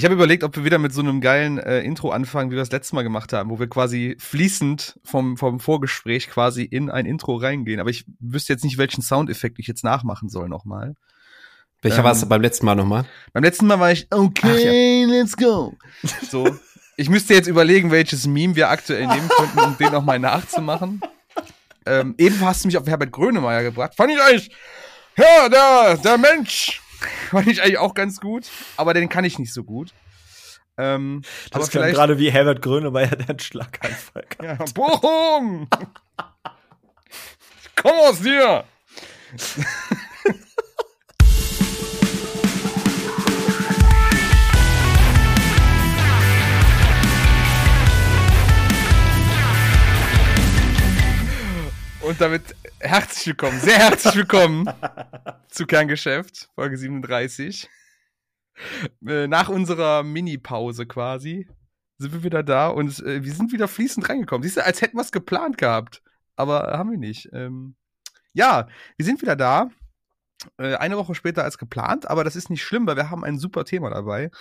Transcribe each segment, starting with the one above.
Ich habe überlegt, ob wir wieder mit so einem geilen äh, Intro anfangen, wie wir das letzte Mal gemacht haben, wo wir quasi fließend vom, vom Vorgespräch quasi in ein Intro reingehen. Aber ich wüsste jetzt nicht, welchen Soundeffekt ich jetzt nachmachen soll nochmal. Welcher ähm, war es beim letzten Mal nochmal? Beim letzten Mal war ich, okay, ja. let's go. So. Ich müsste jetzt überlegen, welches Meme wir aktuell nehmen könnten, um den nochmal nachzumachen. Ähm, eben hast du mich auf Herbert Grönemeyer gebracht. Fand ich eigentlich, ja, der, der Mensch, fand ich eigentlich auch ganz gut, aber den kann ich nicht so gut. Ähm, das aber vielleicht gerade wie Herbert Grönemeyer der Schlaganfall. Ja, Bochum! Komm aus dir! Und damit herzlich willkommen, sehr herzlich willkommen zu Kerngeschäft, Folge 37. Äh, nach unserer Mini-Pause quasi sind wir wieder da und äh, wir sind wieder fließend reingekommen. Siehst du, als hätten wir es geplant gehabt. Aber haben wir nicht. Ähm, ja, wir sind wieder da. Äh, eine Woche später als geplant, aber das ist nicht schlimm, weil wir haben ein super Thema dabei.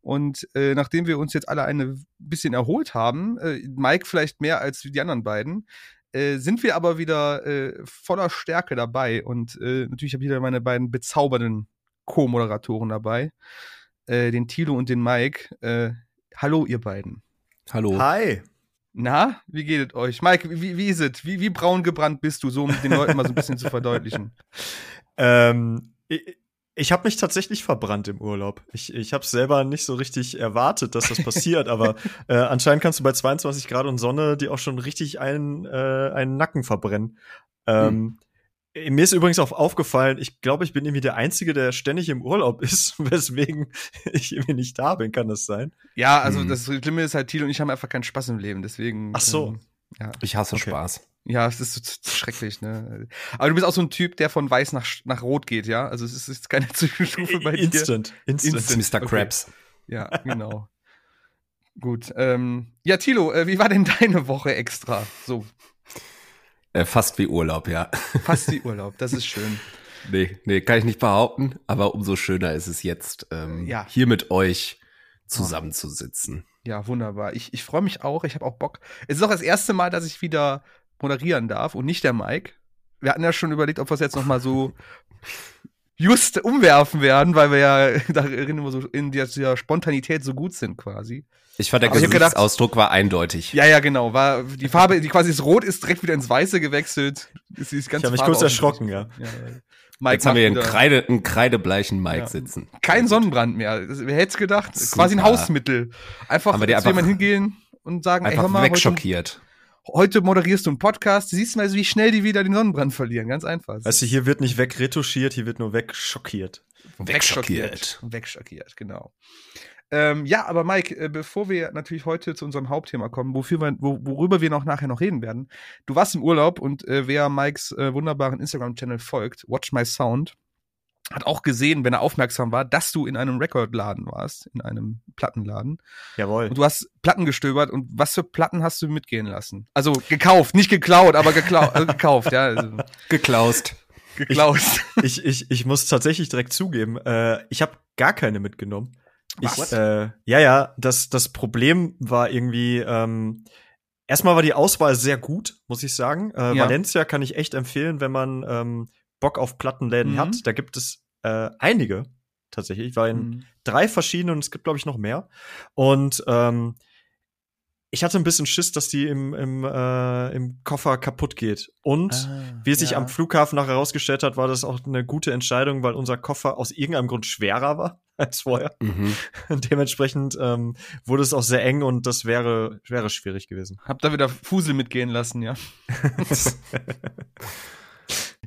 Und äh, nachdem wir uns jetzt alle ein bisschen erholt haben, Mike vielleicht mehr als die anderen beiden, äh, sind wir aber wieder äh, voller Stärke dabei. Und äh, natürlich habe ich wieder meine beiden bezaubernden Co-Moderatoren dabei, äh, den Tilo und den Mike. Äh, hallo, ihr beiden. Hallo. Hi. Na, wie geht es euch? Mike, wie, wie ist es? Wie, wie braun gebrannt bist du, so um den Leuten mal so ein bisschen zu verdeutlichen? Ähm, ich habe mich tatsächlich verbrannt im Urlaub. Ich, ich habe selber nicht so richtig erwartet, dass das passiert, aber äh, anscheinend kannst du bei 22 Grad und Sonne dir auch schon richtig einen, äh, einen Nacken verbrennen. Ähm, hm. Mir ist übrigens auch aufgefallen, ich glaube, ich bin irgendwie der Einzige, der ständig im Urlaub ist, weswegen ich irgendwie nicht da bin, kann das sein? Ja, also hm. das Schlimme ist halt, Thiel und ich haben einfach keinen Spaß im Leben, deswegen. Ach so. Ähm, ja. Ich hasse okay. Spaß. Ja, es ist so schrecklich, ne? Aber du bist auch so ein Typ, der von weiß nach, nach rot geht, ja? Also es ist, ist keine Zwischenstufe bei Instant. dir. Instant. Instant. Mr. Okay. Krabs. Ja, genau. Gut. Ähm, ja, Tilo, äh, wie war denn deine Woche extra? So. Äh, fast wie Urlaub, ja. Fast wie Urlaub, das ist schön. nee, nee, kann ich nicht behaupten, aber umso schöner ist es jetzt, ähm, ja. hier mit euch zusammenzusitzen. Ja, wunderbar. Ich, ich freue mich auch, ich habe auch Bock. Es ist auch das erste Mal, dass ich wieder moderieren darf und nicht der Mike. Wir hatten ja schon überlegt, ob wir es jetzt noch mal so just umwerfen werden, weil wir ja darin immer so in dieser Spontanität so gut sind quasi. Ich fand der Aber Gesichtsausdruck war eindeutig. Ja, ja, genau. War die Farbe, die quasi das Rot ist direkt wieder ins Weiße gewechselt. Ist, ist ich habe mich kurz erschrocken, ja. ja. Mike Jetzt haben wir einen, Kreide, einen kreidebleichen Mike ja. sitzen. Kein Sonnenbrand mehr. Wer hätte es gedacht? Super. Quasi ein Hausmittel. Einfach zu jemandem hingehen und sagen, einfach ey, hör mal, wegschockiert heute moderierst du einen Podcast, du siehst mal, wie schnell die wieder den Sonnenbrand verlieren. Ganz einfach. Also hier wird nicht wegretuschiert, hier wird nur wegschockiert. Wegschockiert. Wegschockiert, genau. Ähm, ja, aber Mike, äh, bevor wir natürlich heute zu unserem Hauptthema kommen, wofür wir, wo, worüber wir noch nachher noch reden werden, du warst im Urlaub und äh, wer Mikes äh, wunderbaren Instagram-Channel folgt, Watch My Sound, hat auch gesehen, wenn er aufmerksam war, dass du in einem Recordladen warst, in einem Plattenladen. Jawohl. Und du hast Platten gestöbert und was für Platten hast du mitgehen lassen? Also gekauft, nicht geklaut, aber geklau äh, gekauft, ja. Also. Geklaust. Geklaust. Ich, ich, ich, ich muss tatsächlich direkt zugeben, äh, ich habe gar keine mitgenommen. Ich, äh, ja, ja, das, das Problem war irgendwie, ähm, erstmal war die Auswahl sehr gut, muss ich sagen. Äh, ja. Valencia kann ich echt empfehlen, wenn man ähm, Bock auf Plattenläden mhm. hat. Da gibt es äh, einige tatsächlich. Ich war in mhm. drei verschiedenen und es gibt, glaube ich, noch mehr. Und ähm, ich hatte ein bisschen Schiss, dass die im, im, äh, im Koffer kaputt geht. Und ah, wie es sich ja. am Flughafen nachher herausgestellt hat, war das auch eine gute Entscheidung, weil unser Koffer aus irgendeinem Grund schwerer war als vorher. Mhm. Dementsprechend ähm, wurde es auch sehr eng und das wäre, wäre schwierig gewesen. Habt da wieder Fusel mitgehen lassen, ja.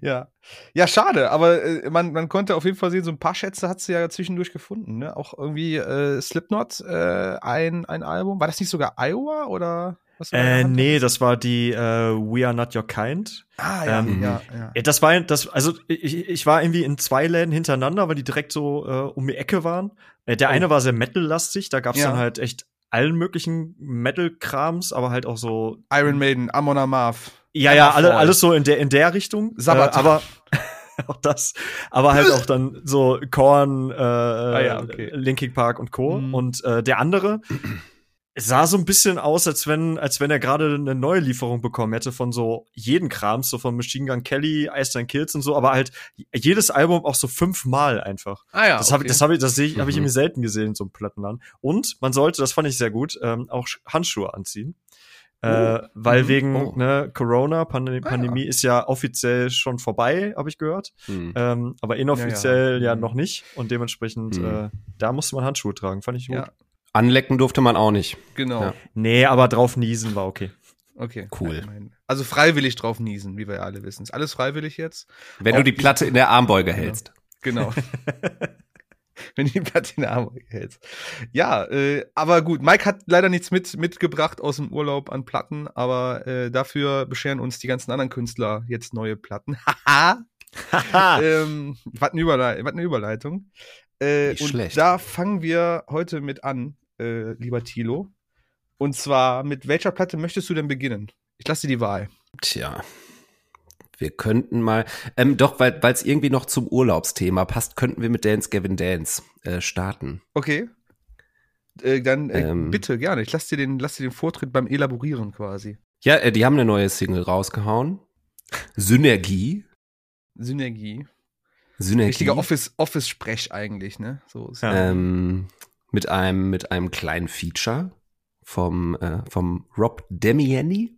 Ja. Ja, schade, aber äh, man, man konnte auf jeden Fall sehen, so ein paar Schätze hat sie ja zwischendurch gefunden, ne? Auch irgendwie äh, Slipknot, äh, ein, ein Album. War das nicht sogar Iowa oder äh, nee, das war die äh, We Are Not Your Kind. Ah, ja, ähm, ja, ja. Das war, das, also ich, ich war irgendwie in zwei Läden hintereinander, weil die direkt so äh, um die Ecke waren. Äh, der oh. eine war sehr Metal-lastig, da gab's ja. dann halt echt allen möglichen Metal-Krams, aber halt auch so Iron Maiden, Amon Amarth. Ja, ja, alle, alles so in der, in der Richtung. Sabaton. Äh, aber auch das. Aber halt auch dann so Korn, äh, ah, ja, okay. Linkin Park und Co. Mhm. Und äh, der andere es sah so ein bisschen aus, als wenn, als wenn er gerade eine neue Lieferung bekommen hätte von so jeden Krams, so von Machine Gun Kelly, Ice Kills und so, aber halt jedes Album auch so fünfmal einfach. Ah ja. Das okay. habe das habe ich, das sehe ich, mhm. habe ich irgendwie selten gesehen in so einem Plattenladen. Und man sollte, das fand ich sehr gut, ähm, auch Handschuhe anziehen. Äh, oh. Äh, weil mhm. wegen oh. ne, Corona, Pandemie, ah, Pandemie ja. ist ja offiziell schon vorbei, habe ich gehört. Mhm. Ähm, aber inoffiziell ja, ja. ja, mhm. noch nicht. Und dementsprechend, mhm. äh, da musste man Handschuhe tragen. Fand ich gut. Anlecken durfte man auch nicht. Genau. Ja. Nee, aber drauf niesen war okay. Okay. Cool. Also freiwillig drauf niesen, wie wir ja alle wissen. Ist alles freiwillig jetzt? Wenn auch du die Platte in der Armbeuge hältst. Genau. Wenn du die Platte in der Armbeuge hältst. Ja, äh, aber gut. Mike hat leider nichts mit, mitgebracht aus dem Urlaub an Platten, aber äh, dafür bescheren uns die ganzen anderen Künstler jetzt neue Platten. Haha. ähm, was, eine Überle was eine Überleitung. Äh, und schlecht. da fangen wir heute mit an äh, lieber Thilo. Und zwar, mit welcher Platte möchtest du denn beginnen? Ich lasse dir die Wahl. Tja. Wir könnten mal, ähm, doch, weil es irgendwie noch zum Urlaubsthema passt, könnten wir mit Dance Gavin Dance äh, starten. Okay. Äh, dann äh, ähm, bitte, gerne. Ich lasse dir, den, lass dir den Vortritt beim Elaborieren quasi. Ja, äh, die haben eine neue Single rausgehauen. Synergie. Synergie. Synergie. Richtiger Office, Office-Sprech eigentlich, ne? So ja. ähm, mit einem, mit einem kleinen Feature vom, äh, vom Rob Demiani.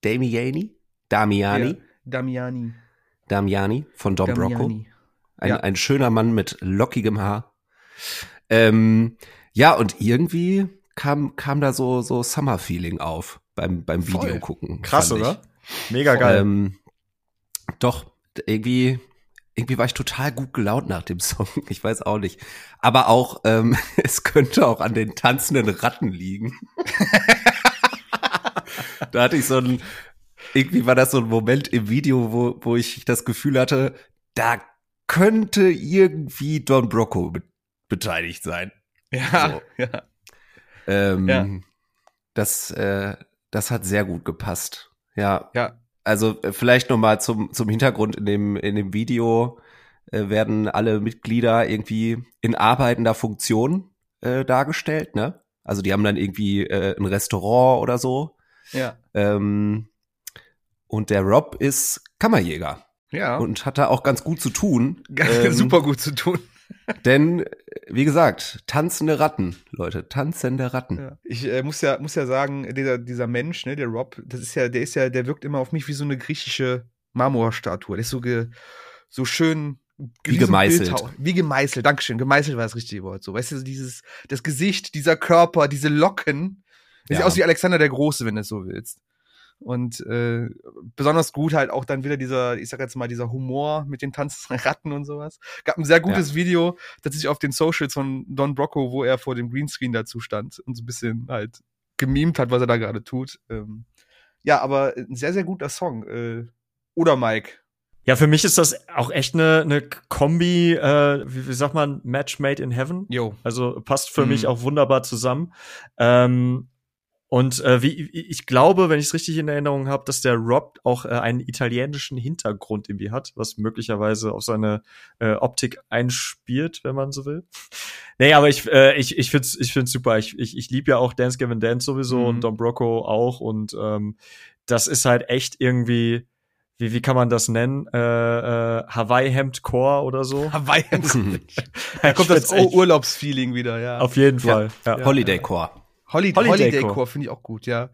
Damiani? Damiani? Ja, Damiani. Damiani von Don Damiani. Brocco. Ein, ja. ein schöner Mann mit lockigem Haar. Ähm, ja, und irgendwie kam, kam da so, so Summer-Feeling auf beim, beim Video gucken. Krass, oder? Mega geil. Ähm, doch, irgendwie, irgendwie war ich total gut gelaunt nach dem Song. Ich weiß auch nicht. Aber auch, ähm, es könnte auch an den tanzenden Ratten liegen. da hatte ich so ein, irgendwie war das so ein Moment im Video, wo, wo ich das Gefühl hatte, da könnte irgendwie Don Brocco be beteiligt sein. Ja, so. ja. Ähm, ja. Das, äh, das hat sehr gut gepasst. Ja. Ja, also äh, vielleicht noch mal zum zum Hintergrund in dem in dem Video äh, werden alle Mitglieder irgendwie in arbeitender Funktion äh, dargestellt, ne? Also die haben dann irgendwie äh, ein Restaurant oder so. Ja. Ähm, und der Rob ist Kammerjäger. Ja. Und hat da auch ganz gut zu tun. Ähm, Super gut zu tun. Denn, wie gesagt, tanzende Ratten, Leute, tanzende Ratten. Ja. Ich äh, muss ja, muss ja sagen, dieser, dieser Mensch, ne, der Rob, das ist ja, der ist ja, der wirkt immer auf mich wie so eine griechische Marmorstatue. Der ist so, ge, so schön wie, wie gemeißelt. So wie gemeißelt, Dankeschön. Gemeißelt war das richtige Wort. So, weißt du, dieses, das Gesicht, dieser Körper, diese Locken. Ja. Sieht aus wie Alexander der Große, wenn du es so willst. Und äh, besonders gut halt auch dann wieder dieser, ich sag jetzt mal, dieser Humor mit den tanzenden Ratten und sowas. Gab ein sehr gutes ja. Video, tatsächlich auf den Socials von Don Brocco, wo er vor dem Greenscreen dazu stand und so ein bisschen halt gemimt hat, was er da gerade tut. Ähm, ja, aber ein sehr, sehr guter Song. Äh, oder Mike? Ja, für mich ist das auch echt eine, eine Kombi, äh, wie, wie sagt man, Match made in heaven. Jo. Also passt für mhm. mich auch wunderbar zusammen. Ähm, und äh, wie ich glaube, wenn ich es richtig in Erinnerung habe, dass der Rob auch äh, einen italienischen Hintergrund irgendwie hat, was möglicherweise auf seine äh, Optik einspielt, wenn man so will. nee, aber ich äh, ich ich find's ich find's super. Ich ich, ich liebe ja auch Dance Gavin Dance sowieso mhm. und Don Brocco auch und ähm, das ist halt echt irgendwie wie, wie kann man das nennen? Äh, äh, Hawaii-Hemd Core oder so? Hawaii-Hemd. da kommt das Urlaubsfeeling wieder, ja. Auf jeden Fall. Ja. Ja. Holiday Core. Holiday, Holiday, Holiday Core finde ich auch gut, ja.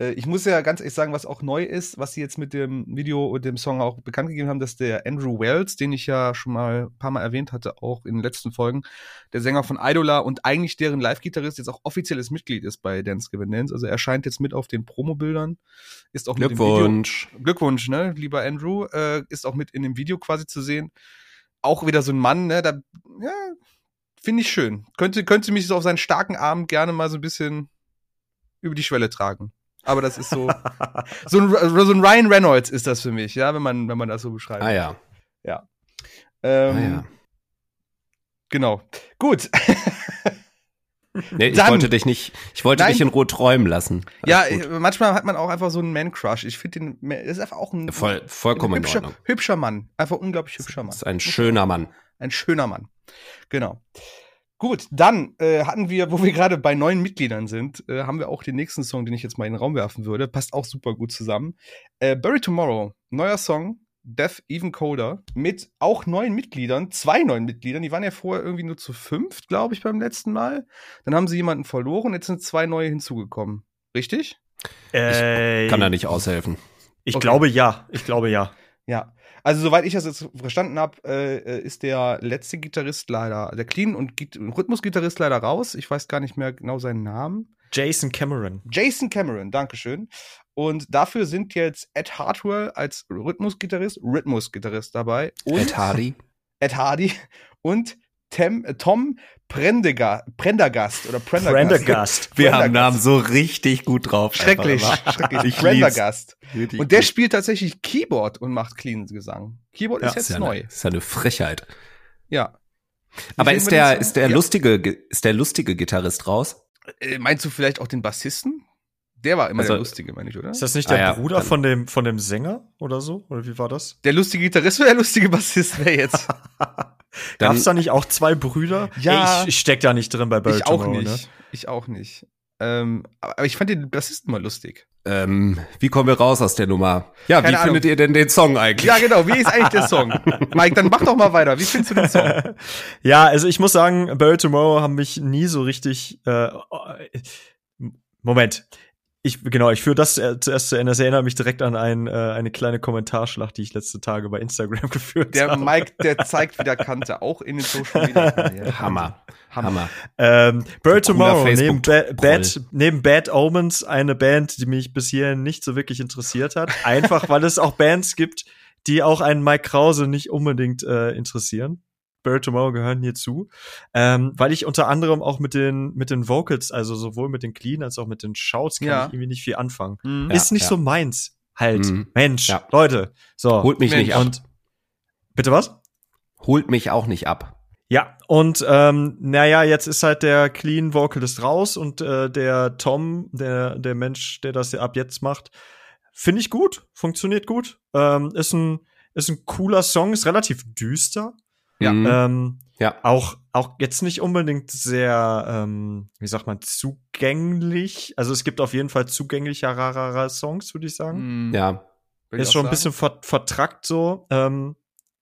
Äh, ich muss ja ganz ehrlich sagen, was auch neu ist, was sie jetzt mit dem Video und dem Song auch bekannt gegeben haben, dass der Andrew Wells, den ich ja schon mal ein paar Mal erwähnt hatte, auch in den letzten Folgen, der Sänger von Idola und eigentlich deren Live-Gitarrist jetzt auch offizielles Mitglied ist bei Dance Gavin Dance. Also er erscheint jetzt mit auf den Promobildern, ist auch mit Glückwunsch. Video, Glückwunsch, ne, lieber Andrew, äh, ist auch mit in dem Video quasi zu sehen. Auch wieder so ein Mann, ne, da, ja, finde ich schön. Könnte, könnte mich so auf seinen starken Arm gerne mal so ein bisschen über die Schwelle tragen. Aber das ist so, so, ein, so ein Ryan Reynolds ist das für mich, ja, wenn man, wenn man das so beschreibt. Ah ja. Ja. Ähm, ah, ja. Genau. Gut. Nee, ich Dann- wollte dich nicht, ich wollte Nein. dich in Ruhe träumen lassen. Ja, Alles gut. äh, manchmal hat man auch einfach so einen Man-Crush. Ich finde den, das ist einfach auch ein, Voll, ein vollkommen in hübscher, hübscher Mann. Einfach unglaublich hübscher Mann. Das ist ein schöner Mann. Ein schöner Mann. Genau. Gut, dann äh, hatten wir, wo wir gerade bei neuen Mitgliedern sind, äh, haben wir auch den nächsten Song, den ich jetzt mal in den Raum werfen würde. Passt auch super gut zusammen. Äh, Bury Tomorrow, neuer Song, Death Even Colder, mit auch neuen Mitgliedern, zwei neuen Mitgliedern. Die waren ja vorher irgendwie nur zu fünft, glaube ich, beim letzten Mal. Dann haben sie jemanden verloren, jetzt sind zwei neue hinzugekommen. Richtig? Äh, Kann er nicht aushelfen. Ich Okay. glaube ja. Ich glaube ja. Ja. Also, soweit ich das jetzt verstanden habe, äh, äh, ist der letzte Gitarrist leider, der Clean- und Git Rhythmusgitarrist leider raus. Ich weiß gar nicht mehr genau seinen Namen. Jason Cameron. Jason Cameron, Dankeschön. Und dafür sind jetzt Ed Hartwell als Rhythmusgitarrist, Rhythmusgitarrist dabei und Ed Hardy. Ed Hardy und Tem, äh, Tom Prendega, Prendergast oder Prendergast. Prendergast. Wir Prendergast. haben Namen so richtig gut drauf. Schrecklich, schrecklich. Prendergast. Und der spielt tatsächlich Keyboard und macht Clean-Gesang. Keyboard Ja, ist jetzt ist ja neu. Eine, ist ja eine Frechheit. Ja. Aber ist wir den der, ist der Ja. lustige, Ge- ist der lustige Gitarrist raus? Äh, meinst du vielleicht auch den Bassisten? Der war immer Also- der Lustige, meine ich, oder? Ist das nicht Ah der ja, Bruder dann- von dem, von dem Sänger oder so? Oder wie war das? Der lustige Gitarrist oder der lustige Bassist wäre jetzt? Gab es da nicht auch zwei Brüder? Ja. Ey, ich, ich steck da nicht drin bei Barry ich auch Tomorrow, nicht. Ne? Ich auch nicht. Ähm, aber ich fand den Bassisten mal lustig. Ähm, wie kommen wir raus aus der Nummer? Ja, Keine wie findet ihr denn den Song eigentlich? Ja, genau. Wie ist eigentlich der Song? Mike, dann mach doch mal weiter. Wie findest du den Song? Ja, also ich muss sagen, Barry Tomorrow haben mich nie so richtig. Äh, Moment. Ich, genau, ich führe das äh, zuerst zu Ende. Das erinnert mich direkt an ein, äh, eine kleine Kommentarschlacht, die ich letzte Tage bei Instagram geführt Der habe. Mike, der zeigt wieder Kante, auch in den Social Media. Kanälen. Hammer. Hammer. Ähm, Cooler Tomorrow, neben, ba Bad, neben Bad Omens eine Band, die mich bis hierhin nicht so wirklich interessiert hat. Einfach, weil es auch Bands gibt, die auch einen Mike Krause nicht unbedingt äh, interessieren. Barry Tomorrow gehören hierzu. Ähm, weil ich unter anderem auch mit den, mit den Vocals, also sowohl mit den Clean als auch mit den Shouts, kann Ja. ich irgendwie nicht viel anfangen. Mhm. Ja. Ist nicht so meins. Halt. Mhm. Mensch, Ja. Leute. So. Holt mich Mensch. nicht ab. und bitte was? Holt mich auch nicht ab. Ja, und ähm, naja, jetzt ist halt der Clean Vocalist raus und äh, der Tom, der, der Mensch, der das ja ab jetzt macht, finde ich gut, funktioniert gut. Ähm, ist, ein, ist ein cooler Song, ist relativ düster. Ja. Mhm. Ähm, ja. auch, auch jetzt nicht unbedingt sehr, ähm, wie sagt man, zugänglich. Also es gibt auf jeden Fall zugänglichere Songs, würde ich sagen. Mhm. Ja. Ist schon ein bisschen ver vertrackt so. Ähm,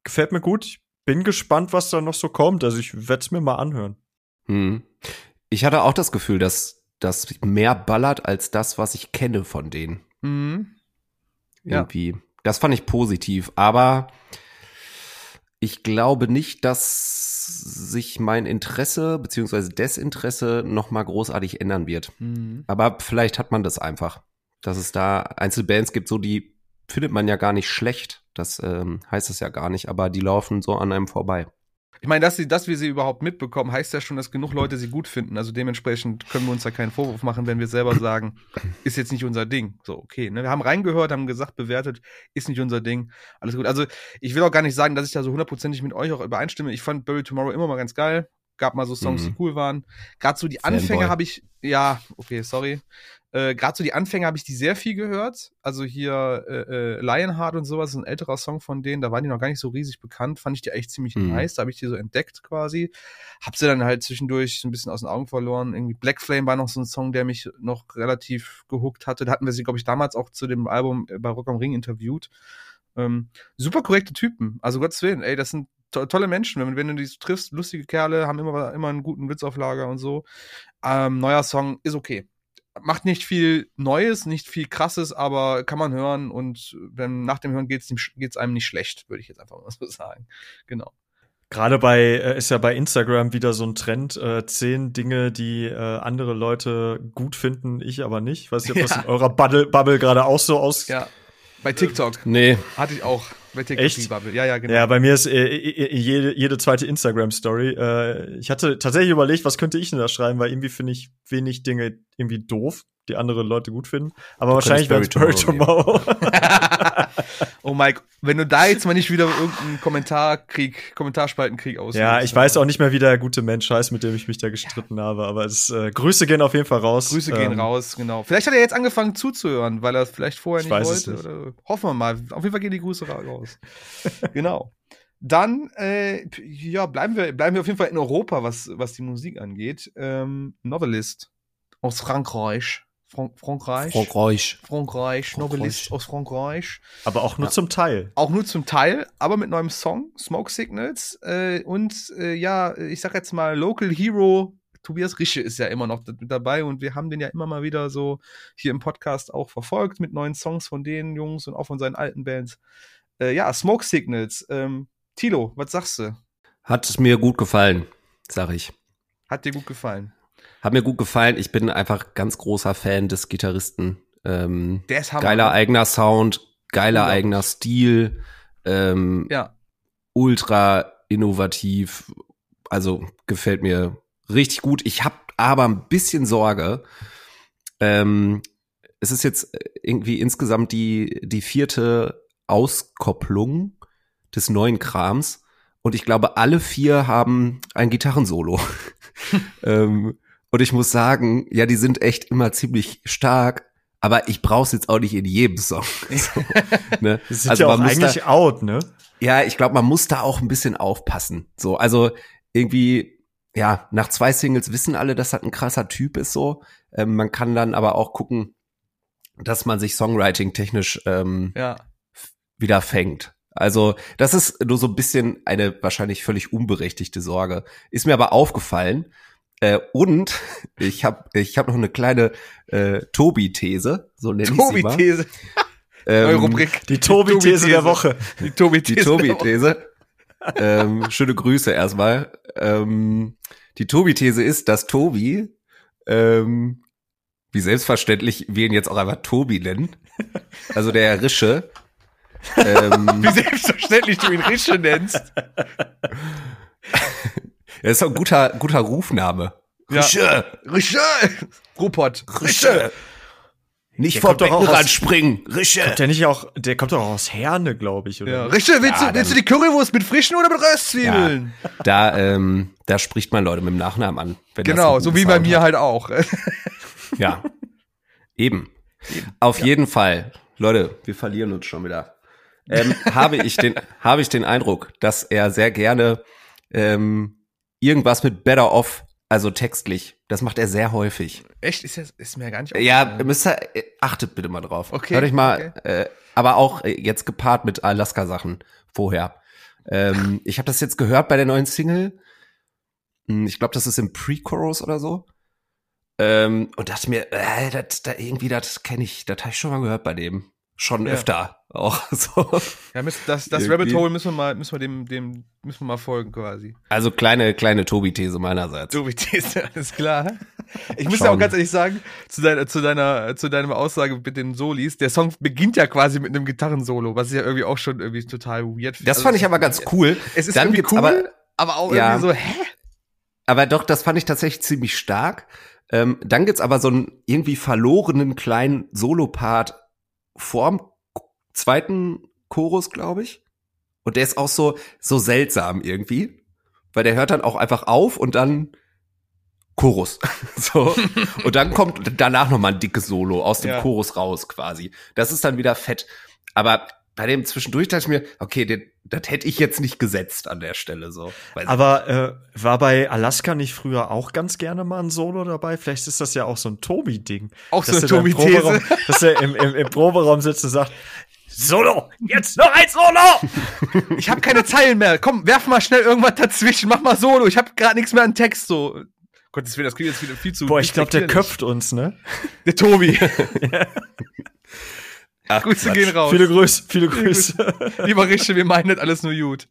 gefällt mir gut. Ich bin gespannt, was da noch so kommt. Also ich werde es mir mal anhören. Mhm. Ich hatte auch das Gefühl, dass das mehr ballert als das, was ich kenne von denen. Mhm. Ja. Irgendwie. Das fand ich positiv, aber ich glaube nicht, dass sich mein Interesse beziehungsweise Desinteresse noch mal großartig ändern wird. Mhm. Aber vielleicht hat man das einfach, dass es da Einzelbands gibt, so die findet man ja gar nicht schlecht. Das ähm, heißt es ja gar nicht, aber die laufen so an einem vorbei. Ich meine, dass, sie, dass wir sie überhaupt mitbekommen, heißt ja schon, dass genug Leute sie gut finden. Also dementsprechend können wir uns da keinen Vorwurf machen, wenn wir selber sagen, ist jetzt nicht unser Ding. So, okay. Ne? Wir haben reingehört, haben gesagt, bewertet, ist nicht unser Ding. Alles gut. Also ich will auch gar nicht sagen, dass ich da so hundertprozentig mit euch auch übereinstimme. Ich fand Bury Tomorrow immer mal ganz geil. Gab mal so Songs, Mhm. die cool waren. Gerade so die Fanboy. Anfänge habe ich, ja, okay, sorry. Äh, Gerade so die Anfänge habe ich die sehr viel gehört. Also hier äh, äh, Lionheart und sowas, ein älterer Song von denen, da waren die noch gar nicht so riesig bekannt. Fand ich die eigentlich ziemlich Mhm. nice. Da habe ich die so entdeckt quasi. Hab sie dann halt zwischendurch ein bisschen aus den Augen verloren. Irgendwie Black Flame war noch so ein Song, der mich noch relativ gehuckt hatte. Da hatten wir sie, glaube ich, damals auch zu dem Album äh, bei Rock am Ring interviewt. Ähm, super korrekte Typen. Also Gottes Willen, ey, das sind to tolle Menschen. Wenn, wenn du die triffst, lustige Kerle, haben immer, immer einen guten Witz auf Lager und so. Ähm, neuer Song ist okay. Macht nicht viel Neues, nicht viel Krasses, aber kann man hören und wenn, nach dem Hören geht's, ihm- geht's einem nicht schlecht, würde ich jetzt einfach mal so sagen. Genau. Gerade bei, äh, ist ja bei Instagram wieder so ein Trend, äh, zehn Dinge, die äh, andere Leute gut finden, ich aber nicht. Weiß nicht, ob das Ja. in eurer Bubble, Bubble gerade auch so aus. Ja. Bei TikTok Nee, hatte ich auch. Bei TikTok Echt? die Bubble. Ja, ja, genau. Ja, bei mir ist äh, jede, jede zweite Instagram-Story. Äh, ich hatte tatsächlich überlegt, was könnte ich denn da schreiben, weil irgendwie finde ich wenig Dinge irgendwie doof, die andere Leute gut finden. Aber wahrscheinlich wäre es Barry Tomorrow. Oh Mike, wenn du da jetzt mal nicht wieder irgendeinen Kommentarkrieg, Kommentarspaltenkrieg aus. Ja, ich weiß auch nicht mehr, wie der gute Mensch heißt, mit dem ich mich da gestritten ja. habe, aber es, äh, Grüße gehen auf jeden Fall raus. Grüße gehen ähm, raus, genau. Vielleicht hat er jetzt angefangen zuzuhören, weil er vielleicht vorher nicht wollte. Nicht. Oder, hoffen wir mal. Auf jeden Fall gehen die Grüße raus. genau. Dann, äh, ja, bleiben wir, bleiben wir auf jeden Fall in Europa, was, was die Musik angeht. Ähm, Novelist aus Frankreich. Frank Frankreich. Frankreich. Frankreich. Novelist aus Frankreich. Aber auch nur ja. zum Teil. Auch nur zum Teil, aber mit neuem Song, Smoke Signals. Äh, und äh, ja, ich sag jetzt mal, Local Hero Tobias Rische ist ja immer noch mit dabei und wir haben den ja immer mal wieder so hier im Podcast auch verfolgt mit neuen Songs von den Jungs und auch von seinen alten Bands. Äh, ja, Smoke Signals. Ähm, Tilo, was sagst du? Hat es mir gut gefallen, sag ich. Hat dir gut gefallen? Hat mir gut gefallen. Ich bin einfach ganz großer Fan des Gitarristen. Ähm, Der ist Hammer. Geiler ne? eigener Sound, geiler eigener Stil. Ähm, ja. Ultra innovativ. Also gefällt mir richtig gut. Ich habe aber ein bisschen Sorge. Ähm, es ist jetzt irgendwie insgesamt die, die vierte Auskopplung des neuen Krams. Und ich glaube, alle vier haben ein Gitarrensolo. ähm, und ich muss sagen, ja, die sind echt immer ziemlich stark, aber ich brauch's jetzt auch nicht in jedem Song. so, ne? Das sind also ja auch eigentlich da, out, ne? Ja, ich glaube, man muss da auch ein bisschen aufpassen. So, also irgendwie, ja, nach zwei Singles wissen alle, dass das ein krasser Typ ist. So, ähm, man kann dann aber auch gucken, dass man sich Songwriting technisch ähm, ja. wieder fängt. Also das ist nur so ein bisschen eine wahrscheinlich völlig unberechtigte Sorge. Ist mir aber aufgefallen. Äh, und ich habe ich hab noch eine kleine äh, Tobi-These, so nenne ich sie mal. Tobi-These. Ähm, Rubrik. Die Tobi-These der Woche. Die Tobi-These. Die Tobi-These. ähm, schöne Grüße erstmal. Ähm, die Tobi-These ist, dass Tobi, ähm, wie selbstverständlich wir ihn jetzt auch einfach Tobi nennen, also der Rische, ähm, Wie selbstverständlich du ihn Rische nennst. Das ist doch ein guter, guter Rufname. Rische. Ja. Rische. Rupert. Rische. Nicht der vor Beckenrand springen. Rische. Kommt der nicht auch, der kommt doch aus Herne, glaube ich, oder? Ja. Rische, willst, ja, du, willst du die Currywurst mit frischen oder mit Röstzwiebeln? Ja, da, ähm, da spricht man Leute mit dem Nachnamen an. genau, so wie bei mir hat. halt auch. ja. Eben. Eben. Auf ja. jeden Fall. Leute, wir verlieren uns schon wieder ähm, habe ich den habe ich den Eindruck, dass er sehr gerne ähm, irgendwas mit Better Off, also textlich, das macht er sehr häufig. Echt? Ist, das, ist mir gar nicht Ja, müsst ihr, äh, achtet bitte mal drauf. Okay. Hört euch mal, okay. äh, aber auch äh, jetzt gepaart mit Alaska-Sachen vorher. Ähm, ich habe das jetzt gehört bei der neuen Single. Hm, ich glaube, das ist im Pre-Chorus oder so. Ähm, und dachte mir, äh, das, da irgendwie, das kenne ich, das habe ich schon mal gehört bei dem schon ja. öfter auch so. Ja, das, das Rabbit Hole müssen wir mal, müssen wir dem, dem, müssen wir mal folgen quasi. Also kleine, kleine Tobi-These meinerseits. Tobi-These, alles klar. Ich muss ja auch ganz ehrlich sagen, zu deiner, zu deiner, zu deiner Aussage mit den Solis, der Song beginnt ja quasi mit einem Gitarrensolo, was ich ja irgendwie auch schon irgendwie total weird finde. Das fand ich aber ganz cool. Es ist Dann irgendwie cool, aber, aber auch ja, irgendwie so, hä? Aber doch, das fand ich tatsächlich ziemlich stark. Ähm, dann gibt's aber so einen irgendwie verlorenen kleinen Solopart vorm zweiten Chorus, glaube ich. Und der ist auch so, so seltsam irgendwie. Weil der hört dann auch einfach auf und dann Chorus. so. Und dann kommt danach nochmal ein dickes Solo aus dem ja. Chorus raus quasi. Das ist dann wieder fett. Aber bei dem zwischendurch dachte ich mir, okay, den, das hätte ich jetzt nicht gesetzt an der Stelle so. Aber äh, war bei Alaska nicht früher auch ganz gerne mal ein Solo dabei? Vielleicht ist das ja auch so ein Tobi-Ding. Auch so eine Tobi-These. Dass er im, im, im Proberaum sitzt und sagt, Solo! Jetzt noch ein Solo! ich habe keine Zeilen mehr. Komm, werf mal schnell irgendwas dazwischen. Mach mal Solo. Ich habe gerade nichts mehr an Text. So. Gott, das, das klingt jetzt wieder viel zu. Boah, ich glaube, der köpft uns, ne? Der Tobi. Ach, Grüße Quatsch. gehen raus. Viele Grüße, viele Grüße. Lieber Rische, wir meinen das alles nur gut.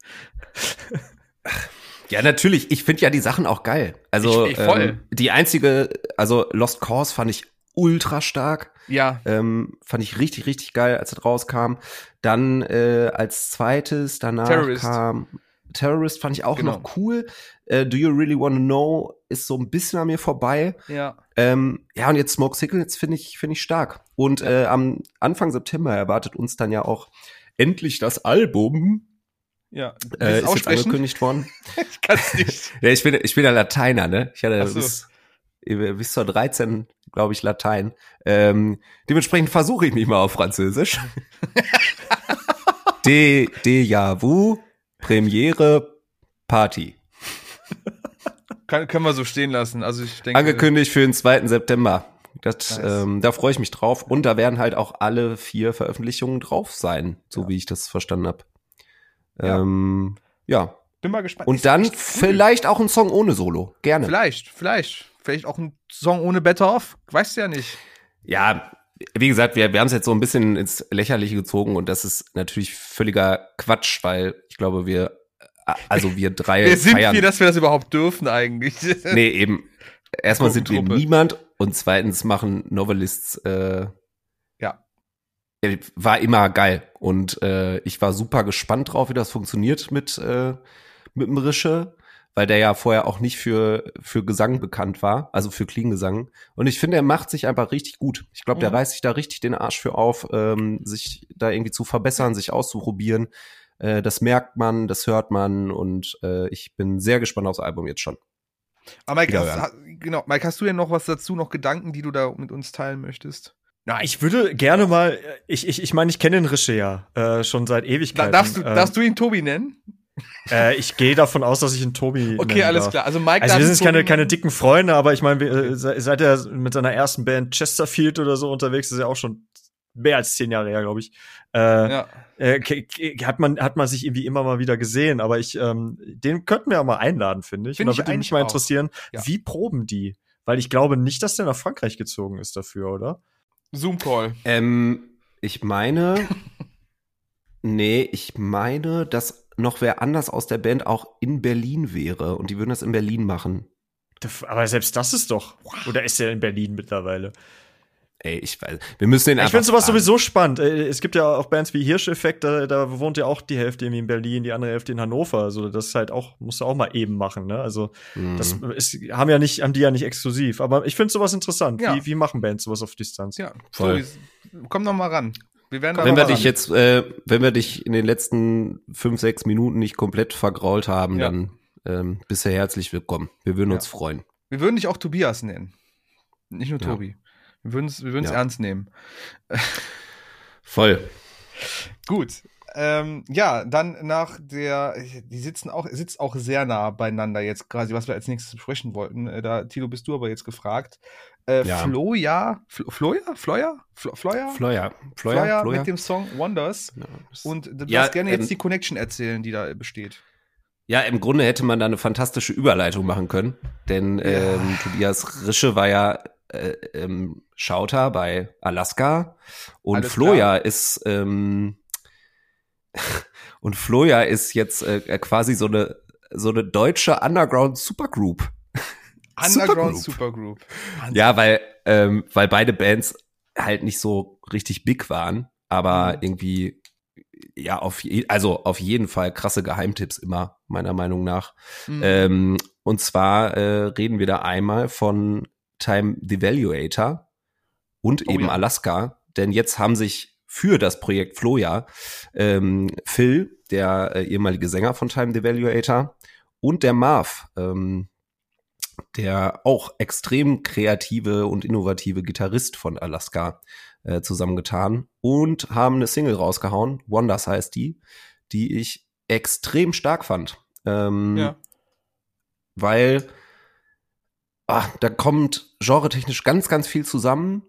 Ja, natürlich. Ich finde ja die Sachen auch geil. Also ich, ich ähm, die einzige, also Lost Cause fand ich ultra stark. Ja. Ähm, fand ich richtig, richtig geil, als es rauskam. Dann äh, als zweites, danach Terrorist. kam Terrorist, fand ich auch genau. noch cool. Äh, Do You Really Wanna Know ist so ein bisschen an mir vorbei. Ja. Ähm, ja, und jetzt Smoke Signals finde ich, finde ich stark. Und äh, am Anfang September erwartet uns dann ja auch endlich das Album. Ja, Äh, ist jetzt angekündigt worden. ich kann's nicht. Ja, ich bin, ich bin ja Lateiner, ne? Ich hatte so. bis, bis zur 13, glaube ich, Latein. Ähm, dementsprechend versuche ich mich mal auf Französisch. De, déjà vu, Premiere, Party. Kann, können wir so stehen lassen. Also ich denke. Angekündigt für den 2. September. Das, Nice. ähm, da freue ich mich drauf. Und da werden halt auch alle vier Veröffentlichungen drauf sein, so wie ich das verstanden habe. Ja. Ähm, ja. Bin mal gespannt. Und Ist dann vielleicht auch ein Song ohne Solo. Gerne. Vielleicht, vielleicht. Vielleicht auch ein Song ohne Better Off. Weißt du ja nicht. Ja, wie gesagt, wir, wir haben es jetzt so ein bisschen ins Lächerliche gezogen und das ist natürlich völliger Quatsch, weil ich glaube, wir, also wir drei Wer sind feiern. wir, dass wir das überhaupt dürfen eigentlich? nee, eben. Erstmal sind wir niemand und zweitens machen Novelists, äh, Ja. war immer geil und äh, ich war super gespannt drauf, wie das funktioniert mit äh, mit dem Rische, weil der ja vorher auch nicht für für Gesang bekannt war, also für Klingesang. Und ich finde, er macht sich einfach richtig gut. Ich glaube, der Mhm. reißt sich da richtig den Arsch für auf, ähm, sich da irgendwie zu verbessern, sich auszuprobieren. Äh, das merkt man, das hört man und äh, ich bin sehr gespannt aufs Album jetzt schon. Aber Mike, hast, ha- genau, Mike, hast du denn noch was dazu, noch Gedanken, die du da mit uns teilen möchtest? Na, ich würde gerne mal, ich ich, ich meine, ich kenne den Rische ja äh, schon seit Ewigkeiten. darfst, du, Ähm, darfst du ihn Tobi nennen? Äh, ich gehe davon aus, dass ich ihn Tobi. Okay, alles darf. klar. Also Mike Also wir sind keine, Tobi keine nennen. dicken Freunde, aber ich meine, äh, se- seit er mit seiner ersten Band Chesterfield oder so unterwegs ist, ja auch schon mehr als zehn Jahre her, glaube ich. Äh, Ja. äh, hat man hat man sich irgendwie immer mal wieder gesehen, aber ich ähm, den könnten wir ja mal einladen, finde ich. Find Und ich da würde mich mal auch. interessieren, Ja. wie proben die? Weil ich glaube nicht, dass der nach Frankreich gezogen ist dafür, oder? Zoom-Call. Ähm, ich meine, nee, ich meine, dass noch wer anders aus der Band auch in Berlin wäre und die würden das in Berlin machen. Aber selbst das ist doch. Oder ist er in Berlin mittlerweile? Ey, ich weiß, wir müssen den Ich einfach finde sowas fragen. sowieso spannend. Äh, Es gibt ja auch Bands wie Hirscheffekt, da, da wohnt ja auch die Hälfte irgendwie in Berlin, die andere Hälfte in Hannover. Also das ist halt auch, musst du auch mal eben machen, ne? Also Mhm. das ist, haben ja nicht, haben die ja nicht exklusiv. Aber ich finde sowas interessant. Ja. Wie, wie machen Bands sowas auf Distanz? Ja, Voll. Tobi, komm noch mal ran. Wir werden da wenn wir dich ran. jetzt, äh, wenn wir dich in den letzten fünf, sechs Minuten nicht komplett vergrault haben, Ja. dann ähm, bist du herzlich willkommen. Wir würden Ja. uns freuen. Wir würden dich auch Tobias nennen. Nicht nur Ja. Tobi. Wir würden es wir würden's Ja. ernst nehmen. Voll. Gut. Ähm, ja, dann nach der, die sitzen auch, sitzt auch sehr nah beieinander jetzt quasi, was wir als nächstes besprechen wollten. Äh, da, Tilo, bist du aber jetzt gefragt. Äh, Ja. Floja, Flo, Floja? Floja? Flo, Floja? Fleuer. Floja, Fleuer. Fleuer. mit dem Song Wonders. Ja, Und du Ja, darfst gerne ähm, jetzt die Connection erzählen, die da besteht. Ja, im Grunde hätte man da eine fantastische Überleitung machen können, denn ähm, Tobias Rische war ja äh, ähm, Schauter bei Alaska und Alles Floja ist ähm, und Floja ist jetzt äh, quasi so eine so eine deutsche Underground Supergroup. Underground Supergroup. Supergroup. Ja, weil ähm, weil beide Bands halt nicht so richtig big waren, aber Mhm. irgendwie ja auf je, also auf jeden Fall krasse Geheimtipps immer meiner Meinung nach. Mhm. Ähm, und zwar äh, reden wir da einmal von Time Devaluator und Oh eben ja. Alaska, denn jetzt haben sich für das Projekt Floja ähm, Phil, der äh, ehemalige Sänger von Time Devaluator, und der Marv, ähm, der auch extrem kreative und innovative Gitarrist von Alaska, äh, zusammengetan und haben eine Single rausgehauen, Wonders heißt die, die ich extrem stark fand. Ähm, ja. weil ah, da kommt genretechnisch ganz, ganz viel zusammen.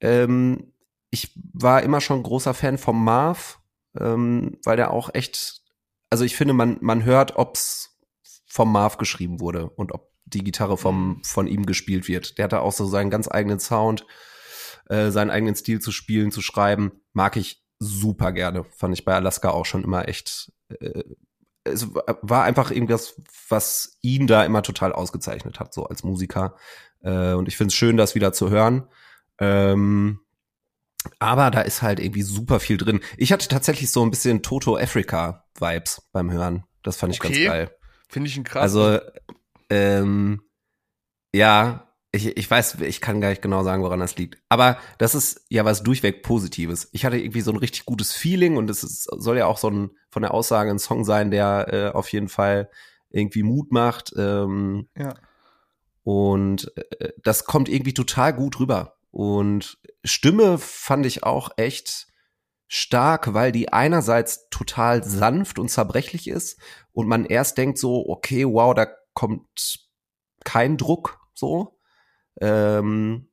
Ähm, ich war immer schon großer Fan vom Marv, ähm, weil der auch echt, also ich finde, man, man hört, ob's vom Marv geschrieben wurde und ob die Gitarre vom, von ihm gespielt wird. Der hatte auch so seinen ganz eigenen Sound, äh, seinen eigenen Stil zu spielen, zu schreiben. Mag ich super gerne. Fand ich bei Alaska auch schon immer echt äh, es war einfach irgendwas, was ihn da immer total ausgezeichnet hat, so als Musiker. Äh, und ich finde es schön, das wieder zu hören. Ähm, aber da ist halt irgendwie super viel drin. Ich hatte tatsächlich so ein bisschen Toto Africa Vibes beim Hören. Das fand ich Okay. ganz geil. Finde ich ein krass. Also, ähm, ja, Ich, ich weiß, ich kann gar nicht genau sagen, woran das liegt. Aber das ist ja was durchweg Positives. Ich hatte irgendwie so ein richtig gutes Feeling und es ist, soll ja auch so ein von der Aussage ein Song sein, der äh, auf jeden Fall irgendwie Mut macht. Ähm, Ja. Und äh, das kommt irgendwie total gut rüber. Und Stimme fand ich auch echt stark, weil die einerseits total sanft und zerbrechlich ist und man erst denkt so, okay, wow, da kommt kein Druck so. Ähm,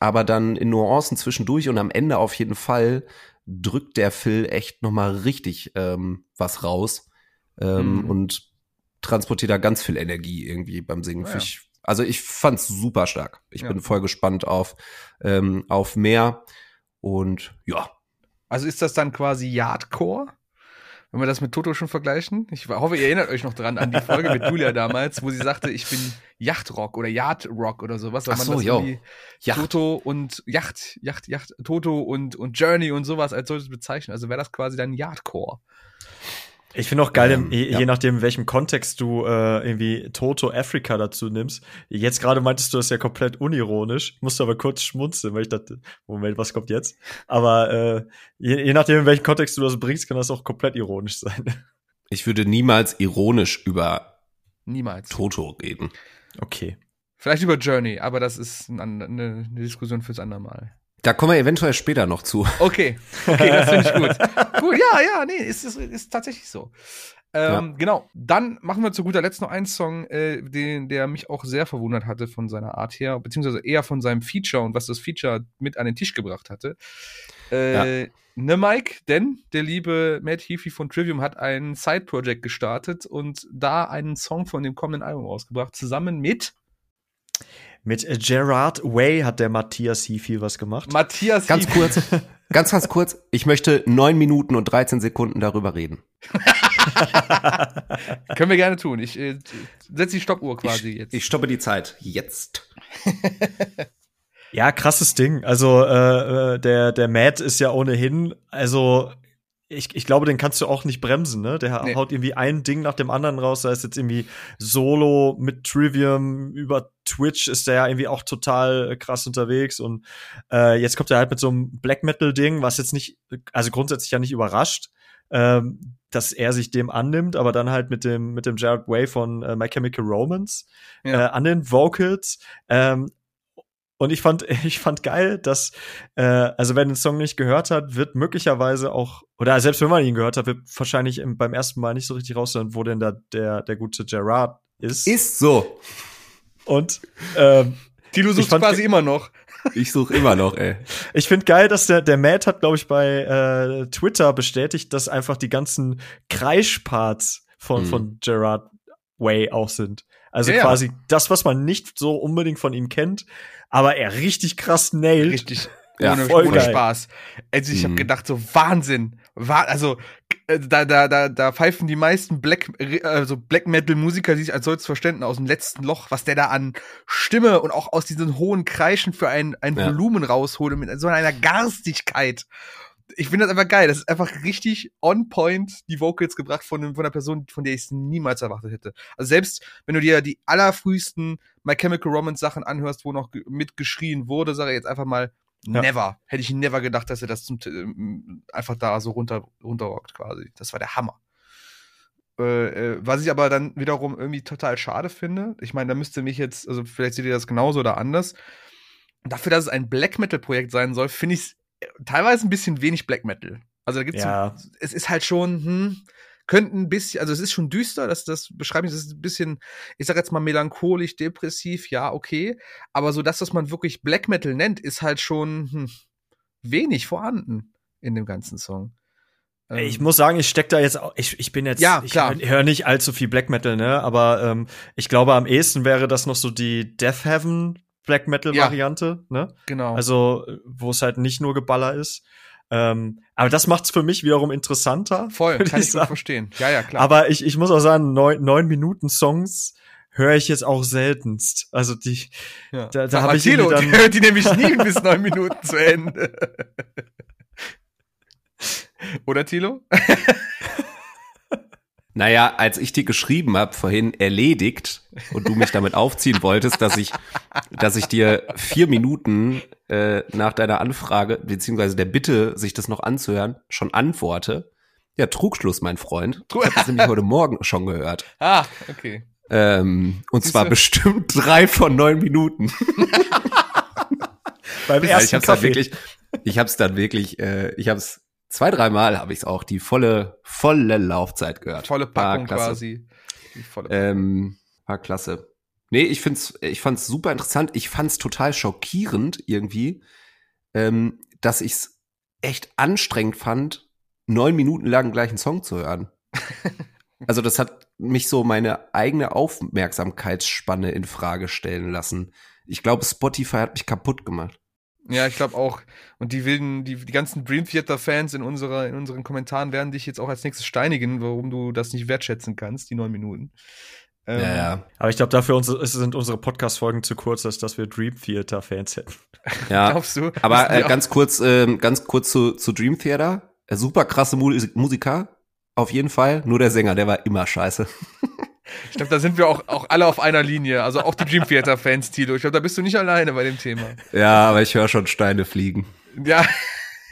aber dann in Nuancen zwischendurch und am Ende auf jeden Fall drückt der Phil echt nochmal richtig ähm, was raus ähm, Mhm. und transportiert da ganz viel Energie irgendwie beim Singen. Ja. Ich, also ich fand's super stark. Ich Ja. bin voll gespannt auf, ähm, auf mehr. Und ja, Also ist das dann quasi Yardcore? Wenn wir das mit Toto schon vergleichen? Ich hoffe, ihr erinnert euch noch dran an die Folge mit Julia damals, wo sie sagte, ich bin Yachtrock oder Yardrock oder sowas. weil Ach man so, das jo. irgendwie Yacht. Toto und Yacht, Yacht, Yacht, Toto und, und Journey und sowas als solches bezeichnen. Also wäre das quasi dann Yardcore. Ich finde auch geil, Ähm, je, ja. je nachdem, in welchem Kontext du äh, irgendwie Toto Africa dazu nimmst. Jetzt gerade meintest du das ja komplett unironisch, musste aber kurz schmunzeln, weil ich dachte, Moment, was kommt jetzt? Aber äh, je, je nachdem, in welchem Kontext du das bringst, kann das auch komplett ironisch sein. ich würde niemals ironisch über Niemals. Toto reden. Okay. Vielleicht über Journey, aber das ist eine, eine Diskussion fürs andere Mal. Da kommen wir eventuell später noch zu. Okay, okay, das finde ich gut. gut, ja, ja, nee, ist, ist, ist tatsächlich so. Ähm, Genau, dann machen wir zu guter Letzt noch einen Song, äh, den, der mich auch sehr verwundert hatte von seiner Art her, beziehungsweise eher von seinem Feature und was das Feature mit an den Tisch gebracht hatte. Äh, Ne, Mike, denn der liebe Matt Heafy von Trivium hat ein Side-Project gestartet und da einen Song von dem kommenden Album rausgebracht, zusammen mit Mit Gerard Way hat der Matthias Heafy was gemacht. Matthias Ganz Heafy. kurz, ganz, ganz kurz. Ich möchte neun Minuten und 13 Sekunden darüber reden. Können wir gerne tun. Ich äh, setze die Stoppuhr quasi ich, jetzt. Ich stoppe die Zeit. Jetzt. Ja, krasses Ding. Also äh, äh, der der Matt ist ja ohnehin, also ich, ich glaube, den kannst du auch nicht bremsen, ne? Der Nee. haut irgendwie ein Ding nach dem anderen raus. Da ist jetzt irgendwie Solo mit Trivium über Twitch ist der ja irgendwie auch total äh, krass unterwegs und äh, jetzt kommt er halt mit so einem Black Metal Ding, was jetzt nicht, also grundsätzlich ja nicht überrascht, ähm, dass er sich dem annimmt, aber dann halt mit dem mit dem Jared Way von äh, My Chemical Romance Ja. äh, an den Vocals. Ähm, und ich fand, ich fand geil, dass, äh, also wer den Song nicht gehört hat, wird möglicherweise auch, oder selbst wenn man ihn gehört hat, wird wahrscheinlich im, beim ersten Mal nicht so richtig raushören, wo denn da der, der gute Gerard ist. Ist so. Und ähm, Tilo Ich sucht fand- quasi immer noch. Ich suche immer noch, ey. ich finde geil, dass der, der Matt hat, glaube ich, bei äh, Twitter bestätigt, dass einfach die ganzen Kreischparts von, Mhm. von Gerard Way auch sind. Also Ja, ja. quasi das, was man nicht so unbedingt von ihm kennt, aber er richtig krass nailt. Richtig. Ja, ohne voll ohne geil. Spaß. Also ich habe Mhm. gedacht, so Wahnsinn. Wa also äh, da, da, da, da pfeifen die meisten Black, äh, also Black Metal Musiker sich als solches verständen aus dem letzten Loch, was der da an Stimme und auch aus diesen hohen Kreischen für ein, ein Ja. Volumen rausholt mit so einer Garstigkeit. Ich finde das einfach geil. Das ist einfach richtig on point die Vocals gebracht von, von einer Person, von der ich es niemals erwartet hätte. Also selbst wenn du dir die allerfrühesten My Chemical Romance Sachen anhörst, wo noch ge- mitgeschrien wurde, sage ich jetzt einfach mal Ja. never. Hätte ich never gedacht, dass er das zum, ähm, einfach da so runter, runterrockt quasi. Das war der Hammer. Äh, äh, was ich aber dann wiederum irgendwie total schade finde. Ich meine, da müsste mich jetzt, also vielleicht seht ihr das genauso oder anders. Dafür, dass es ein Black Metal Projekt sein soll, finde ich es teilweise ein bisschen wenig Black Metal. Also da gibt's Ja. so, es ist halt schon, hm, könnte ein bisschen, also es ist schon düster, das, das beschreibe ich, es ist ein bisschen, ich sag jetzt mal melancholisch, depressiv, ja, okay. Aber so das, was man wirklich Black Metal nennt, ist halt schon hm, wenig vorhanden in dem ganzen Song. Ähm, Ich muss sagen, ich steck da jetzt auch, ich, ich bin jetzt, Ja, ich höre nicht allzu viel Black Metal, ne, aber ähm, ich glaube, am ehesten wäre das noch so die Death Heaven Black Metal Ja. Variante, ne? genau. Also, wo es halt nicht nur Geballer ist. Ähm, aber das macht's für mich wiederum interessanter. voll, kann ich gut sagen. verstehen. Ja, ja, klar. Aber ich, ich muss auch sagen, neun, neun Minuten Songs höre ich jetzt auch seltenst. Also die, ja. da- da Sag hab mal, ich Thilo, irgendwie die dann- hört die nämlich nie bis neun Minuten zu Ende. Oder Tilo? Naja, als ich dir geschrieben habe, vorhin erledigt, und du mich damit aufziehen wolltest, dass ich, dass ich dir vier Minuten äh, nach deiner Anfrage, beziehungsweise der Bitte, sich das noch anzuhören, schon antworte. Ja, Trugschluss, mein Freund. Ich habe das nämlich heute Morgen schon gehört. Ah, okay. Ähm, und Siehst zwar bestimmt drei von neun Minuten. Beim ersten ich hab's Kaffee. Dann wirklich, ich habe es dann wirklich, äh, ich habe es zwei, dreimal habe ich es auch die volle, volle Laufzeit gehört. Volle Packung quasi. Volle Packung. Ähm, war klasse. Nee, ich find's, ich fand's super interessant. Ich fand's total schockierend irgendwie, ähm, dass ich's echt anstrengend fand, neun Minuten lang gleich einen Song zu hören. also das hat mich so meine eigene Aufmerksamkeitsspanne in Frage stellen lassen. Ich glaube, Spotify hat mich kaputt gemacht. Ja, ich glaube auch. Und die wilden, die, die ganzen Dream Theater Fans in unserer, in unseren Kommentaren werden dich jetzt auch als nächstes steinigen, warum du das nicht wertschätzen kannst, die neun Minuten. Ähm, ja, ja. Aber ich glaube, dafür sind unsere Podcast-Folgen zu kurz, als dass wir Dream Theater Fans hätten. Ja. Glaubst du? Aber äh, ganz kurz, äh, ganz kurz zu, zu Dream Theater. Äh, super krasse Musiker. Auf jeden Fall. Nur der Sänger, der war immer scheiße. Ich glaube, da sind wir auch, auch alle auf einer Linie. Also auch die Dream Theater Fans, Tilo. Ich glaube, da bist du nicht alleine bei dem Thema. Ja, aber ich höre schon Steine fliegen. Ja.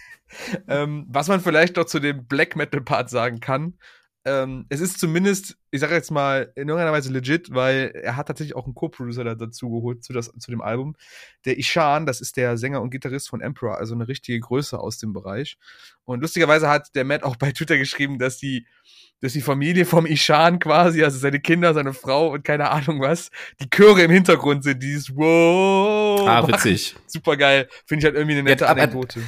ähm, was man vielleicht noch zu dem Black Metal Part sagen kann, ähm, es ist zumindest, ich sage jetzt mal, in irgendeiner Weise legit, weil er hat tatsächlich auch einen Co-Producer da dazu geholt zu, das, zu dem Album. Der Ishan, das ist der Sänger und Gitarrist von Emperor, also eine richtige Größe aus dem Bereich. Und lustigerweise hat der Matt auch bei Twitter geschrieben, dass die dass die Familie vom Ishan quasi, also seine Kinder, seine Frau und keine Ahnung was, die Chöre im Hintergrund sind, dieses Wow. Ah, witzig. Super geil. Finde ich halt irgendwie eine nette ja, Anekdote.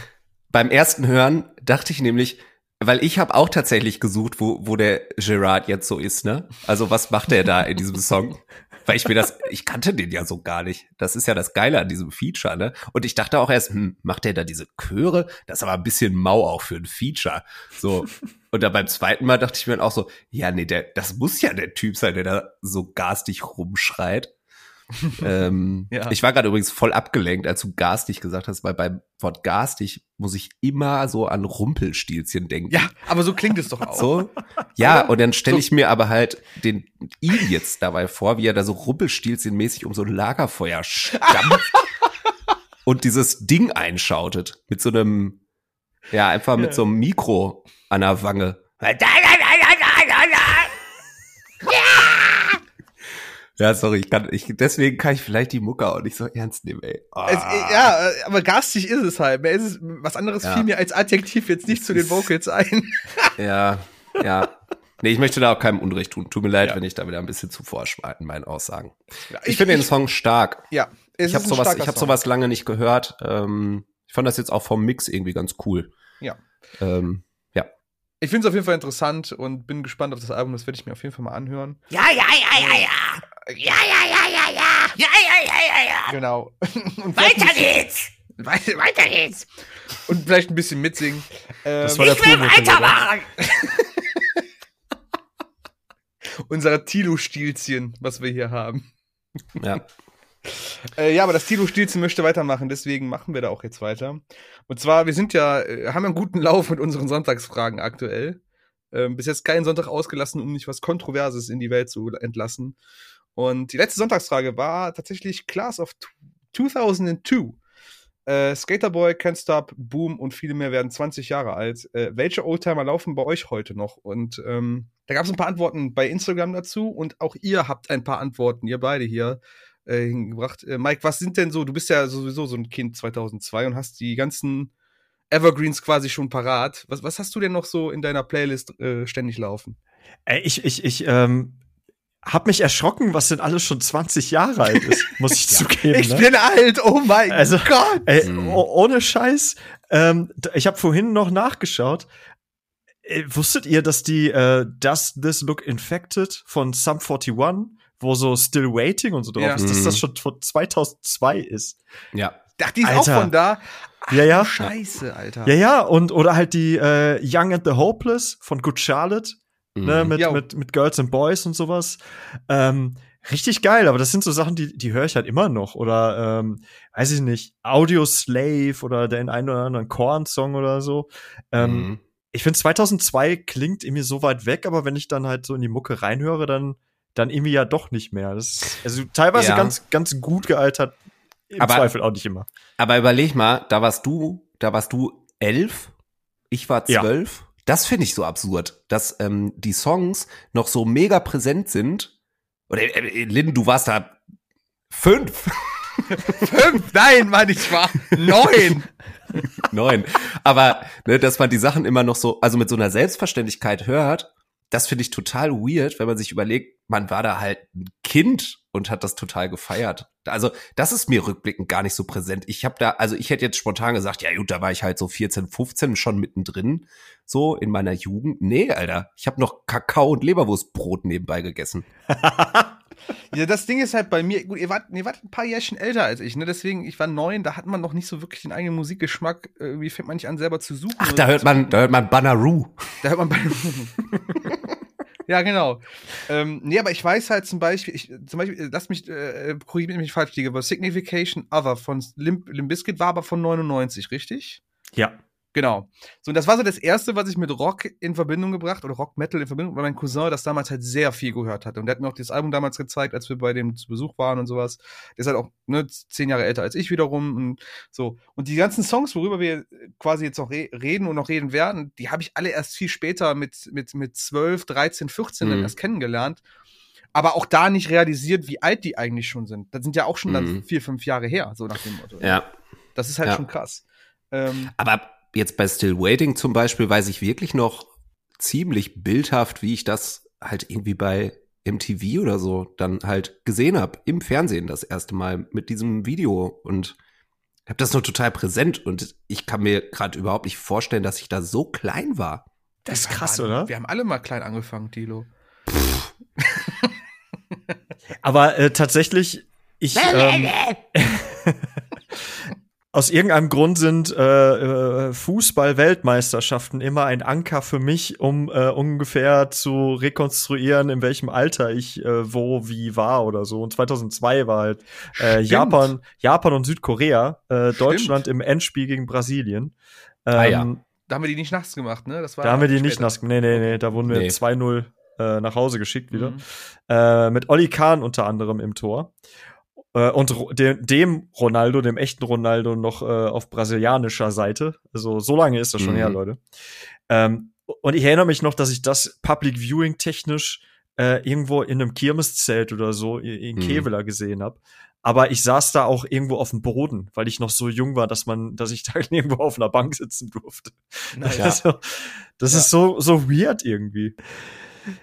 Beim ersten Hören dachte ich nämlich, weil ich habe auch tatsächlich gesucht, wo, wo der Gerard jetzt so ist, ne? Also was macht er da in diesem Song? Weil ich mir das, ich kannte den ja so gar nicht. Das ist ja das Geile an diesem Feature, ne? Und ich dachte auch erst, hm, macht der da diese Chöre? Das ist aber ein bisschen mau auch für ein Feature. So. Und dann beim zweiten Mal dachte ich mir dann auch so, ja, nee, der, das muss ja der Typ sein, der da so garstig rumschreit. ähm, ja. Ich war gerade übrigens voll abgelenkt, als du garstig gesagt hast, weil beim Wort garstig muss ich immer so an Rumpelstilzchen denken. Ja, aber so klingt es doch auch. So? Ja, und dann stelle ich so. mir aber halt den ihn jetzt dabei vor, wie er da so Rumpelstilzchen-mäßig um so ein Lagerfeuer stampft und dieses Ding einschautet mit so einem, ja, einfach mit ja. so einem Mikro an der Wange. Ja, sorry, ich kann, ich, deswegen kann ich vielleicht die Mucke auch nicht so ernst nehmen, ey. Oh. Es, ja, aber garstig ist es halt. Mehr ist es, was anderes ja. fiel mir als Adjektiv jetzt nicht zu den Vocals ein. ja, ja. Nee, ich möchte da auch keinem Unrecht tun. Tut mir leid, ja. wenn ich da wieder ein bisschen zu forsch war in meinen Aussagen. Ja, ich, ich finde den Song stark. Ja, ich habe sowas, ich habe sowas lange nicht gehört. Ähm, ich fand das jetzt auch vom Mix irgendwie ganz cool. Ja. Ähm, ich finde es auf jeden Fall interessant und bin gespannt auf das Album. Das werde ich mir auf jeden Fall mal anhören. Ja, ja, ja, ja, ja. Ja, ja, ja, ja, ja. Ja, ja, ja, ja, ja. Genau. Und weiter geht's. Weiter, weiter geht's. Und vielleicht ein bisschen mitsingen. Ähm, das war ich will weitermachen. Unser Tilo-Stilzchen, was wir hier haben. Ja. Äh, ja, aber das Tilo Stilzen möchte weitermachen, deswegen machen wir da auch jetzt weiter. Und zwar, wir sind ja, äh, haben einen guten Lauf mit unseren Sonntagsfragen aktuell. Ähm, bis jetzt keinen Sonntag ausgelassen, um nicht was Kontroverses in die Welt zu entlassen. Und die letzte Sonntagsfrage war tatsächlich Class of 2002. Äh, Skaterboy, Can't Stop, Boom und viele mehr werden 20 Jahre alt. Äh, welche Oldtimer laufen bei euch heute noch? Und ähm, da gab es ein paar Antworten bei Instagram dazu und auch ihr habt ein paar Antworten, ihr beide hier äh, hingebracht. Äh, Mike, was sind denn so, du bist ja sowieso so ein Kind 2002 und hast die ganzen Evergreens quasi schon parat. Was, was hast du denn noch so in deiner Playlist äh, ständig laufen? Ey, ich, ich, ich, ähm, hab mich erschrocken, was denn alles schon 20 Jahre alt ist, muss ich ja. zugeben. Ich ne? bin alt, oh mein also, Gott. Ey, mhm. ohne Scheiß. Ähm, ich habe vorhin noch nachgeschaut. Äh, wusstet ihr, dass die äh, Does This Look Infected von Sum 41 wo so Still Waiting und so drauf ja. ist, dass das mhm. schon von 2002 ist. Ja. Ach, die ist Alter. auch von da. Ach, ja, ja. Scheiße, Alter. Ja, ja, und oder halt die äh, Young and the Hopeless von Good Charlotte, mhm. ne, mit, mit, mit Girls and Boys und sowas. Ähm, richtig geil, aber das sind so Sachen, die, die höre ich halt immer noch. Oder, ähm, weiß ich nicht, Audio Slave oder den einen oder anderen Korn-Song oder so. Ähm, mhm. ich finde 2002 klingt irgendwie so weit weg, aber wenn ich dann halt so in die Mucke reinhöre, dann dann irgendwie ja doch nicht mehr. Das ist also teilweise Ja. ganz ganz gut gealtert, im Aber- Zweifel auch nicht immer. Aber überleg mal, da warst du, da warst du elf, ich war Ja. zwölf. Das finde ich so absurd, dass ähm, die Songs noch so mega präsent sind. Oder äh, Lynn, du warst da fünf, Fünf, nein, Mann, ich war neun. neun. Aber ne, dass man die Sachen immer noch so, also mit so einer Selbstverständlichkeit hört, das finde ich total weird, wenn man sich überlegt, man war da halt ein Kind und hat das total gefeiert. Also das ist mir rückblickend gar nicht so präsent. Ich habe da, also ich hätte jetzt spontan gesagt, ja gut, da war ich halt so 14, 15 schon mittendrin, so in meiner Jugend. Nee, Alter, ich habe noch Kakao und Leberwurstbrot nebenbei gegessen. Ja, das Ding ist halt bei mir, gut, ihr wart, ihr wart ein paar Jährchen älter als ich, ne? Deswegen, ich war neun, da hat man noch nicht so wirklich den eigenen Musikgeschmack. Irgendwie fängt man nicht an, selber zu suchen. Ach, da hört man, da hört man Banaroo. Da hört man bei. ja, genau. Ähm, nee, aber ich weiß halt zum Beispiel, ich, zum Beispiel, äh, lass mich, äh, korrigiere mich falsch liege, aber Signification Other von Limp, Limp Bizkit war aber von 99, richtig? Ja. Genau. So, und das war so das erste, was ich mit Rock in Verbindung gebracht oder Rock Metal in Verbindung, weil mein Cousin das damals halt sehr viel gehört hatte. Und der hat mir auch das Album damals gezeigt, als wir bei dem zu Besuch waren und sowas. Der ist halt auch ne, zehn Jahre älter als ich wiederum und so. Und die ganzen Songs, worüber wir quasi jetzt noch re reden und noch reden werden, die habe ich alle erst viel später mit, mit, mit 12, 13, 14 dann Mhm. erst kennengelernt. Aber auch da nicht realisiert, wie alt die eigentlich schon sind. Das sind ja auch schon dann Mhm. vier, fünf Jahre her, so nach dem Motto. Ja. Das ist halt Ja. schon krass. Ähm, Aber jetzt bei Still Waiting zum Beispiel weiß ich wirklich noch ziemlich bildhaft, wie ich das halt irgendwie bei MTV oder so dann halt gesehen habe, im Fernsehen das erste Mal mit diesem Video und habe das noch total präsent und ich kann mir gerade überhaupt nicht vorstellen, dass ich da so klein war. Das ist krass, oder? Wir haben alle mal klein angefangen, Tilo. Aber äh, tatsächlich, ich ähm, aus irgendeinem Grund sind äh, äh, Fußball-Weltmeisterschaften immer ein Anker für mich, um äh, ungefähr zu rekonstruieren, in welchem Alter ich äh, wo wie war oder so. Und 2002 war halt äh, Stimmt. Japan, Japan und Südkorea, äh, Stimmt. Deutschland im Endspiel gegen Brasilien. Ähm, Ah, ja. Da haben wir die nicht nachts gemacht, ne? Das war Da haben wir die nicht später. nass. Nee, nee, nee, da wurden wir Nee. 2-0 äh, nach Hause geschickt wieder. Mhm. Äh, mit Olli Kahn unter anderem im Tor. Äh, und dem, Ronaldo, dem echten Ronaldo, noch äh, auf brasilianischer Seite. Also so lange ist das schon Mhm. her, Leute. Ähm, und ich erinnere mich noch, dass ich das Public Viewing technisch äh, irgendwo in einem Kirmeszelt oder so in, Mhm. Kevela gesehen habe. Aber ich saß da auch irgendwo auf dem Boden, weil ich noch so jung war, dass man, dass ich da irgendwo auf einer Bank sitzen durfte. Nice. Also, das Ja. ist so, so weird irgendwie.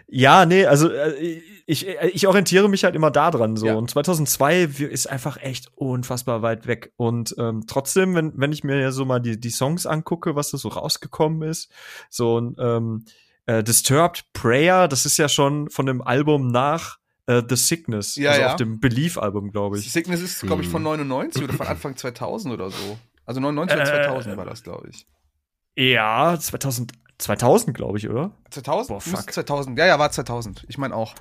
Ja, nee, also äh, ich, ich orientiere mich halt immer da dran so. Ja. Und 2002 wir- ist einfach echt unfassbar weit weg. Und ähm, trotzdem, wenn, wenn ich mir ja so mal die, die Songs angucke, was da so rausgekommen ist, so ein ähm, äh, Disturbed Prayer, das ist ja schon von dem Album nach äh, The Sickness, Ja, also ja. auf dem Belief-Album, glaube ich. Sickness ist, glaube ich, von Mhm. 99 oder von Anfang 2000 oder so. Also 99 oder Äh, 2000 war das, glaube ich. Ja, 2000, 2000 glaube ich, oder? 2000? Boah, fuck. 2000. Ja, ja, war 2000. Ich meine auch.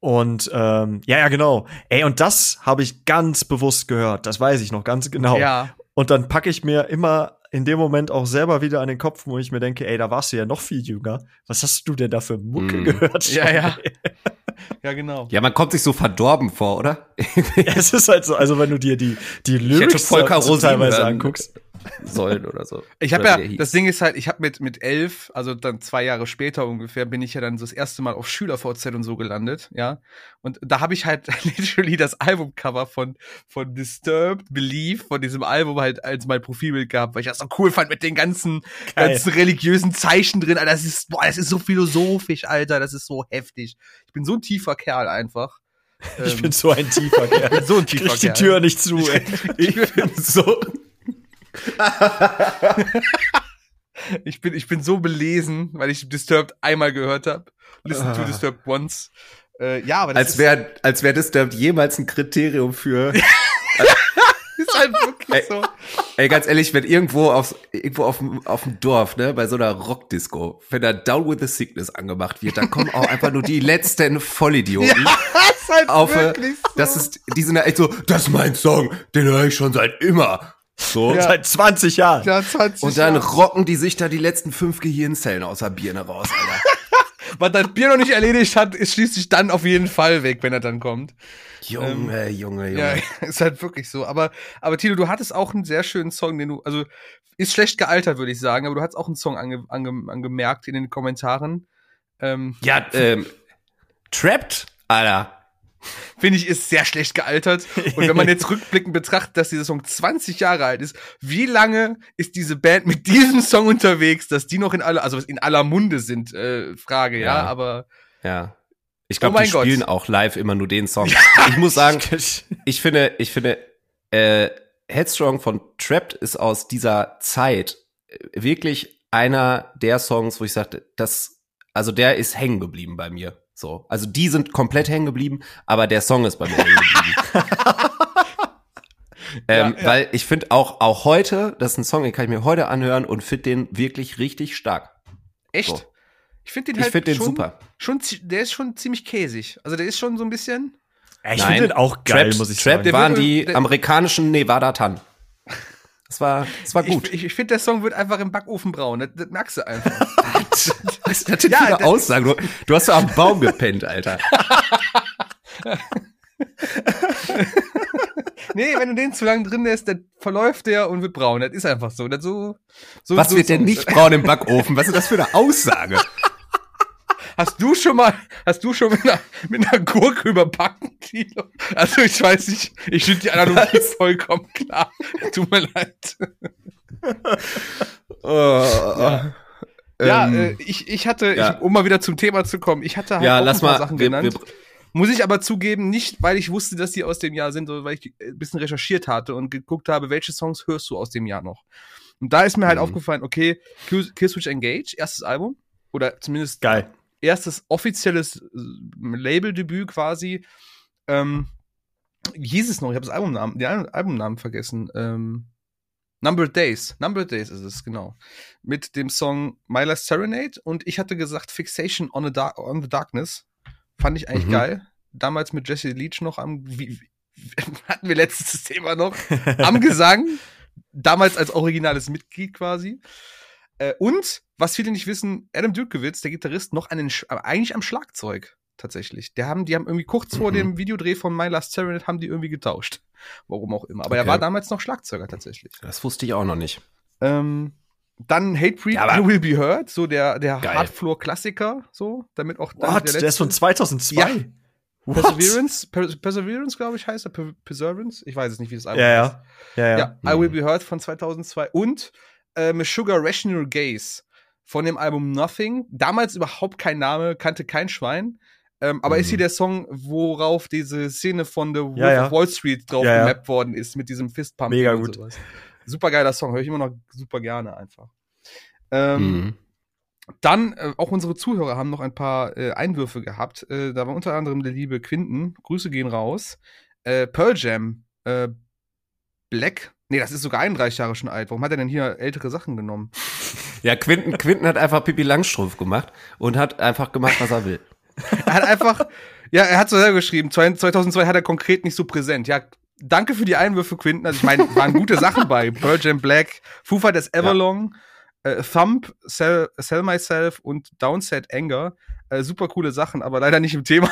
Und ähm, ja, ja, genau. Ey, und das habe ich ganz bewusst gehört. Das weiß ich noch ganz genau. Ja. Und dann packe ich mir immer in dem Moment auch selber wieder an den Kopf, wo ich mir denke, ey, da warst du ja noch viel jünger. Was hast du denn da für Mucke Mm. gehört? schon, Ja, ja. Ja, genau. Ja, man kommt sich so verdorben vor, oder? Es ist halt so, also wenn du dir die, die Lyrics teilweise hören anguckst. Sollen oder so. Ich habe ja, das Ding ist halt, ich habe mit, mit elf, also dann zwei Jahre später ungefähr, bin ich ja dann so das erste Mal auf SchülerVZ und so gelandet, ja. Und da habe ich halt literally das Albumcover von, von Disturbed Belief, von diesem Album halt als mein Profilbild gehabt, weil ich das so cool fand mit den ganzen, Geil. ganzen religiösen Zeichen drin. Alter, das ist, boah, das ist so philosophisch, Alter, das ist so heftig. Ich bin so ein tiefer Kerl einfach. Ich Ähm, bin so ein tiefer Kerl. so ein Ich tiefer krieg die Kerl. Tür nicht zu, ey. Ich bin so. Ich bin, ich bin so belesen, weil ich Disturbed einmal gehört habe. Listen to Ah. Disturbed once. Äh, ja, aber das Als wäre als wär das da jemals ein Kriterium für. ist, ist halt wirklich Ey. so. Ey, ganz ehrlich, wenn irgendwo auf, irgendwo auf dem, auf dem Dorf, ne, bei so einer Rockdisco, wenn da Down with the Sickness angemacht wird, dann kommen auch einfach nur die letzten Vollidioten. ist halt auf, äh, wirklich so. das ist, die sind da echt so, das ist mein Song, den höre ich schon seit immer. So. Ja. Seit 20 Jahren. Ja, 20 Und dann Jahren. rocken die sich da die letzten fünf Gehirnzellen aus der Birne raus, Alter. Was das Bier noch nicht erledigt hat, ist schließlich dann auf jeden Fall weg, wenn er dann kommt. Junge, ähm, Junge, Junge. Ja, ist halt wirklich so. Aber, aber Tilo, du hattest auch einen sehr schönen Song, den du, also ist schlecht gealtert, würde ich sagen, aber du hast auch einen Song ange, ange, angemerkt in den Kommentaren. Ähm, ja, ähm, Trapped, Alter. Finde ich, ist sehr schlecht gealtert. Und wenn man jetzt rückblickend betrachtet, dass dieser Song 20 Jahre alt ist, wie lange ist diese Band mit diesem Song unterwegs, dass die noch in aller, also in aller Munde sind, äh, Frage, ja, ja aber. Ja. Ich glaube, oh die spielen Gott. auch live immer nur den Song. Ja, ich muss sagen, ich finde, ich finde, äh, Headstrong von Trapped ist aus dieser Zeit wirklich einer der Songs, wo ich sagte, das, also der ist hängen geblieben bei mir. So, also die sind komplett hängen geblieben, aber der Song ist bei mir hängen geblieben. ähm, ja, ja. Weil ich finde auch auch heute, das ist ein Song, den kann ich mir heute anhören und finde den wirklich richtig stark. Echt? So. Ich finde den halt find den schon, super. Schon, der ist schon ziemlich käsig. Also der ist schon so ein bisschen. Ich finde den auch geil, Trapped, muss ich Trapped sagen. waren die der, amerikanischen Nevada Tan. Das war, das war gut. Ich, ich, ich finde, der Song wird einfach im Backofen braun. Das, das merkst du einfach. Was? Das sind ja, viele Aussagen. Du, du hast so am Baum gepennt, Alter. nee, wenn du den zu lange drin lässt, dann verläuft der und wird braun. Das ist einfach so. Das so, so Was so, wird denn nicht braun im Backofen? Was ist das für eine Aussage? Hast du schon mal, hast du schon mit einer, mit einer Gurke überbacken, Kilo? Also ich weiß nicht, ich finde die Analogie Was? vollkommen klar. Tut mir leid. oh, ja, ja ähm, äh, ich, ich hatte, ja. ich, um mal wieder zum Thema zu kommen, ich hatte halt ja, auch lass ein paar mal, Sachen wir, genannt. Wir, muss ich aber zugeben, nicht weil ich wusste, dass die aus dem Jahr sind, sondern weil ich ein bisschen recherchiert hatte und geguckt habe, welche Songs hörst du aus dem Jahr noch. Und da ist mir halt mhm. aufgefallen, okay, Killswitch Engage, erstes Album, oder zumindest Geil erstes offizielles äh, Labeldebüt quasi. Ähm, hieß es noch, ich habe das Albumnamen, den Albumnamen vergessen. Ähm, Numbered Days. Numbered Days ist es, genau. Mit dem Song My Last Serenade und ich hatte gesagt Fixation on, Dark, on the Darkness. Fand ich eigentlich mhm. geil. Damals mit Jesse Leach noch am, wie, wie, hatten wir letztes Thema noch, am Gesang. Damals als originales Mitglied quasi. Äh, und, was viele nicht wissen, Adam Dukewitz, der Gitarrist, noch an den, eigentlich am Schlagzeug tatsächlich. Der haben, die haben irgendwie kurz mhm. vor dem Videodreh von My Last Serenade haben die irgendwie getauscht. Warum auch immer. Aber okay. er war damals noch Schlagzeuger tatsächlich. Das wusste ich auch noch nicht. Ähm, dann Hatebreed, ja, I Will Be Heard, so der, der Hardfloor-Klassiker, so, damit auch dann What? Der, der, ist von 2002? Ja. Perseverance, per Perseverance, glaube ich, heißt er. Per Perseverance? Ich weiß es nicht, wie das Album ja, heißt. Ja, ja. ja, ja. I Will Be Heard von 2002 und äh, Sugar Rational Gaze von dem Album Nothing. Damals überhaupt kein Name, kannte kein Schwein. Ähm, aber mhm. ist hier der Song, worauf diese Szene von The Wolf ja, ja. of Wall Street drauf ja, gemappt worden ist, mit diesem Fistpump. Mega gut. Sowas. Super geiler Song, höre ich immer noch super gerne einfach. Ähm, mhm. Dann, äh, auch unsere Zuhörer haben noch ein paar äh, Einwürfe gehabt. Äh, da war unter anderem der liebe Quinten. Grüße gehen raus. Äh, Pearl Jam, äh, Black Nee, das ist sogar 31 Jahre schon alt. Warum hat er denn hier ältere Sachen genommen? Ja, Quinten, Quinten hat einfach Pippi Langstrumpf gemacht und hat einfach gemacht, was er will. Er hat einfach, ja, er hat so selber geschrieben, 2002 hat er konkret nicht so präsent. Ja, danke für die Einwürfe, Quinten. Also ich meine, waren gute Sachen bei. Pearl Jam Black, Foo Fighters Everlong, ja. äh, Thump, Sell, Sell Myself und Downset Anger. Äh, super coole Sachen, aber leider nicht im Thema.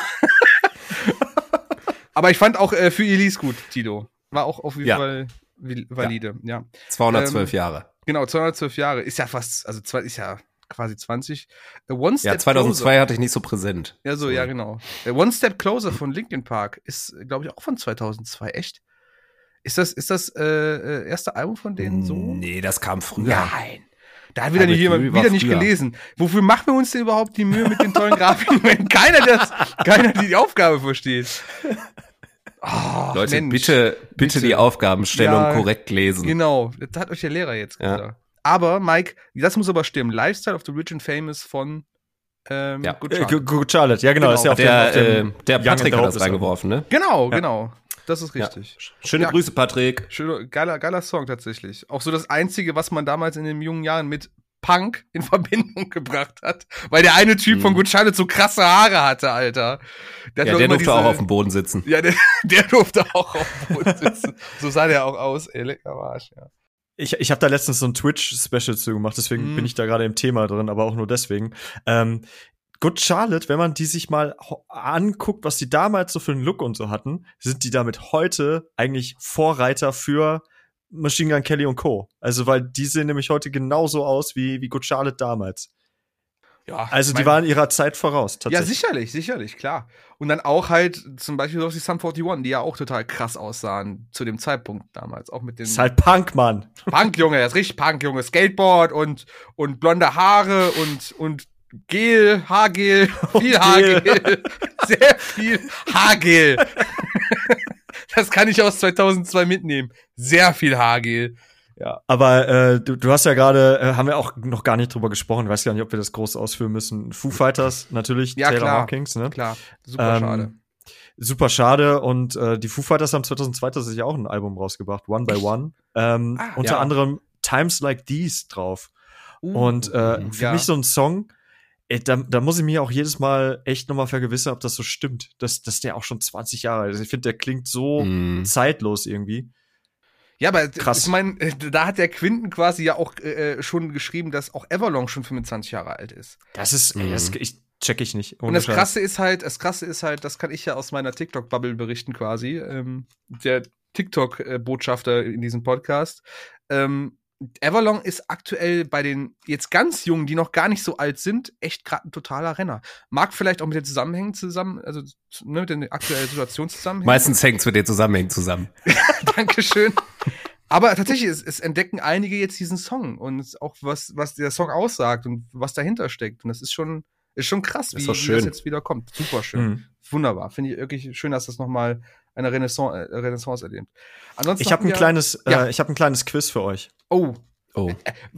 aber ich fand auch äh, für Elise gut, Tito. War auch auf jeden ja. Fall valide, ja. ja. 212 ähm, Jahre. Genau, 212 Jahre. Ist ja fast, also ist ja quasi 20. One Step ja, 2002 Closer. hatte ich nicht so präsent. Ja, so, so. ja, genau. One Step Closer von Linkin Park ist, glaube ich, auch von 2002. Echt? Ist das, ist das äh, äh, erste Album von denen so? Nee, das kam früher. Nein. Da hat wieder, nicht, jemand, wieder nicht gelesen. Wofür machen wir uns denn überhaupt die Mühe mit den tollen Grafiken, wenn keiner das, keiner die Aufgabe versteht? Oh, Leute, Mensch, bitte, bitte, die Aufgabenstellung ja, korrekt lesen. Genau, das hat euch der Lehrer jetzt gesagt. Ja. Aber, Mike, das muss aber stimmen. Lifestyle of the Rich and Famous von ähm, ja. Good, Charlotte. Äh, Good Charlotte. Ja, genau. genau. Ist ja auf der, dem, auf dem äh, der Patrick hat das reingeworfen, ne? Genau, ja. genau. Das ist richtig. Ja. Schöne Grüße, Patrick. Schöne, geiler, geiler Song tatsächlich. Auch so das Einzige, was man damals in den jungen Jahren mit Punk in Verbindung gebracht hat, weil der eine Typ Mhm. von Good Charlotte so krasse Haare hatte, Alter. Der, Ja, der durfte auch auf dem Boden sitzen. Ja, der, der durfte auch auf dem Boden sitzen. So sah der auch aus, ey, lecker Arsch, ja. Ich, ich habe da letztens so ein Twitch-Special zu gemacht, deswegen Mhm. bin ich da gerade im Thema drin, aber auch nur deswegen. Ähm, Good Charlotte, wenn man die sich mal anguckt, was die damals so für einen Look und so hatten, sind die damit heute eigentlich Vorreiter für Machine Gun Kelly und Co. Also, weil die sehen nämlich heute genauso aus wie, wie Good Charlotte damals. Ja Also, die waren ihrer Zeit voraus, Ja, tatsächlich. sicherlich, sicherlich, klar. Und dann auch halt zum Beispiel so die Sum 41, die ja auch total krass aussahen zu dem Zeitpunkt damals. Auch mit den ist halt Punk, Mann. Punk, Junge, das ist richtig Punk, Junge. Skateboard und, und blonde Haare und, und Gel, Haargel, viel Gel. Haargel. Sehr viel Haargel. das kann ich aus 2002 mitnehmen. Sehr viel Haargel. Ja. Aber äh, du, du hast ja gerade, äh, haben wir auch noch gar nicht drüber gesprochen, ich weiß gar nicht, ob wir das groß ausführen müssen. Foo Fighters, natürlich, Ja, Taylor klar. Hawkins, ne? Klar, super Ähm, schade. Super schade. Und äh, die Foo Fighters haben 2002 tatsächlich auch ein Album rausgebracht, One by One. Ähm, Ah, unter ja. anderem Times Like These drauf. Uh, Und äh, für ja. mich so ein Song, ey, da, da muss ich mich auch jedes Mal echt nochmal vergewissern, ob das so stimmt. Dass, dass der auch schon 20 Jahre alt ist. Ich finde, der klingt so Mhm. zeitlos irgendwie. Ja, aber Krass. ich meine, da hat der Quinten quasi ja auch äh, schon geschrieben, dass auch Everlong schon 25 Jahre alt ist. Das ist, ey, Mhm. das ich, check ich nicht. Und das Scheiß. Krasse ist halt, das Krasse ist halt, das kann ich ja aus meiner TikTok-Bubble berichten quasi, ähm, der TikTok-Botschafter in diesem Podcast. Ähm, Everlong ist aktuell bei den jetzt ganz Jungen, die noch gar nicht so alt sind, echt gerade ein totaler Renner. Mag vielleicht auch mit den Zusammenhängen zusammen, also ne, mit den aktuellen Situationen zusammenhängen. Meistens hängt's mit den Zusammenhängen zusammen. Dankeschön. Aber tatsächlich, es, es entdecken einige jetzt diesen Song und auch was, was der Song aussagt und was dahinter steckt. Und das ist schon, ist schon krass, Ist wie, wie das jetzt wieder kommt. Super schön. Mhm. Wunderbar. Finde ich wirklich schön, dass das nochmal eine Renaissance, äh, Renaissance erlebt. Ansonsten Ich habe ein kleines, Ja. äh, ich habe ein kleines Quiz für euch. Oh, Oh.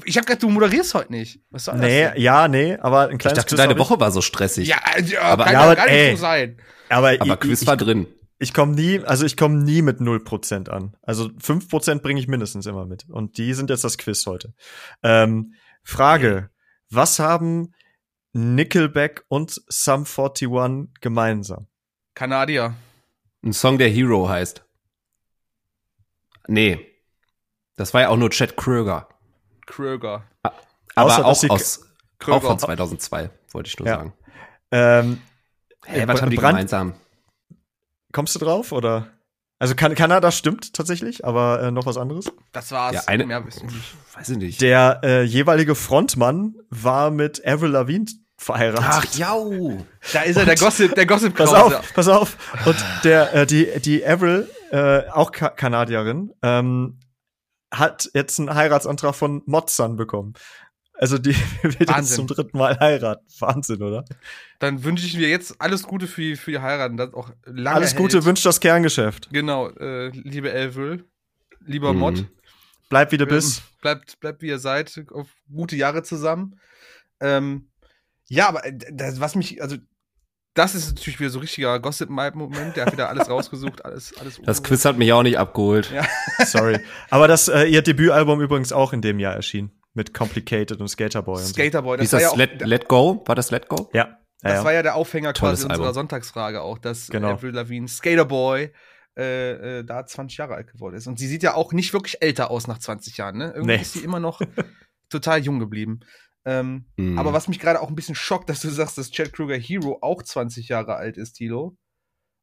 ich habe gedacht, du moderierst heute nicht. Was soll Nee, das denn? ja, nee, aber ein Ich kleines dachte, Quiz. deine hab ich. Woche war so stressig. Ja, äh, ja Aber- kann ja, ja, aber gar nicht ey. so sein. Aber, Aber ich, Quiz ich, war drin. Ich komme nie, also ich komme nie mit 0% an. Also 5% bringe ich mindestens immer mit. Und die sind jetzt das Quiz heute. Ähm, Frage. Was haben Nickelback und Sum 41 gemeinsam? Kanadier. Ein Song, der Hero heißt. Nee. Das war ja auch nur Chad Kröger. Kröger. Aber Außer, auch, aus, Kröger. auch von 2002, wollte ich nur Ja. sagen. Ähm, Hey, Äh, was haben die Brand- gemeinsam? Kommst du drauf oder? Also kan Kanada stimmt tatsächlich, aber äh, noch was anderes. Das war's. Ja, eine- Mehr wissen nicht. Weiß ich nicht. Der äh, jeweilige Frontmann war mit Avril Lavigne verheiratet. jau. Da ist er, der Gossip, der Gossip Pass Krause. auf, pass auf. Und der, äh, die, die Avril, äh, auch Ka Kanadierin, ähm, hat jetzt einen Heiratsantrag von Mozan bekommen. Also die wird jetzt zum dritten Mal heiraten. Wahnsinn, oder? Dann wünsche ich mir jetzt alles Gute für, für die Heirat und das auch lange Alles Gute, hält. wünscht das Kerngeschäft. Genau, äh, liebe Elvil, lieber Mhm. Mod, Bleib wie du bist. ähm, bleibt, bleibt wie ihr seid, auf gute Jahre zusammen. Ähm, ja, aber äh, das, was mich, also das ist natürlich wieder so richtiger Gossip-Moment, der hat wieder alles rausgesucht, alles, alles Das Quiz hat mich auch nicht abgeholt. Ja. Sorry. Aber das, äh, ihr Debütalbum übrigens auch in dem Jahr erschien. Mit Complicated und Skaterboy und so. Skaterboy, Wie das ist war das ja auch, Let, Let Go? War das Let Go? Ja. das ja, ja. war ja der Aufhänger Tolles quasi unserer Album. Sonntagsfrage auch, dass Genau. Avril Lavigne Skaterboy äh, äh, da 20 Jahre alt geworden ist. Und sie sieht ja auch nicht wirklich älter aus nach 20 Jahren, ne? Irgendwie Nee. ist sie immer noch total jung geblieben. Ähm, Mhm. Aber was mich gerade auch ein bisschen schockt, dass du sagst, dass Chad Kruger Hero auch 20 Jahre alt ist, Tilo.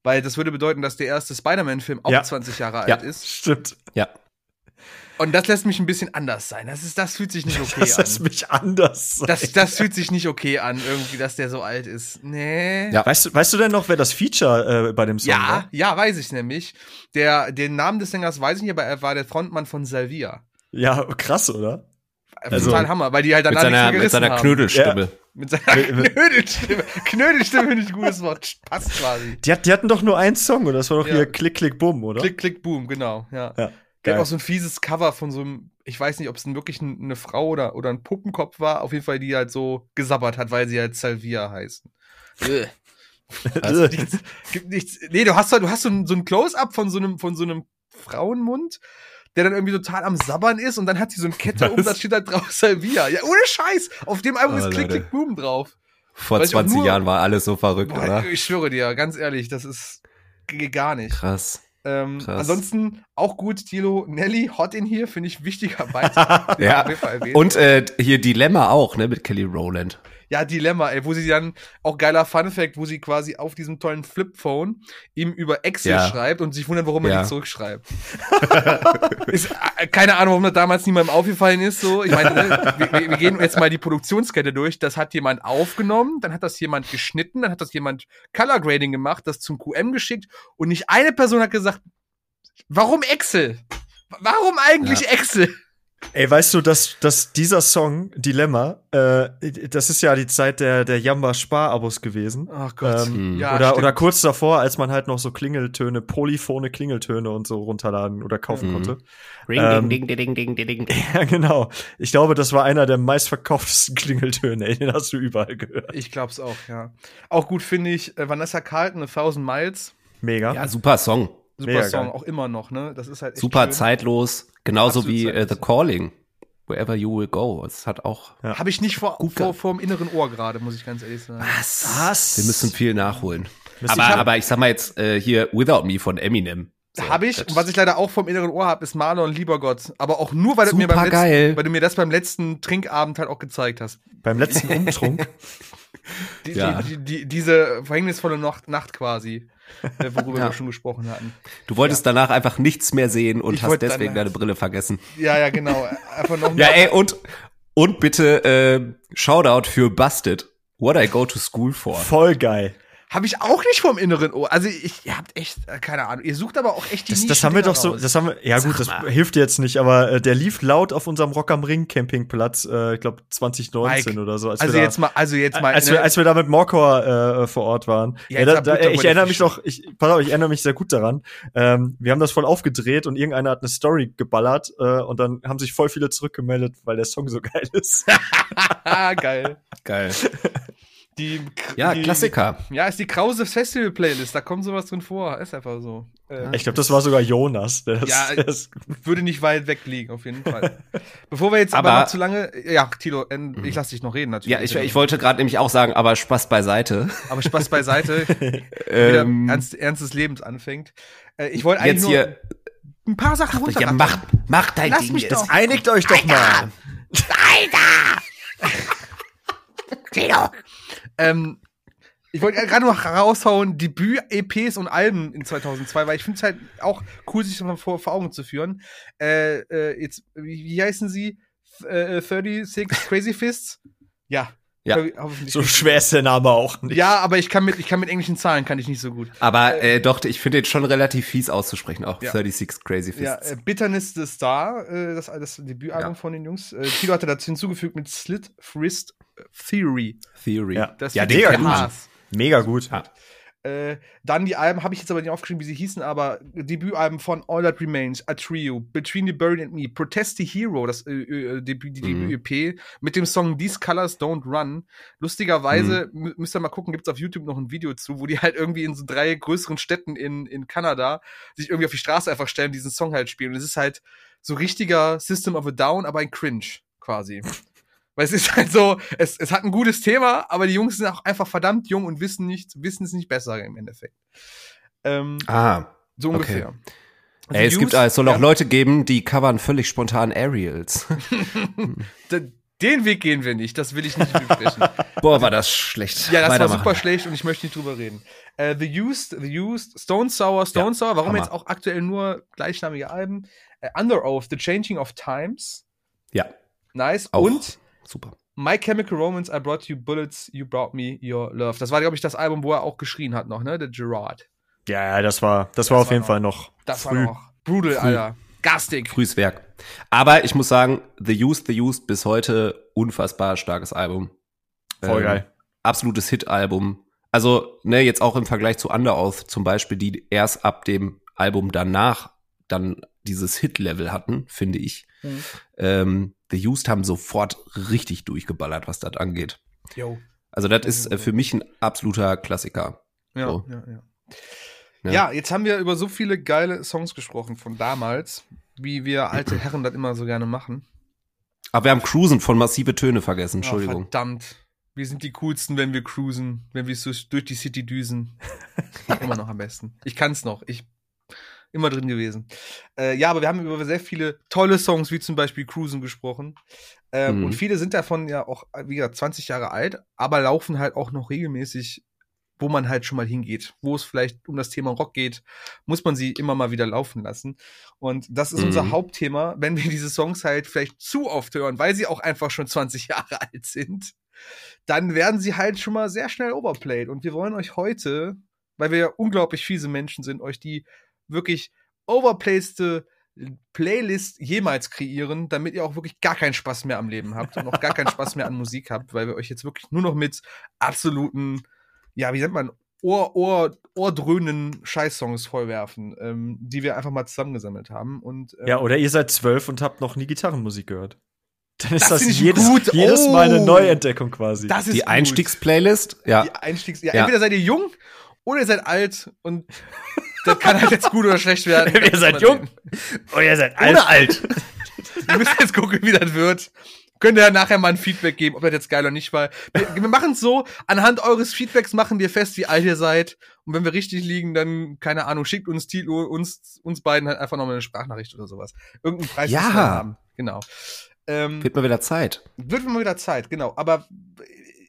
Weil das würde bedeuten, dass der erste Spider-Man-Film auch Ja. 20 Jahre Ja. alt ist. Stimmt. Ja. Und das lässt mich ein bisschen anders sein. Das, ist, das fühlt sich nicht okay das lässt an. mich anders. sein. Das, das fühlt sich nicht okay an, irgendwie, dass der so alt ist. Nee. Ja. weißt, du, weißt du denn noch, wer das Feature äh, bei dem Song Ja, war? ja, weiß ich nämlich. Der, den Namen des Sängers weiß ich nicht, aber er war der Frontmann von Salvia. Ja, krass, oder? Also- Total Hammer, weil die halt Mit danach nichts seiner, mit seiner. Knödelstimme. Mit seiner Mit- mit- Knödelstimme. Knödelstimme finde ich ein gutes Wort. Passt quasi. Die, hat, die hatten doch nur einen Song, oder? Das war doch Ja. hier Klick, Klick, Bumm, oder? Klick, klick, boom, genau, ja. Ja, Der hat auch so ein fieses Cover von so einem, ich weiß nicht, ob es wirklich ein- eine Frau oder, oder ein Puppenkopf war, auf jeden Fall, die halt so gesabbert hat, weil sie halt Salvia heißen. Also nichts, gibt nichts. Nee, du hast, halt- du hast so ein, so ein Close-up von so einem, von so einem Frauenmund. der dann irgendwie total am Sabbern ist und dann hat sie so eine Kette um, da steht da drauf Salvia. Ja, ohne Scheiß. Auf dem Album Oh, ist Click, Leute. Click, Boom drauf. Vor Weil ich auch 20 nur- Jahren war alles so verrückt, Boah, oder? ich schwöre dir, ganz ehrlich, das ist gar nicht. Krass. Ähm, ansonsten auch gut, Tilo, Nelly, Hot in hier, finde ich wichtiger Beitrag. Ja. Und äh, hier Dilemma auch, ne, mit Kelly Rowland. Ja, Dilemma, ey, wo sie dann, auch geiler Fun Fact, wo sie quasi auf diesem tollen Flipphone ihm über Excel Ja. schreibt und sich wundert, warum er Ja. nicht zurückschreibt. ist, äh, keine Ahnung, warum das damals niemandem aufgefallen ist, so. Ich meine, ne, wir, wir wir gehen jetzt mal die Produktionskette durch. Das hat jemand aufgenommen, dann hat das jemand geschnitten, dann hat das jemand Color Grading gemacht, das zum QM geschickt und nicht eine Person hat gesagt, warum Excel? Warum eigentlich Excel? Ey, weißt du, dass, dass dieser Song, Dilemma, äh, das ist ja die Zeit der, der Jamba-Spar-Abos gewesen. Ach Gott. Ähm, Ja, oder, stimmt. oder kurz davor, als man halt noch so Klingeltöne, polyphone Klingeltöne und so runterladen oder kaufen Mhm. konnte. Ring, Ähm, ding, ding, ding, ding, ding, ding, ding. Ja, genau. Ich glaube, das war einer der meistverkauftesten Klingeltöne, ey. Den hast du überall gehört. Ich glaub's auch, ja. Auch gut finde ich äh, Vanessa Carlton, A Thousand Miles. Mega. Ja, super Song. Super Mega Song, geil. auch immer noch, ne? Das ist halt echt Super schön. zeitlos. Genauso Absolut wie äh, zeitlos. The Calling. Wherever you will go. Es hat auch. Ja. Habe ich nicht vor, Gut vor, vor dem inneren Ohr gerade, muss ich ganz ehrlich sagen. Was? Was? Wir müssen viel nachholen. Müssen- Aber, ich hab- aber ich sag mal jetzt äh, hier Without Me von Eminem. So, habe ich. das- Und was ich leider auch vom inneren Ohr habe, ist Marlon Liebergott. Aber auch nur, weil du, mir beim letzten, weil du mir das beim letzten Trinkabend halt auch gezeigt hast. Beim letzten Umtrunk. Die, Ja. die, die, die, diese verhängnisvolle Nacht, Nacht quasi, worüber Ja. wir schon gesprochen hatten. Du wolltest danach einfach nichts mehr sehen und Ich hast deswegen deine Brille vergessen. Ja, ja, genau. Einfach noch Ja, ey, und, und bitte äh, Shoutout für Busted. What I go to school for. Voll geil. Habe ich auch nicht vom inneren Ohr. Also ich, ihr habt echt, äh, keine Ahnung, ihr sucht aber auch echt die Das, das haben wir doch so, das haben wir, ja gut, das hilft jetzt nicht, aber äh, der lief laut auf unserem Rock am Ring Campingplatz, äh, ich glaube 2019 Mike, oder so. Als Also wir da, jetzt mal, also jetzt mal. als, ne? wir, als wir da mit Morcor äh, vor Ort waren. Ja, Ja, da, da, ich erinnere mich noch, ich, pass auf, ich erinnere mich sehr gut daran. Ähm, wir haben das voll aufgedreht und irgendeiner hat eine Story geballert äh, und dann haben sich voll viele zurückgemeldet, weil der Song so geil ist. geil. Geil. Die, Ja, die, Klassiker. Ja, ist die Krause Festival Playlist, da kommt sowas drin vor, ist einfach so. Äh, ich glaube, das war sogar Jonas. Das, Ja, das, würde nicht weit weg liegen, auf jeden Fall. Bevor wir jetzt aber, Aber- noch zu lange, ja, Tilo, ich lass dich noch reden natürlich. Ja, ich, ich wollte gerade nämlich auch sagen, aber Spaß beiseite. aber Spaß beiseite, wieder Ähm, ernst, ernst des Lebens anfängt. Äh, ich wollte eigentlich jetzt nur hier, ein paar Sachen ja, runterrattern. mach, mach dein Lass Ding mich jetzt. doch. einigt euch doch mal. Tino, Ähm, ich wollte gerade noch raushauen, Debüt-EPs und Alben in 2002, weil ich finde es halt auch cool, sich das mal vor, vor Augen zu führen. Äh, äh, jetzt, wie, wie heißen sie? F äh, 36 Crazy Fists? Ja. Ja. So schwer ist der Name auch nicht. Ja, aber ich kann mit, ich kann mit englischen Zahlen kann ich nicht so gut. Aber äh, doch, ich finde den schon relativ fies auszusprechen, auch Ja. 36 Crazy Fists. Ja, äh, Bitterness the Star, äh, das, das Debütalbum Ja. von den Jungs. Äh, Tilo hatte dazu hinzugefügt mit Slit Wrist Theory. Theory. Ja. Das Ja, ich kennt man. krass. Mega gut. Äh, dann die Alben, habe ich jetzt aber nicht aufgeschrieben, wie sie hießen, aber Debütalben von All That Remains, A Trio, Between the Buried and Me, Protest the Hero, das äh, äh, Debüt, die Mhm. Debüt-EP, mit dem Song These Colors Don't Run. Lustigerweise, mü- müsst ihr mal gucken, gibt's auf YouTube noch ein Video zu, wo die halt irgendwie in so drei größeren Städten in, in Kanada sich irgendwie auf die Straße einfach stellen und diesen Song halt spielen. Und es ist halt so richtiger System of a Down, aber ein Cringe quasi. Weil es ist halt so, es, es hat ein gutes Thema, aber die Jungs sind auch einfach verdammt jung und wissen nicht, wissen es nicht besser im Endeffekt. Ähm, Ah, so okay. ungefähr. Also Ey, es Used- gibt, es soll auch ja, Leute geben, die covern völlig spontan Aerials. Den Weg gehen wir nicht, das will ich nicht besprechen. Boah, war das schlecht. ja, das war super schlecht und ich möchte nicht drüber reden. Äh, The Used, The Used, Stone Sour, Stone Ja, Sour, warum Hammer. jetzt auch aktuell nur gleichnamige Alben? Äh, Under Oath, The Changing of Times, Ja, nice. auch. Und super. My Chemical Romance, I Brought You Bullets, You Brought Me Your Love. Das war, glaube ich, das Album, wo er auch geschrien hat noch, ne? Der Gerard. Ja, ja, das war, das, war auf war jeden noch- Fall noch Das früh. war noch brutal, Früh. Alter. Gastig. Frühes Werk. Aber ich muss sagen, The Used, The Used bis heute unfassbar starkes Album. Voll Ähm, geil. Absolutes Hit-Album. Also, ne, jetzt auch im Vergleich zu Under Oath zum Beispiel, die erst ab dem Album danach dann dieses Hit-Level hatten, finde ich. Mhm. Ähm, The Used haben sofort richtig durchgeballert, was das angeht. Jo. Also, das ist äh, für mich ein absoluter Klassiker. Ja, So. ja, ja. Ja. Ja, jetzt haben wir über so viele geile Songs gesprochen von damals. wie wir alte Herren das immer so gerne machen. Aber wir haben Cruisen von massive Töne vergessen, Oh, Entschuldigung. verdammt. Wir sind die coolsten, wenn wir cruisen, wenn wir so durch die City düsen. immer noch am besten. Ich kann's noch. Ich immer drin gewesen. Äh, ja, aber wir haben über sehr viele tolle Songs, wie zum Beispiel Cruisen, gesprochen. Ähm, Mhm. Und viele sind davon ja auch, wie gesagt, 20 Jahre alt, aber laufen halt auch noch regelmäßig, wo man halt schon mal hingeht. Wo es vielleicht um das Thema Rock geht, muss man sie immer mal wieder laufen lassen. Und das ist unser Mhm. Hauptthema, wenn wir diese Songs halt vielleicht zu oft hören, weil sie auch einfach schon 20 Jahre alt sind, dann werden sie halt schon mal sehr schnell overplayed. Und wir wollen euch heute, weil wir ja unglaublich fiese Menschen sind, euch die wirklich overplayste Playlist jemals kreieren, damit ihr auch wirklich gar keinen Spaß mehr am Leben habt und auch gar keinen Spaß mehr an Musik habt, weil wir euch jetzt wirklich nur noch mit absoluten, ja, wie nennt man, Ohr, Ohr, ohrdröhnen Scheißsongs vollwerfen, ähm, die wir einfach mal zusammengesammelt haben. Und, ähm, Ja, oder ihr seid zwölf und habt noch nie Gitarrenmusik gehört. Dann ist Das das, jedes, gut. jedes Mal eine Oh. Neuentdeckung quasi. das ist Die. Einstiegsplaylist, ja. Die Einstiegs ja, Ja. entweder seid ihr jung oder ihr seid alt und das kann halt jetzt gut oder schlecht werden. Ihr seid jung. oh, ihr seid alt. Oder alt. Wir müssen jetzt gucken, wie das wird. Könnt ihr ja nachher mal ein Feedback geben, ob das jetzt geil oder nicht war. Wir, wir machen es so, anhand eures Feedbacks machen wir fest, wie alt ihr seid. Und wenn wir richtig liegen, dann, keine Ahnung, schickt uns Tilo, uns, uns beiden halt einfach nochmal eine Sprachnachricht oder sowas. Irgendeinen Preis Ja. haben. Genau. Ähm, Wird mal wieder Zeit. wird mal wieder Zeit, genau. Aber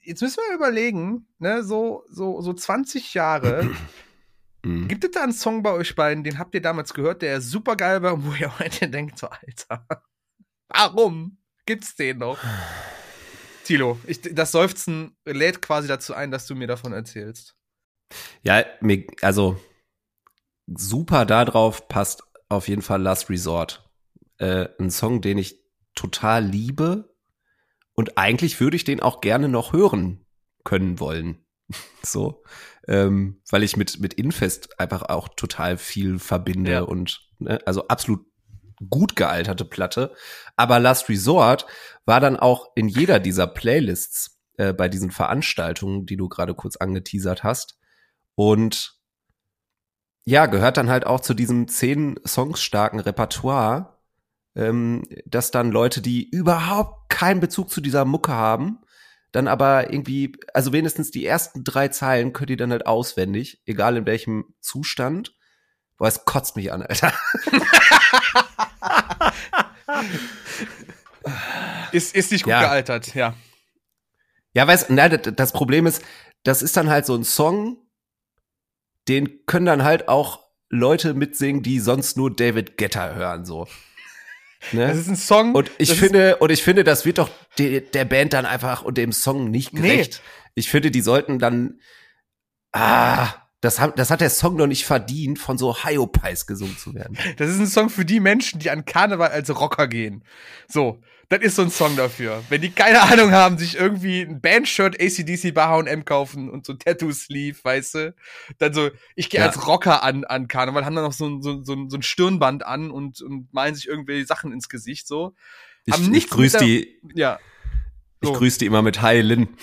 jetzt müssen wir überlegen, ne, so, so, so 20 Jahre. Mhm. Gibt es da einen Song bei euch beiden, den habt ihr damals gehört, der super geil war und wo ihr heute denkt, so, Alter, warum gibt's den noch? Tilo, ich, das Seufzen lädt quasi dazu ein, dass du mir davon erzählst. Ja, mir, also super da drauf passt auf jeden Fall Last Resort. Äh, ein Song, den ich total liebe und eigentlich würde ich den auch gerne noch hören können wollen. so, ähm, weil ich mit mit Infest einfach auch total viel verbinde Ja. und ne, also absolut gut gealterte Platte. Aber Last Resort war dann auch in jeder dieser Playlists äh, bei diesen Veranstaltungen, die du gerade kurz angeteasert hast. Und ja, gehört dann halt auch zu diesem zehn Songs starken Repertoire, ähm, dass dann Leute, die überhaupt keinen Bezug zu dieser Mucke haben, dann aber irgendwie, also wenigstens die ersten drei Zeilen könnt ihr dann halt auswendig, egal in welchem Zustand. Boah, es kotzt mich an, Alter. Ist, ist nicht gut Ja. gealtert, ja. Ja, weißt na, das das Problem ist, das ist dann halt so ein Song, den können dann halt auch Leute mitsingen, die sonst nur David Guetta hören, so. Ne? Das ist ein Song. Und ich finde, und ich finde, das wird doch de, der Band dann einfach und dem Song nicht Nee. gerecht. Ich finde, die sollten dann, ah, das hat, das hat der Song noch nicht verdient, von so Hyopies gesungen zu werden. Das ist ein Song für die Menschen, die an Karneval als Rocker gehen. So, das ist so ein Song dafür. Wenn die keine Ahnung haben, sich irgendwie ein Bandshirt ACDC bei H&M kaufen und so Tattoo-Sleeve, weißt du, dann so, ich gehe Ja. als Rocker an, an Karneval, haben dann noch so, ein- so, so, ein- so ein Stirnband an und, und malen sich irgendwelche Sachen ins Gesicht, so. Ich, Haben ich grüße die, Ja. ich So. grüße die immer mit Hi Lin.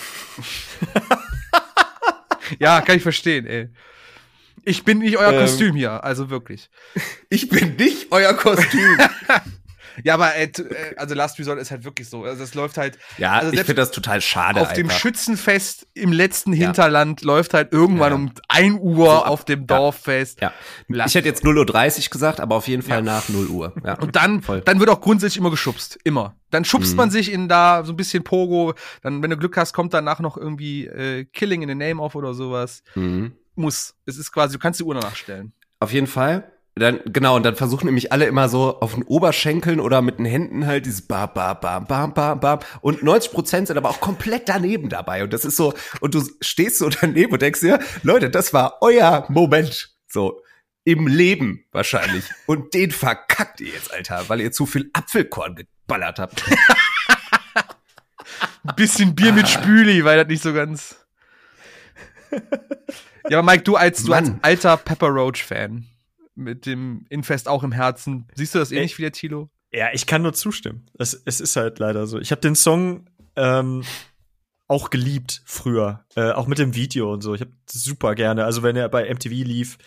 Ja, kann ich verstehen, ey. Ich bin nicht euer Ähm. Kostüm hier, also wirklich. Ich bin nicht euer Kostüm. Ja, aber äh, äh, also Last Resort ist halt wirklich so. Also es läuft halt ja, Also ich finde das total schade auf dem einfach. Schützenfest im letzten Ja. Hinterland läuft halt irgendwann Ja. um 1 Uhr So ab- auf dem ja. Dorffest. Ja. Lass- Ich hätte jetzt 0.30 Uhr gesagt, aber auf jeden Fall Ja. nach 0 Uhr. Ja. Und dann, Voll. dann wird auch grundsätzlich immer geschubst. Immer. Dann schubst Mhm. man sich in da so ein bisschen Pogo. Dann, wenn du Glück hast, kommt danach noch irgendwie äh, Killing in the Name auf oder sowas. Mhm. Muss. Es ist quasi, du kannst die Uhr danach stellen. Auf jeden Fall. Dann, genau, und dann versuchen nämlich alle immer so auf den Oberschenkeln oder mit den Händen halt dieses ba, ba, bam, bam, bam, bam. Und 90 Prozent sind aber auch komplett daneben dabei. Und das ist so, und du stehst so daneben und denkst dir, Leute, das war euer Moment. So. Im Leben wahrscheinlich. Und den verkackt ihr jetzt, Alter, weil ihr zu viel Apfelkorn geballert habt. Ein bisschen Bier mit Spüli, weil das nicht so ganz. ja, aber Mike, du als, du als Mann. alter Pepper Roach-Fan mit dem Infest auch im Herzen, siehst du das ähnlich wie der Tilo? Ja, ich kann nur zustimmen. Es, es ist halt leider so. Ich habe den Song ähm, auch geliebt früher, äh, auch mit dem Video und so. Ich habe super gerne. Also wenn er bei MTV lief,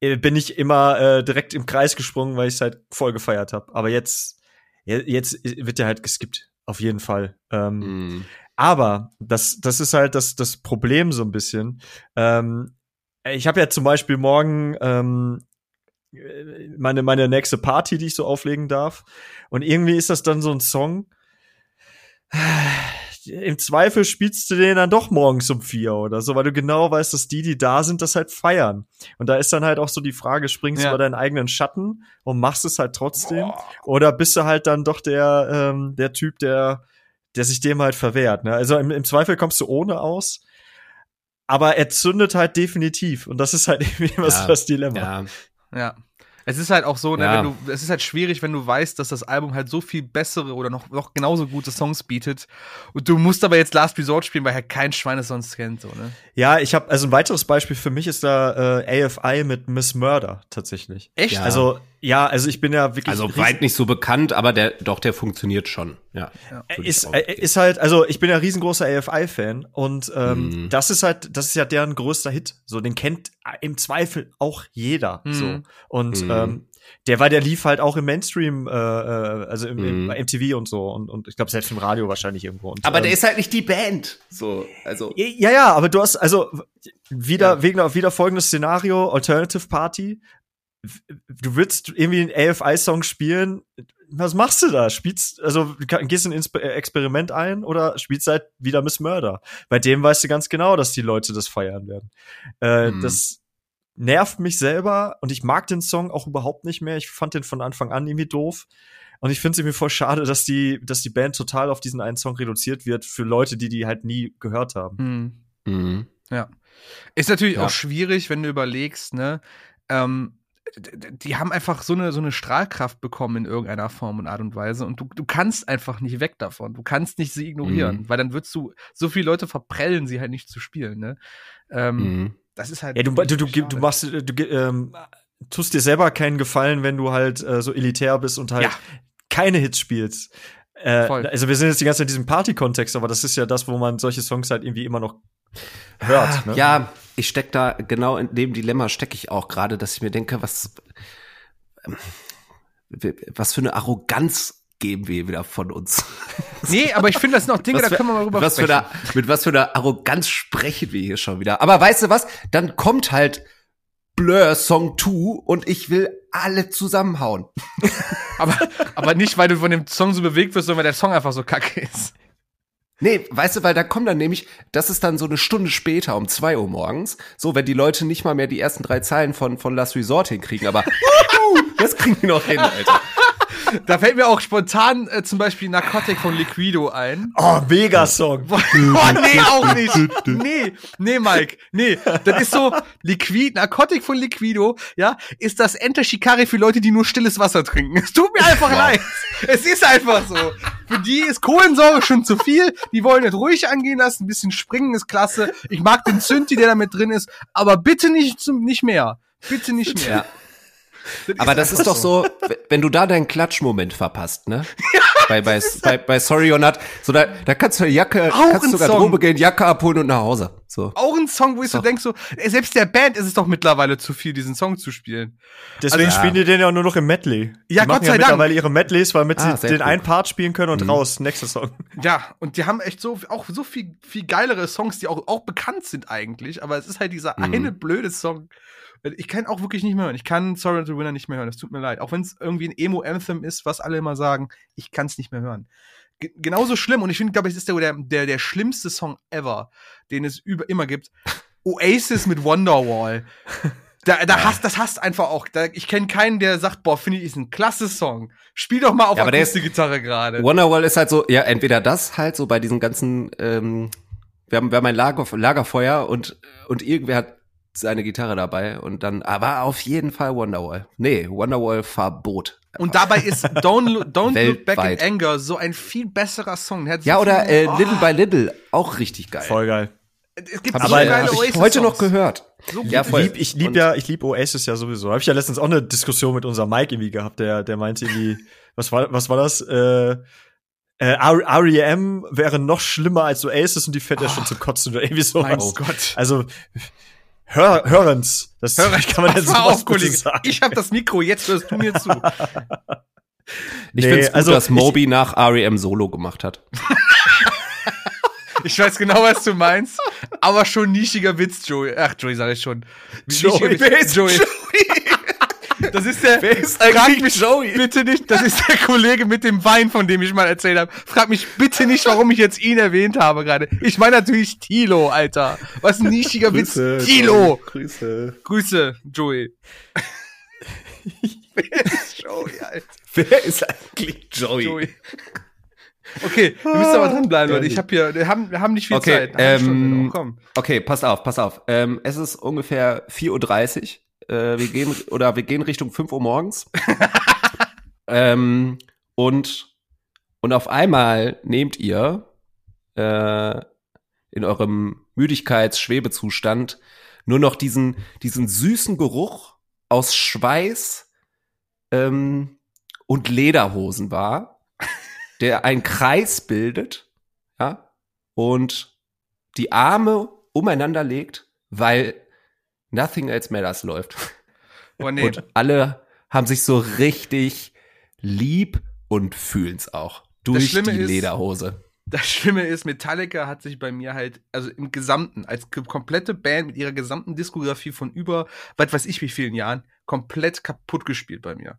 äh, bin ich immer äh, direkt im Kreis gesprungen, weil ich es halt voll gefeiert habe. Aber jetzt, jetzt wird der halt geskippt. Auf jeden Fall. Ähm, Mhm. aber das, das ist halt das, das Problem so ein bisschen. Ähm, ich habe ja zum Beispiel morgen ähm, meine, meine nächste Party, die ich so auflegen darf. Und irgendwie ist das dann so ein Song. Im Zweifel spielst du den dann doch morgens um vier oder so, weil du genau weißt, dass die, die da sind, das halt feiern. Und da ist dann halt auch so die Frage, springst Ja. du über deinen eigenen Schatten und machst es halt trotzdem? Oder bist du halt dann doch der, ähm, der Typ, der, der sich dem halt verwehrt. Ne? Also im, im Zweifel kommst du ohne aus, aber er zündet halt definitiv. Und das ist halt irgendwie immer so Ja. das Dilemma. Ja. Ja. Es ist halt auch so, ne, Ja. wenn du, es ist halt schwierig, wenn du weißt, dass das Album halt so viel bessere oder noch, noch genauso gute Songs bietet. Und du musst aber jetzt Last Resort spielen, weil halt kein Schwein es sonst kennt, so, ne? Ja, ich habe also ein weiteres Beispiel für mich ist da äh, AFI mit Miss Murder tatsächlich. Echt? Ja. Also ja, also ich bin ja wirklich Also weit nicht so bekannt, aber der, doch, der funktioniert schon. Ja. Ja. Ich ist, äh, ist halt, also ich bin ja riesengroßer AFI-Fan und ähm, Mhm. das ist halt, das ist ja deren größter Hit. So, den kennt im Zweifel auch jeder. Mhm. So. Und Mhm. ähm, der war, der lief halt auch im Mainstream, äh, äh, also im, im Mhm. bei MTV und so und, und ich glaube selbst im Radio wahrscheinlich irgendwo. Und, Aber ähm, der ist halt nicht die Band. So, also. Ja, ja, aber du hast also wieder wegen wieder folgendes Szenario Alternative Party. Du willst irgendwie einen AFI-Song spielen. Was machst du da? Spielst also gehst ein Inspe äh, Experiment ein oder spielst halt wieder Miss Murder? Bei dem weißt du ganz genau, dass die Leute das feiern werden. Äh, Mhm. Das nervt mich selber und ich mag den Song auch überhaupt nicht mehr. Ich fand den von Anfang an irgendwie doof. Und ich finde es irgendwie voll schade, dass die, dass die Band total auf diesen einen Song reduziert wird für Leute, die die halt nie gehört haben. Hm. Mhm. Ist natürlich Ja. auch schwierig, wenn du überlegst, ne? Ähm, die haben einfach so eine, so eine Strahlkraft bekommen in irgendeiner Form und Art und Weise und du, du kannst einfach nicht weg davon. Du kannst nicht sie ignorieren, Mhm. weil dann würdest du, so viele Leute verprellen sie halt nicht zu spielen, ne? Ähm, Mhm. Das ist halt. Ja, du, du, du, du machst, du ähm, tust dir selber keinen Gefallen, wenn du halt äh, so elitär bist und halt Ja. keine Hits spielst. Äh, also wir sind jetzt die ganze Zeit in diesem Party-Kontext, aber das ist ja das, wo man solche Songs halt irgendwie immer noch hört. Ne? Ja, ich steck da genau in dem Dilemma stecke ich auch gerade, dass ich mir denke, was ähm, was für eine Arroganz geben wir wieder von uns. Nee, aber ich finde, das sind auch Dinge, Was da für- können wir mal rüber was für sprechen. eine, mit was für einer Arroganz sprechen wir hier schon wieder. Aber weißt du was? Dann kommt halt Blur Song 2 und ich will alle zusammenhauen. Aber, aber nicht, weil du von dem Song so bewegt wirst, sondern weil der Song einfach so kacke ist. Nee, weißt du, weil da kommt dann nämlich, das ist dann so eine Stunde später um zwei Uhr morgens, so wenn die Leute nicht mal mehr die ersten drei Zeilen von, von Last Resort hinkriegen, aber wuhu, das kriegen die noch hin, Alter. Da fällt mir auch spontan äh, zum Beispiel Narcotic von Liquido ein. Oh, Mega-Song. oh, nee, auch nicht. Nee, nee, Mike. Nee, das ist so, Liquid, Narcotic von Liquido, ja, ist das Enter Shikari für Leute, die nur stilles Wasser trinken. Es tut mir einfach leid. Es ist einfach so. Für die ist Kohlensäure schon zu viel. Die wollen es ruhig angehen lassen. Ein bisschen springen ist klasse. Ich mag den Synthi, der da mit drin ist. Aber bitte nicht zum, nicht mehr. Bitte nicht mehr. Ja. Aber das ist doch so, wenn du da deinen Klatschmoment verpasst, ne? bei, bei, bei, bei Sorry or Not, so da, da kannst du eine Jacke, Auch kannst Song. Drobe gehen, Jacke abholen und nach Hause. So. Auch ein Song, wo ich so Doch. denk so, selbst der Band ist es doch mittlerweile zu viel, diesen Song zu spielen. Deswegen Also- spielen die den ja nur noch im Medley. Ja, die machen Gott sei ja Dank. mittlerweile ihre Medleys, weil mit Ah, sie den gut. einen Part spielen können und Mhm. raus, nächster Song. Ja, und die haben echt so, auch so viel, viel geilere Songs, die auch, auch bekannt sind eigentlich, aber es ist halt dieser Mhm. eine blöde Song. Ich kann auch wirklich nicht mehr hören. Ich kann Sorry to Winner nicht mehr hören. Das tut mir leid. Auch wenn es irgendwie ein Emo-Anthem ist, was alle immer sagen, ich kann es nicht mehr hören. Ge genauso schlimm, und ich finde, glaube ich, es ist der, der, der, schlimmste Song ever, den es über, immer gibt. Oasis mit Wonderwall. Da, da hasst, das hasst einfach auch. Da, ich kenne keinen, der sagt, boah, finde ich, ist ein klasse Song. Spiel doch mal auf Ja, aber der ist- Akustikgitarre gerade. Wonderwall ist halt so, ja, entweder das halt so bei diesen ganzen, ähm, wir haben, wir haben ein Lager, Lagerfeuer und, und irgendwer hat seine Gitarre dabei und dann, aber auf jeden Fall Wonderwall. Nee, Wonderwall Verbot. Und dabei ist Don't, Don't Look Back in. Anger so ein viel besserer Song. Hat so Ja, oder viel- äh, Oh, Little by Little, auch richtig geil. Voll geil. Es gibt Hab so Aber ich, geile hab ich heute noch gehört. So Ja, voll. Lieb, ich lieb ja, ich lieb Oasis ja sowieso. Habe ich ja letztens auch eine Diskussion mit unserem Mike irgendwie gehabt, der, der meinte irgendwie, was war, was war das? Äh, äh, R.E.M. wäre noch schlimmer als Oasis und die fährt ja schon zu kotzen oder irgendwie sowas. Mein Gott. Also Hör, hörens. Das Hör, kann man jetzt sowas auf, Kollege. Ich habe das Mikro, jetzt hörst du mir zu. Ich Nee, finde es gut, also dass ich- Moby nach REM Solo gemacht hat. Ich weiß genau, was du meinst, aber schon nischiger Witz, Joey. Ach, Joey sag ich schon. Joey, nischiger Witz- Joey? Das ist der. Wer ist eigentlich mich Joey? bitte nicht. Das ist der Kollege mit dem Wein, von dem ich mal erzählt habe. Frag mich bitte nicht, warum ich jetzt ihn erwähnt habe gerade. Ich meine natürlich Tilo, Alter. Was ein nischiger Witz. Tilo. Grüße. Grüße, Joey. Wer ist Joey, Alter? Wer ist eigentlich Joey? Joey. Okay, wir müssen aber dranbleiben, Leute. Ich habe hier, wir haben, wir haben nicht viel Okay, Zeit. Stunde ähm, noch, komm. Okay, pass auf, pass auf. Ähm, es ist ungefähr 4.30 Uhr. Äh, wir gehen, oder wir gehen Richtung 5 Uhr morgens. ähm, und, und auf einmal nehmt ihr äh, in eurem Müdigkeits-Schwebezustand nur noch diesen, diesen süßen Geruch aus Schweiß ähm, und Lederhosen wahr, der einen Kreis bildet, ja, und die Arme umeinander legt, weil Nothing Else Matters läuft. Oh, nee. Und alle haben sich so richtig lieb und fühlen's auch. Durch die ist- Lederhose. Das Schlimme ist, Metallica hat sich bei mir halt, also im Gesamten, als komplette Band mit ihrer gesamten Diskografie von über, was weiß ich wie vielen Jahren, komplett kaputt gespielt bei mir.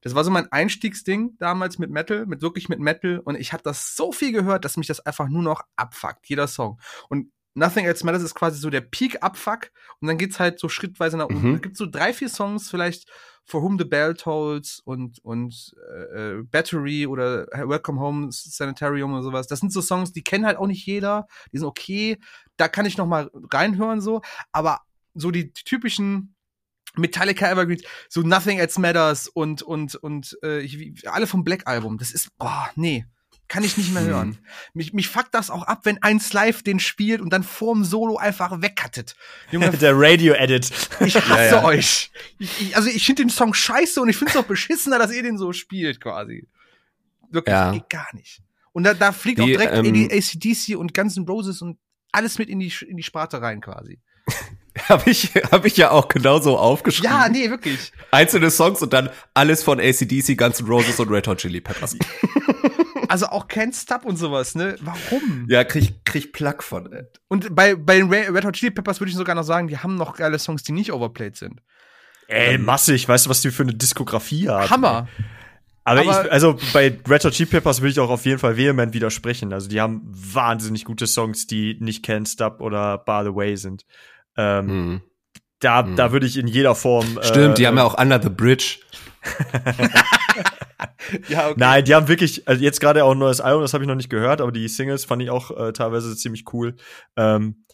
Das war so mein Einstiegsding damals mit Metal, mit wirklich mit Metal und ich habe das so viel gehört, dass mich das einfach nur noch abfuckt, jeder Song. Und Nothing Else Matters ist quasi so der Peak-Abfuck und dann geht's halt so schrittweise nach unten. Mhm. Es gibt so drei, vier Songs, vielleicht For Whom the Bell Tolls und, und äh, äh, Battery oder Welcome Home Sanitarium oder sowas. Das sind so Songs, die kennen halt auch nicht jeder. Die sind okay. Da kann ich noch mal reinhören so. Aber so die typischen Metallica Evergreens, so Nothing Else Matters und und und äh, ich, alle vom Black Album. Das ist boah nee. Kann ich nicht mehr Hm. hören. Mich, mich fuckt das auch ab, wenn eins live den spielt und dann vorm Solo einfach wegcuttet. Junge, Der Radio-Edit. ich hasse euch. Ich, ich, also ich finde den Song scheiße und ich finde es auch beschissener, dass ihr den so spielt quasi. Wirklich, Ja. geht gar nicht. Und da, da fliegt auch Die, direkt ähm, die ACDC und Guns N' Roses und alles mit in die, in die Sparte rein quasi. Habe ich, hab ich ja auch genauso aufgeschrieben. Ja, nee, wirklich. Einzelne Songs und dann alles von ACDC, Guns N' Roses und Red Hot Chili Peppers. Also auch Can't Stop und sowas, ne? Warum? ja, krieg, krieg Plack von. Ey. Und bei, bei den Red Hot Chili Peppers würde ich sogar noch sagen, die haben noch geile Songs, die nicht overplayed sind. Ey, massig. Weißt du, was die für eine Diskografie haben? Hammer. Aber, Aber- ich, also bei Red Hot Chili Peppers will ich auch auf jeden Fall vehement widersprechen. Also die haben wahnsinnig gute Songs, die nicht Can't Stop oder By the Way sind. Ähm, Hm. Da, Hm. da würde ich in jeder Form. Stimmt, äh, die haben ja auch Under the Bridge. Ja, okay. Nein, die haben wirklich, also jetzt gerade auch ein neues Album, das habe ich noch nicht gehört, aber die Singles fand ich auch äh, teilweise ziemlich cool. Ähm,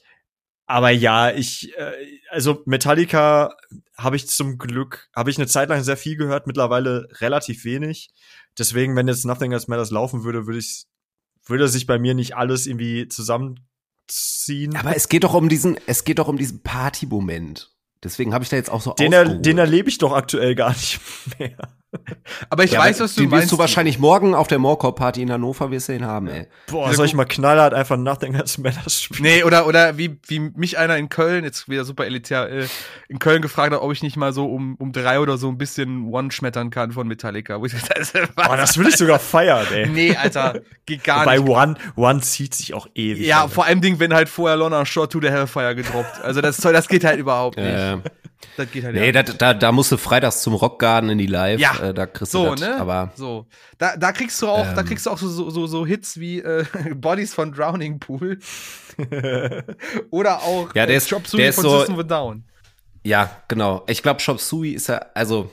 aber ja, ich, äh, also Metallica habe ich zum Glück, habe ich eine Zeit lang sehr viel gehört, mittlerweile relativ wenig. Deswegen, wenn jetzt Nothing Else Matters laufen würde, würde ich, würde sich bei mir nicht alles irgendwie zusammenziehen. Aber es geht doch um diesen, es geht doch um diesen Party-Moment. Deswegen habe ich da jetzt auch so den, er, den erlebe ich doch aktuell gar nicht mehr. Aber ich ja, weiß, was du den meinst. wirst du wahrscheinlich morgen auf der Moorkorb-Party in Hannover wirst du den haben, ey. Boah, soll ich mal knallhart einfach Nothing Else Matters spielen? Nee, oder, oder wie, wie mich einer in Köln, jetzt wieder super elitär, äh, in Köln gefragt hat, ob ich nicht mal so um, um drei oder so ein bisschen One schmettern kann von Metallica. Wo ich was? Boah, das würde ich sogar feiern, ey. Nee, Alter, geht gar Bei nicht. One, One zieht sich auch ewig. Ja, Alter. vor allem Ding, wenn halt vorher Lorna Short to the Hellfire gedroppt. Also das, das geht halt überhaupt nicht. Äh, Das geht halt nee, ja. da, da, da musst du freitags zum Rockgarden in die Live. Ja. äh, da kriegst So, du das. ne? Aber so. Da, da kriegst du auch, da Ähm. kriegst du auch so, so, so, so Hits wie äh, Bodies von Drowning Pool. Oder auch Ja, der äh, ist- Chop Suey von so- System of Down. ja, genau. Ich glaube, Shop Sui ist ja, also,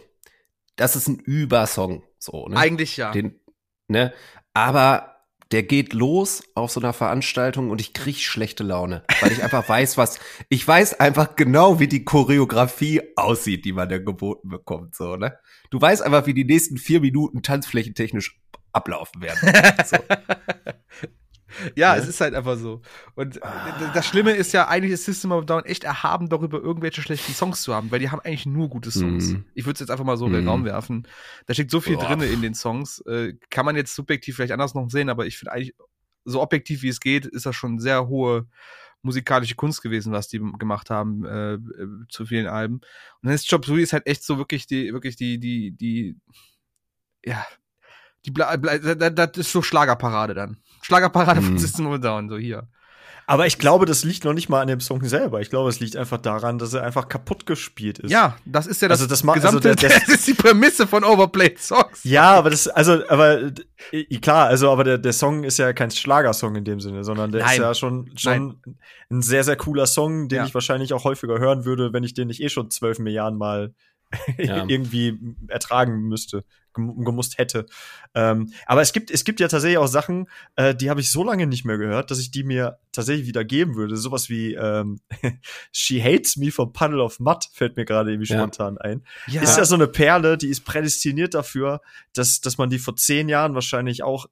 das ist ein Übersong. So, ne? Eigentlich ja. Den, ne? Aber der geht los auf so einer Veranstaltung und ich krieg schlechte Laune, weil ich einfach weiß, was, ich weiß einfach genau, wie die Choreografie aussieht, die man da geboten bekommt, so, ne? Du weißt einfach, wie die nächsten vier Minuten tanzflächentechnisch ablaufen werden. So. Ja, Ne? es ist halt einfach so. Und d- das Schlimme ist ja, eigentlich ist System of Down echt erhaben, darüber irgendwelche schlechten Songs zu haben, weil die haben eigentlich nur gute Songs. Mhm. Ich würde es jetzt einfach mal so in den Mhm. Raum werfen. Da steckt so viel Boah. drinne in den Songs. Äh, kann man jetzt subjektiv vielleicht anders noch sehen, aber ich finde eigentlich so objektiv wie es geht, ist das schon sehr hohe musikalische Kunst gewesen, was die gemacht haben äh, äh, zu vielen Alben. Und dann ist Chop Suey ist halt echt so wirklich die, wirklich die, die, die, ja, die, Bla, Bla, das ist so Schlagerparade dann. Schlagerparade von. System of a Down, so hier. Aber ich glaube, das liegt noch nicht mal an dem Song selber. Ich glaube, es liegt einfach daran, dass er einfach kaputt gespielt ist. Ja, das ist ja das, Also das also gesamte, der- der- das ist die Prämisse von Overplayed Songs. Ja, aber das, also, aber äh, klar, also, aber der, der Song ist ja kein Schlagersong in dem Sinne, sondern der ist Nein. ja schon, schon ein sehr, sehr cooler Song, den Ja. ich wahrscheinlich auch häufiger hören würde, wenn ich den nicht eh schon zwölf Milliarden Mal Ja. irgendwie ertragen müsste, gem- gemusst hätte. Ähm, aber es gibt, es gibt ja tatsächlich auch Sachen, äh, die habe ich so lange nicht mehr gehört, dass ich die mir tatsächlich wieder geben würde. Sowas wie ähm, She Hates Me von Puddle of Mud fällt mir gerade irgendwie Ja. spontan ein Ja, ist ja so eine Perle, die ist prädestiniert dafür, dass, dass man die vor zehn Jahren wahrscheinlich auch äh,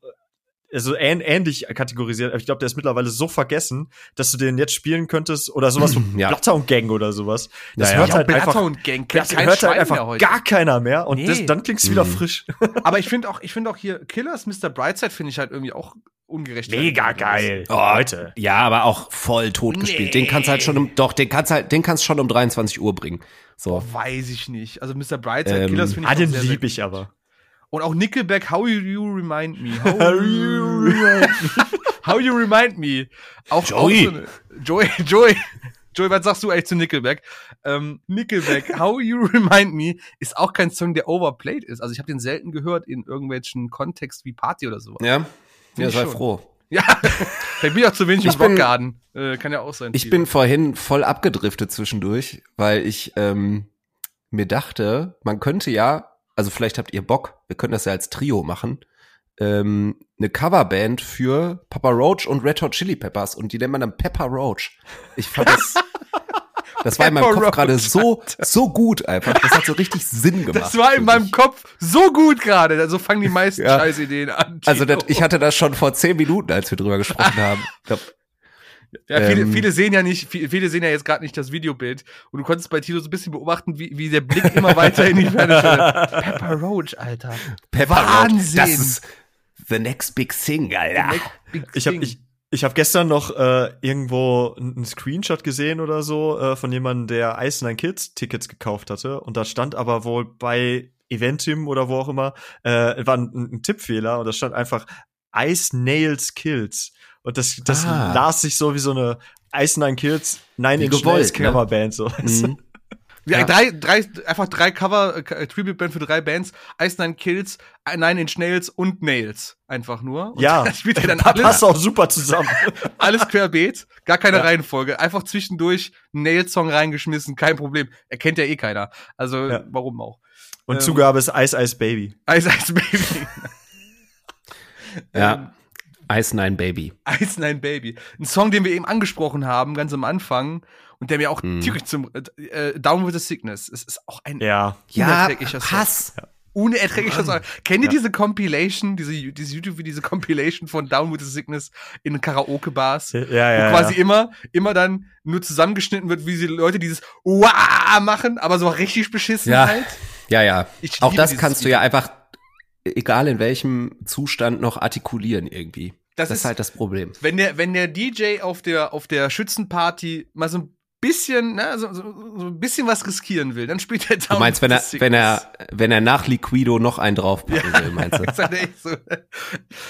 also ähn, ähnlich kategorisiert. Aber ich glaube, der ist mittlerweile so vergessen, dass du den jetzt spielen könntest oder sowas wie Ja. Bloodhound Gang oder sowas. Das Ja, ja. hört ja, halt Blatter einfach, und Gang das hört Schwein halt einfach heute. gar keiner mehr und Nee. das, dann klingt's wieder Mhm. frisch. Aber ich finde auch, ich finde auch hier Killers, Mr. Brightside finde ich halt irgendwie auch ungerecht. Oh, Leute. Ja, aber auch voll tot gespielt. Den kannst halt schon um, doch, den kannst halt, den kannst schon um 23 Uhr bringen. So. Weiß ich nicht. Also Mr. Brightside, Ähm, Killers finde ich Ah, den lieb ich aber. Und auch Nickelback, How You, Remind Me. How, How you, remind me. How You Remind Me. Auch, Joey. Auch so eine, Joey, Joey. Joey, was sagst du eigentlich zu Nickelback? Ähm, Nickelback, How You Remind Me ist auch kein Song, der overplayed ist. Also ich habe den selten gehört in irgendwelchen Kontext wie Party oder sowas. Ja. Ja, sei schon. froh. Ja, vielleicht bin ich auch zu wenig Ich im Rockgarden. Äh, kann ja auch sein. Ich bin vorhin voll abgedriftet zwischendurch, weil ich ähm, mir dachte, man könnte ja, also vielleicht habt ihr Bock, wir können das ja als Trio machen, ähm, eine Coverband für Papa Roach und Red Hot Chili Peppers und die nennt man dann Pepper Roach. Ich fand das, das war in meinem Kopf gerade so, so gut einfach. Das hat so richtig Sinn gemacht. Das war in meinem. Kopf so gut gerade. Also fangen die meisten Ja. Scheißideen an. Also Tino. das, ich hatte das schon vor zehn Minuten, als wir drüber gesprochen haben. Ich glaub, Ja, viele, Ähm, viele sehen ja nicht, viele, viele sehen ja jetzt gerade nicht das Videobild und du konntest bei Tito so ein bisschen beobachten, wie, wie der Blick immer weiter in die Ferne schaut. Pepper Roach, Alter. Pepper Wahnsinn. Roach, das ist the next big thing, Alter. Big Ich habe Thing. ich, ich hab gestern noch äh, irgendwo einen Screenshot gesehen oder so äh, von jemandem, der Ice Nine Kids Tickets gekauft hatte. Und da stand aber wohl bei Eventim oder wo auch immer, äh, war ein, ein Tippfehler und da stand einfach Ice Nails Kills. Und das, das Ah. las sich so wie so eine Ice Nine Kills Nine Inch Nails ne? Coverband. So. Mhm. ja, ja. Drei, drei, einfach drei Cover, äh, Tribute-Band für drei Bands, Ice Nine Kills, Nine Inch Nails und Nails. Einfach nur. Und Ja, das spielt ja dann passt alles, auch super zusammen. alles querbeet, gar keine Ja. Reihenfolge. Einfach zwischendurch einen Nails-Song reingeschmissen, kein Problem. Erkennt ja eh keiner. Also, Ja. warum auch? Und Ähm. Zugabe ist Ice Ice Baby. Ice Ice Baby. Ja. Ice Nine Baby. Ice Nine Baby. Ein Song, den wir eben angesprochen haben, ganz am Anfang. Und der mir auch Mhm. tierisch zum äh, Down with the Sickness. Es ist auch ein Ja. unerträglicher Song. Hass. Unerträglicher Song. Kennt ihr Ja. diese Compilation, diese, diese YouTube, diese Compilation von Down with the Sickness in Karaoke-Bars? Ja, ja, wo quasi ja. immer, immer dann nur zusammengeschnitten wird, wie die Leute dieses Wah machen, aber so richtig beschissen Ja. halt. Ja, ja. Ich Auch das kannst du Video. ja einfach, egal in welchem Zustand, noch artikulieren irgendwie. Das, Das, ist halt das Problem. wenn der, wenn der DJ auf der, auf der Schützenparty mal so ein bisschen, ne, so, so, so ein bisschen was riskieren will, dann spielt er Down Du meinst, wenn er, wenn er, wenn er nach Liquido noch einen draufpacken will, meinst du? Das ist halt echt so.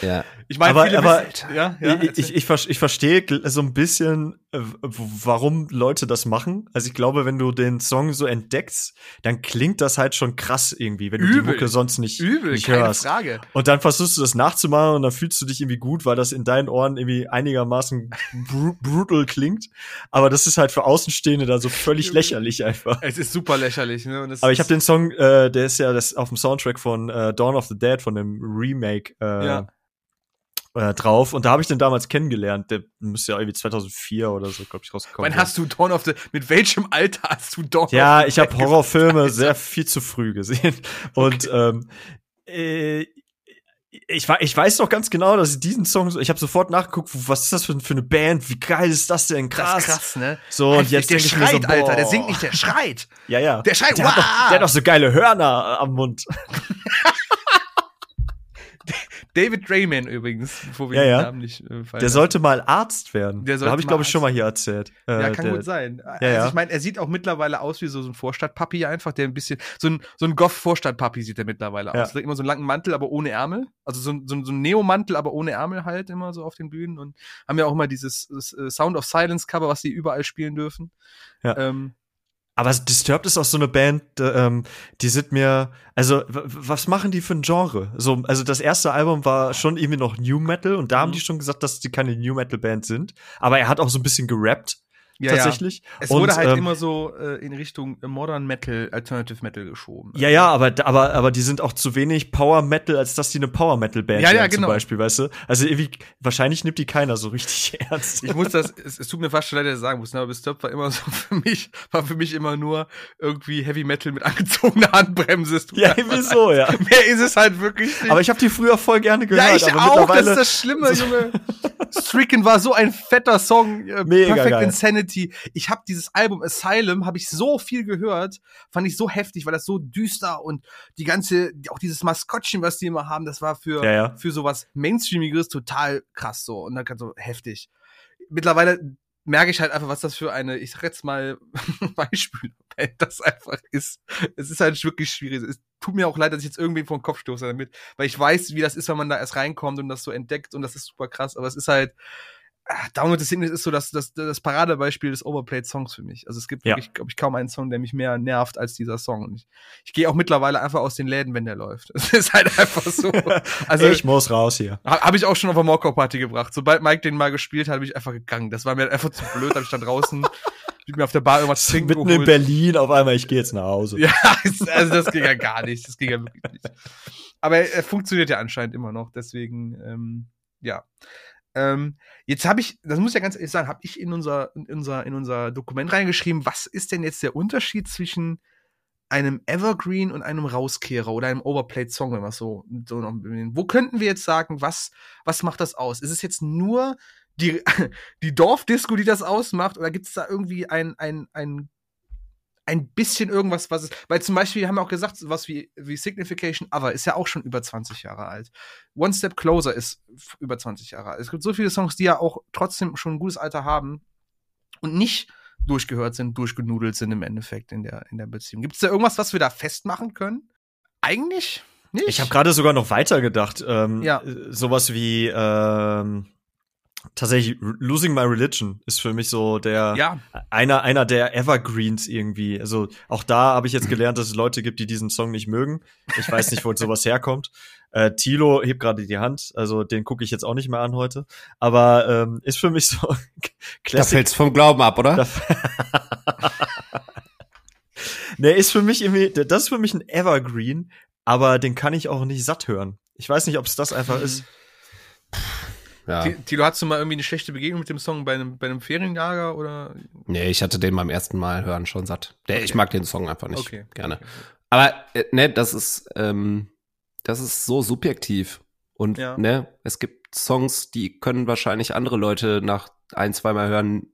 Ja. Ich meine, Aber- viele aber- wissen, ja, ja, ich, ich, ich, ver- ich verstehe so ein bisschen, warum Leute das machen. Also ich glaube, wenn du den Song so entdeckst, dann klingt das halt schon krass irgendwie, wenn du die Übel. Mucke sonst nicht, übel, nicht keine hörst. Frage. Und dann versuchst du das nachzumachen und dann fühlst du dich irgendwie gut, weil das in deinen Ohren irgendwie einigermaßen bru brutal klingt. Aber das ist halt für Außenstehende dann so völlig lächerlich einfach. Es ist super lächerlich, ne? Aber ich habe den Song, äh, der ist ja das auf dem Soundtrack von äh, Dawn of the Dead, von dem Remake, äh, Ja. Äh, drauf. Und da habe ich den damals kennengelernt. Der müsste ja irgendwie 2004 oder so, glaube ich, rausgekommen Wann hast du Dawn of the, mit welchem Alter hast du Dawn Ja, of the ich habe Horrorfilme sehr viel zu früh gesehen. Und ähm, äh, ich, ich weiß noch ganz genau, dass ich diesen Song, so- ich habe sofort nachgeguckt, was ist das für, für eine Band? Wie geil ist das denn? Das Krass. ist krass, ne? So, und jetzt der schreit, so, Alter, der singt nicht, der schreit. Ja, ja. Der schreit, der, hat doch, der hat doch so geile Hörner am Mund. David Drayman übrigens, bevor wir Ja, den ja. Namen nicht äh, Der sollte mal Arzt werden. Der da habe ich, glaube ich, schon mal hier erzählt. Äh, Ja, kann der, gut sein. also ja. ich meine, er sieht auch mittlerweile aus wie so, so ein Vorstadtpapi einfach, der ein bisschen, so ein, so ein Goff-Vorstadtpapi sieht er mittlerweile aus. Der immer so einen langen Mantel, aber ohne Ärmel. Also so, ein- so, so ein Neomantel, aber ohne Ärmel halt immer so auf den Bühnen und haben ja auch immer dieses das, äh, Sound of Silence Cover, was sie überall spielen dürfen. Ja. Ähm, Aber Disturbed ist auch so eine Band, äh, ähm, die sind mir, also was machen die für ein Genre? So, also das erste Album war schon irgendwie noch New Metal und da haben Mhm. die schon gesagt, dass die keine New Metal Band sind. Aber er hat auch so ein bisschen gerappt ja, ja. tatsächlich. Es Und, wurde halt ähm, immer so äh, in Richtung äh, Modern Metal, Alternative Metal geschoben. Ja, ja, aber, aber, aber die sind auch zu wenig Power Metal, als dass die eine Power Metal Band Ja, ja, wären, genau. zum Beispiel, weißt du? Also irgendwie, wahrscheinlich nimmt die keiner so richtig ernst. Ich muss das, es, es tut mir fast schon leid, dass ich sagen muss, ne, aber Disturbed war immer so für mich, war für mich immer nur irgendwie Heavy Metal mit angezogener Handbremse. Es ja, irgendwie so, ja. Mehr ist es halt wirklich nicht. Aber ich habe die früher voll gerne gehört. ja, ich aber auch, das ist das Schlimme, Junge. Stricken war so ein fetter Song. Äh, Mega Perfect geil. Insanity. Ich habe dieses Album Asylum, habe ich so viel gehört, fand ich so heftig, weil das so düster und die ganze, auch dieses Maskottchen, was die immer haben, das war für, Ja, ja. für sowas Mainstreamiges total krass so. Und dann so heftig. Mittlerweile merke ich halt einfach, was das für eine, ich sag jetzt mal, Beispielband das einfach ist. Es ist halt wirklich schwierig. Es tut mir auch leid, dass ich jetzt irgendwie vor den Kopf stoße damit, weil ich weiß, wie das ist, wenn man da erst reinkommt und das so entdeckt und das ist super krass, aber es ist halt, Down with the Sickness ist so das, das, das Paradebeispiel des Overplayed Songs für mich. Also es gibt Ja. wirklich, glaube ich, kaum einen Song, der mich mehr nervt als dieser Song. Und ich, ich gehe auch mittlerweile einfach aus den Läden, wenn der läuft. Es ist halt einfach so. Also ich muss raus hier. ha- Habe ich auch schon auf der Mokko-Party gebracht. Sobald Mike den mal gespielt hat, bin ich einfach gegangen. Das war mir einfach zu blöd. Hab ich dann draußen, hab mir auf der Bar irgendwas trinken Mitten in. Berlin, auf einmal, ich gehe jetzt nach Hause. Ja, also das ging ja gar nicht. Das ging ja wirklich nicht. Aber er, er funktioniert ja anscheinend immer noch. Deswegen, ähm, ja. Ähm, jetzt habe ich, das muss ich ja ganz ehrlich sagen, habe ich in unser, in unser, in unser Dokument reingeschrieben, was ist denn jetzt der Unterschied zwischen einem Evergreen und einem Rauskehrer oder einem Overplayed Song, wenn es so, so noch. Wo könnten wir jetzt sagen, was, was macht das aus? Ist es jetzt nur die, die Dorfdisco, die das ausmacht, oder gibt es da irgendwie ein, ein, ein ein bisschen irgendwas, was es, weil zum Beispiel haben wir auch gesagt, was wie, wie Signification Other ist ja auch schon über 20 Jahre alt. One Step Closer ist über 20 Jahre alt. Es gibt so viele Songs, die ja auch trotzdem schon ein gutes Alter haben und nicht durchgehört sind, durchgenudelt sind im Endeffekt in der, in der Beziehung. Gibt es da irgendwas, was wir da festmachen können? Eigentlich nicht. Ich habe gerade sogar noch weiter gedacht. Ähm, Ja. äh, Sowas wie ähm, tatsächlich Losing My Religion ist für mich so der ja, einer einer der Evergreens irgendwie. Also auch da habe ich jetzt gelernt, dass es Leute gibt, die diesen Song nicht mögen. Ich weiß nicht, wo sowas herkommt. Äh, Tilo hebt gerade die Hand, also den gucke ich jetzt auch nicht mehr an heute. Aber ähm, ist für mich so Da Classic. fällt's vom Glauben ab, oder? Da- nee, ist für mich irgendwie, das ist für mich ein Evergreen, aber den kann ich auch nicht satt hören. Ich weiß nicht, ob es das einfach ist. Ja. Tilo, hast du mal irgendwie eine schlechte Begegnung mit dem Song bei einem, bei einem Ferienlager oder? Nee, ich hatte den beim ersten Mal hören schon satt. Der, Ich mag den Song einfach nicht Okay. gerne. Aber äh, ne, das ist, ähm, das ist so subjektiv. Und Ja. ne, es gibt Songs, die können wahrscheinlich andere Leute nach ein, zweimal hören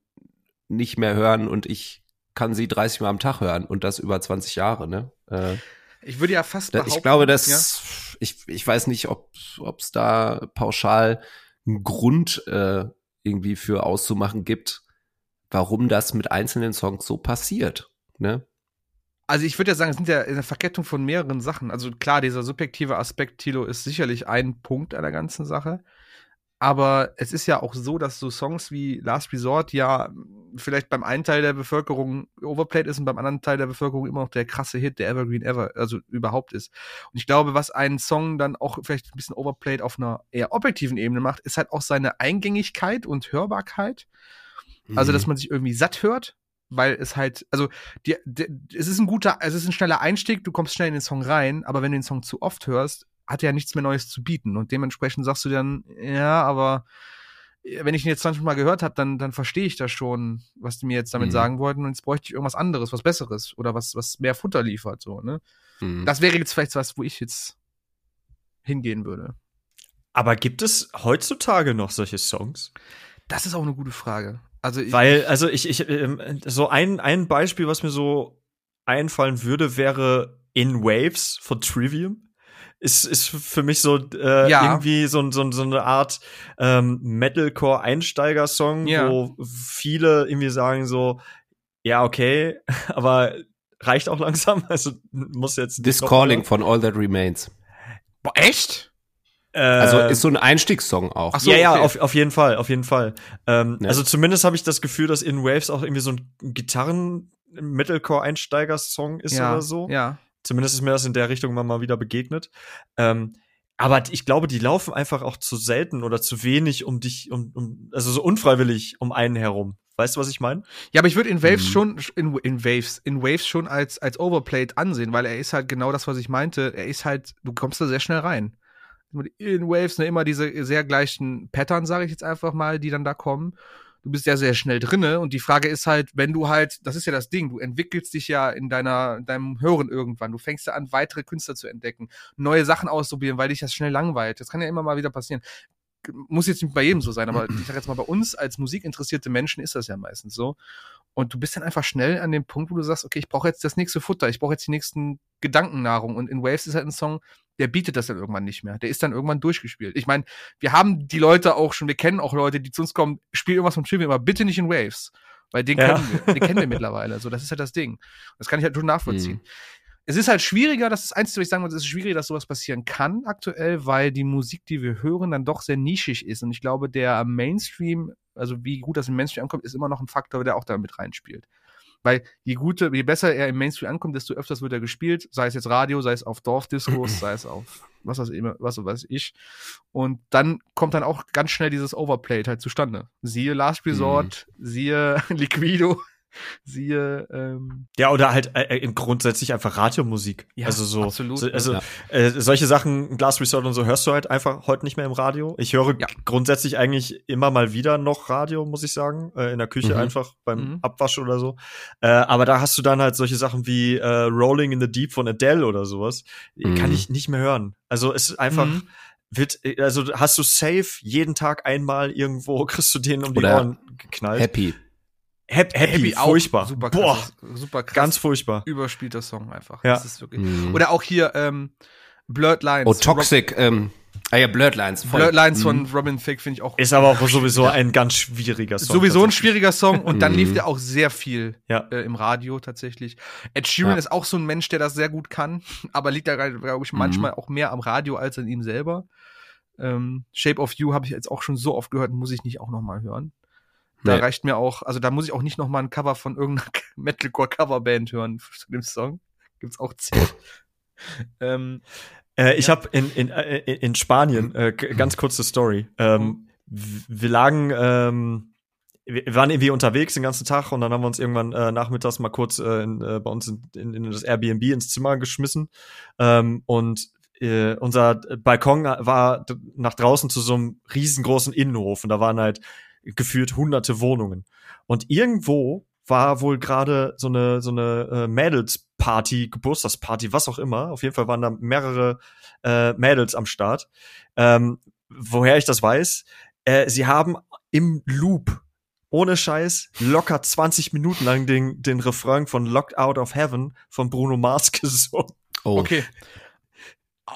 nicht mehr hören und ich kann sie 30 Mal am Tag hören und das über 20 Jahre, ne? Äh, Ich würde ja fast behaupten. ich glaube, dass Ja? ich, ich weiß nicht, ob es da pauschal einen Grund äh, irgendwie für auszumachen gibt, warum das mit einzelnen Songs so passiert. Ne? Also ich würde ja sagen, es sind ja eine Verkettung von mehreren Sachen. Also klar, dieser subjektive Aspekt, Tilo, ist sicherlich ein Punkt der ganzen Sache. Aber es ist ja auch so, dass so Songs wie Last Resort ja vielleicht beim einen Teil der Bevölkerung overplayed ist und beim anderen Teil der Bevölkerung immer noch der krasse Hit, der Evergreen Ever, also überhaupt ist. Und ich glaube, was einen Song dann auch vielleicht ein bisschen overplayed auf einer eher objektiven Ebene macht, ist halt auch seine Eingängigkeit und Hörbarkeit. Also, Mhm. dass man sich irgendwie satt hört, weil es halt, also, die, die, es ist ein guter, es ist ein schneller Einstieg, du kommst schnell in den Song rein, aber wenn du den Song zu oft hörst, hat ja nichts mehr Neues zu bieten. Und dementsprechend sagst du dann, ja, aber äh, wenn ich ihn jetzt 20 Mal gehört habe, dann, dann verstehe ich das schon, was die mir jetzt damit Mhm. sagen wollten. Und jetzt bräuchte ich irgendwas anderes, was Besseres oder was, was mehr Futter liefert, so, ne? Mhm. Das wäre jetzt vielleicht was, wo ich jetzt hingehen würde. Aber gibt es heutzutage noch solche Songs? Das ist auch eine gute Frage. Also, ich, Weil, also ich, ich, ähm, so ein, ein Beispiel, was mir so einfallen würde, wäre In Waves von Trivium. Ist, ist für mich so äh, Ja. irgendwie so, so, so eine Art ähm, Metalcore-Einsteiger-Song, Ja. wo viele irgendwie sagen so, ja, okay, aber reicht auch langsam. Also muss jetzt This Calling von All That Remains. Boah, echt? Äh, Also ist so ein Einstiegssong auch. Ach so, ja, ja, okay. auf, auf jeden Fall, auf jeden Fall. Ähm, Ja. Also zumindest habe ich das Gefühl, dass In Waves auch irgendwie so ein Gitarren-Metalcore-Einsteiger-Song ist ja, oder so. Ja. Zumindest ist mir das in der Richtung mal, mal wieder begegnet. Ähm, aber ich glaube, die laufen einfach auch zu selten oder zu wenig um dich, um, um also so unfreiwillig um einen herum. Weißt du, was ich meine? Ja, aber ich würde in Waves Mhm. schon in, in Waves in Waves schon als als Overplayed ansehen, weil er ist halt genau das, was ich meinte. Er ist halt, du kommst da sehr schnell rein. In Waves ne, immer diese sehr gleichen Pattern, sage ich jetzt einfach mal, die dann da kommen. Du bist ja sehr schnell drinne und die Frage ist halt, wenn du halt, das ist ja das Ding, du entwickelst dich ja in deiner in deinem Hören irgendwann. Du fängst ja an, weitere Künstler zu entdecken, neue Sachen auszuprobieren, weil dich das schnell langweilt. Das kann ja immer mal wieder passieren muss jetzt nicht bei jedem so sein, aber ich sag jetzt mal, bei uns als musikinteressierte Menschen ist das ja meistens so. Und du bist dann einfach schnell an dem Punkt, wo du sagst, okay, ich brauche jetzt das nächste Futter, ich brauche jetzt die nächsten Gedankennahrung. Und in Waves ist halt ein Song, der bietet das dann irgendwann nicht mehr. Der ist dann irgendwann durchgespielt. Ich meine, wir haben die Leute auch schon, wir kennen auch Leute, die zu uns kommen, spiel irgendwas von Trivium, aber bitte nicht in Waves. Weil den Ja. kennen wir, den kennen wir mittlerweile. So, das ist halt das Ding. Das kann ich halt schon nachvollziehen. Es ist halt schwieriger, das ist eins, was ich sagen muss, es ist schwieriger, dass sowas passieren kann aktuell, weil die Musik, die wir hören, dann doch sehr nischig ist. Und ich glaube, der Mainstream, also wie gut das im Mainstream ankommt, ist immer noch ein Faktor, der auch da mit reinspielt. Weil je gute, je besser er im Mainstream ankommt, desto öfters wird er gespielt, sei es jetzt Radio, sei es auf Dorfdiskos, sei es auf was weiß immer, was weiß ich. Und dann kommt dann auch ganz schnell dieses Overplayed halt zustande. Siehe Last Resort, siehe Liquido, siehe ähm, Ja, oder halt äh, äh, grundsätzlich einfach Radiomusik. Ja, also so, absolut, so also ja. äh, solche Sachen, Glass Resort und so hörst du halt einfach heute nicht mehr im Radio. Ich höre Ja. grundsätzlich eigentlich immer mal wieder noch Radio, muss ich sagen, äh, in der Küche Mhm. einfach beim Mhm. Abwasch oder so. Äh, aber da hast du dann halt solche Sachen wie äh, Rolling in the Deep von Adele oder sowas. Mhm. Kann ich nicht mehr hören. Also es ist einfach Mhm. wird also hast du safe jeden Tag einmal irgendwo kriegst du den um die Oder Ohren geknallt. Happy. Happy, happy, auch furchtbar. Super Boah, krass, super krass ganz furchtbar. überspielter Song einfach. Ja. Das ist wirklich. Mhm. Oder auch hier ähm, Blurred Lines. Oh, Toxic. ähm, ah ja, Blurred Lines. Voll. Blurred Lines Mhm. von Robin Thicke finde ich auch Ist aber auch sowieso ein ganz schwieriger Song. sowieso ein schwieriger Song und dann Mhm. lief der auch sehr viel Ja. äh, im Radio tatsächlich. Ed Sheeran Ja. ist auch so ein Mensch, der das sehr gut kann, aber liegt da glaube ich Mhm. manchmal auch mehr am Radio als an ihm selber. Ähm, Shape of You habe ich jetzt auch schon so oft gehört, muss ich nicht auch noch mal hören. Da Nee. reicht mir auch, also da muss ich auch nicht noch mal ein Cover von irgendeiner Metalcore Coverband hören zu dem Song. Gibt's auch zig. ähm, Äh, ich habe in, in, äh, in Spanien, äh, g- ganz kurze Story. Ähm, w- wir lagen, ähm, wir waren irgendwie unterwegs den ganzen Tag und dann haben wir uns irgendwann äh, nachmittags mal kurz äh, in, äh, bei uns in, in, in das Airbnb ins Zimmer geschmissen. Ähm, und äh, unser Balkon war nach draußen zu so einem riesengroßen Innenhof und da waren halt gefühlt hunderte Wohnungen. Und irgendwo war wohl gerade so eine so eine äh, Mädelsparty, Geburtstagsparty, was auch immer. Auf jeden Fall waren da mehrere äh, Mädels am Start. Ähm, woher ich das weiß, äh, sie haben im Loop ohne Scheiß locker 20 Minuten lang den, den Refrain von Locked Out of Heaven von Bruno Mars gesungen. Oh. okay.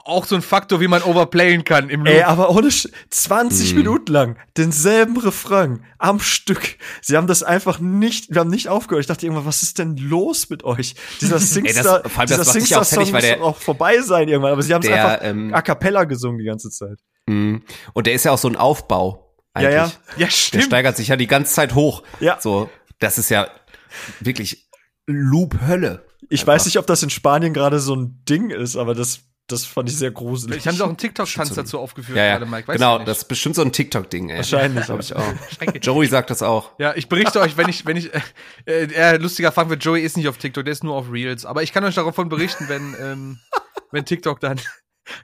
Auch so ein Faktor, wie man overplayen kann im Loop. Ey, aber ohne Sch 20 Hm. Minuten lang denselben Refrain am Stück. Sie haben das einfach nicht, wir haben nicht aufgehört. Ich dachte irgendwann, was ist denn los mit euch? Dieser Singstar, allem, das dieser sich auch Singstar-Song fertig, muss der- auch vorbei sein irgendwann. Aber sie haben es Der, einfach ähm, a cappella gesungen die ganze Zeit. Mhm. Und der ist ja auch so ein Aufbau. Ja, Eigentlich. ja. ja, Der stimmt. steigert sich ja die ganze Zeit hoch. Ja. So, das ist ja wirklich Loop-Hölle. Ich Einfach. weiß nicht, ob das in Spanien gerade so ein Ding ist, aber das, das fand ich sehr gruselig. Ich haben sie auch einen TikTok-Tanz dazu aufgeführt, Ja, ja. gerade, Mike. Weißt genau, das ist bestimmt so ein TikTok-Ding, ey. Wahrscheinlich. Glaube ich auch. Joey sagt das auch. Ja, ich berichte euch, wenn ich, wenn ich, äh, äh, lustiger Fakt wird, Joey ist nicht auf TikTok, der ist nur auf Reels. Aber ich kann euch davon berichten, wenn, ähm, wenn TikTok dann,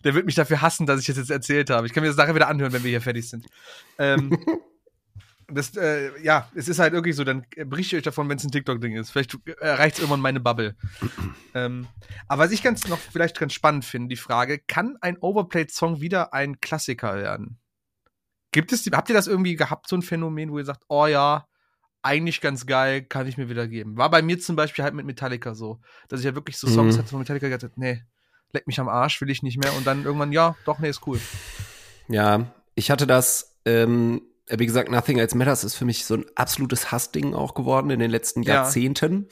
der wird mich dafür hassen, dass ich das jetzt erzählt habe. Ich kann mir das nachher wieder anhören, wenn wir hier fertig sind. Ähm, das, äh, ja, es ist halt wirklich so, dann berichte ich euch davon, wenn es ein TikTok-Ding ist. Vielleicht erreicht es irgendwann meine Bubble. ähm, aber was ich ganz noch vielleicht ganz spannend finde, die Frage, kann ein Overplayed-Song wieder ein Klassiker werden? Gibt es, habt ihr das irgendwie gehabt, so ein Phänomen, wo ihr sagt, oh ja, eigentlich ganz geil, kann ich mir wieder geben. War bei mir zum Beispiel halt mit Metallica so, dass ich ja wirklich so Songs Mhm. hatte von Metallica gesagt habe, nee, leck mich am Arsch, will ich nicht mehr. Und dann irgendwann, ja, doch, nee, ist cool. Ja, ich hatte das, ähm, wie gesagt, Nothing Else Matters ist für mich so ein absolutes Hassding auch geworden in den letzten Ja. Jahrzehnten.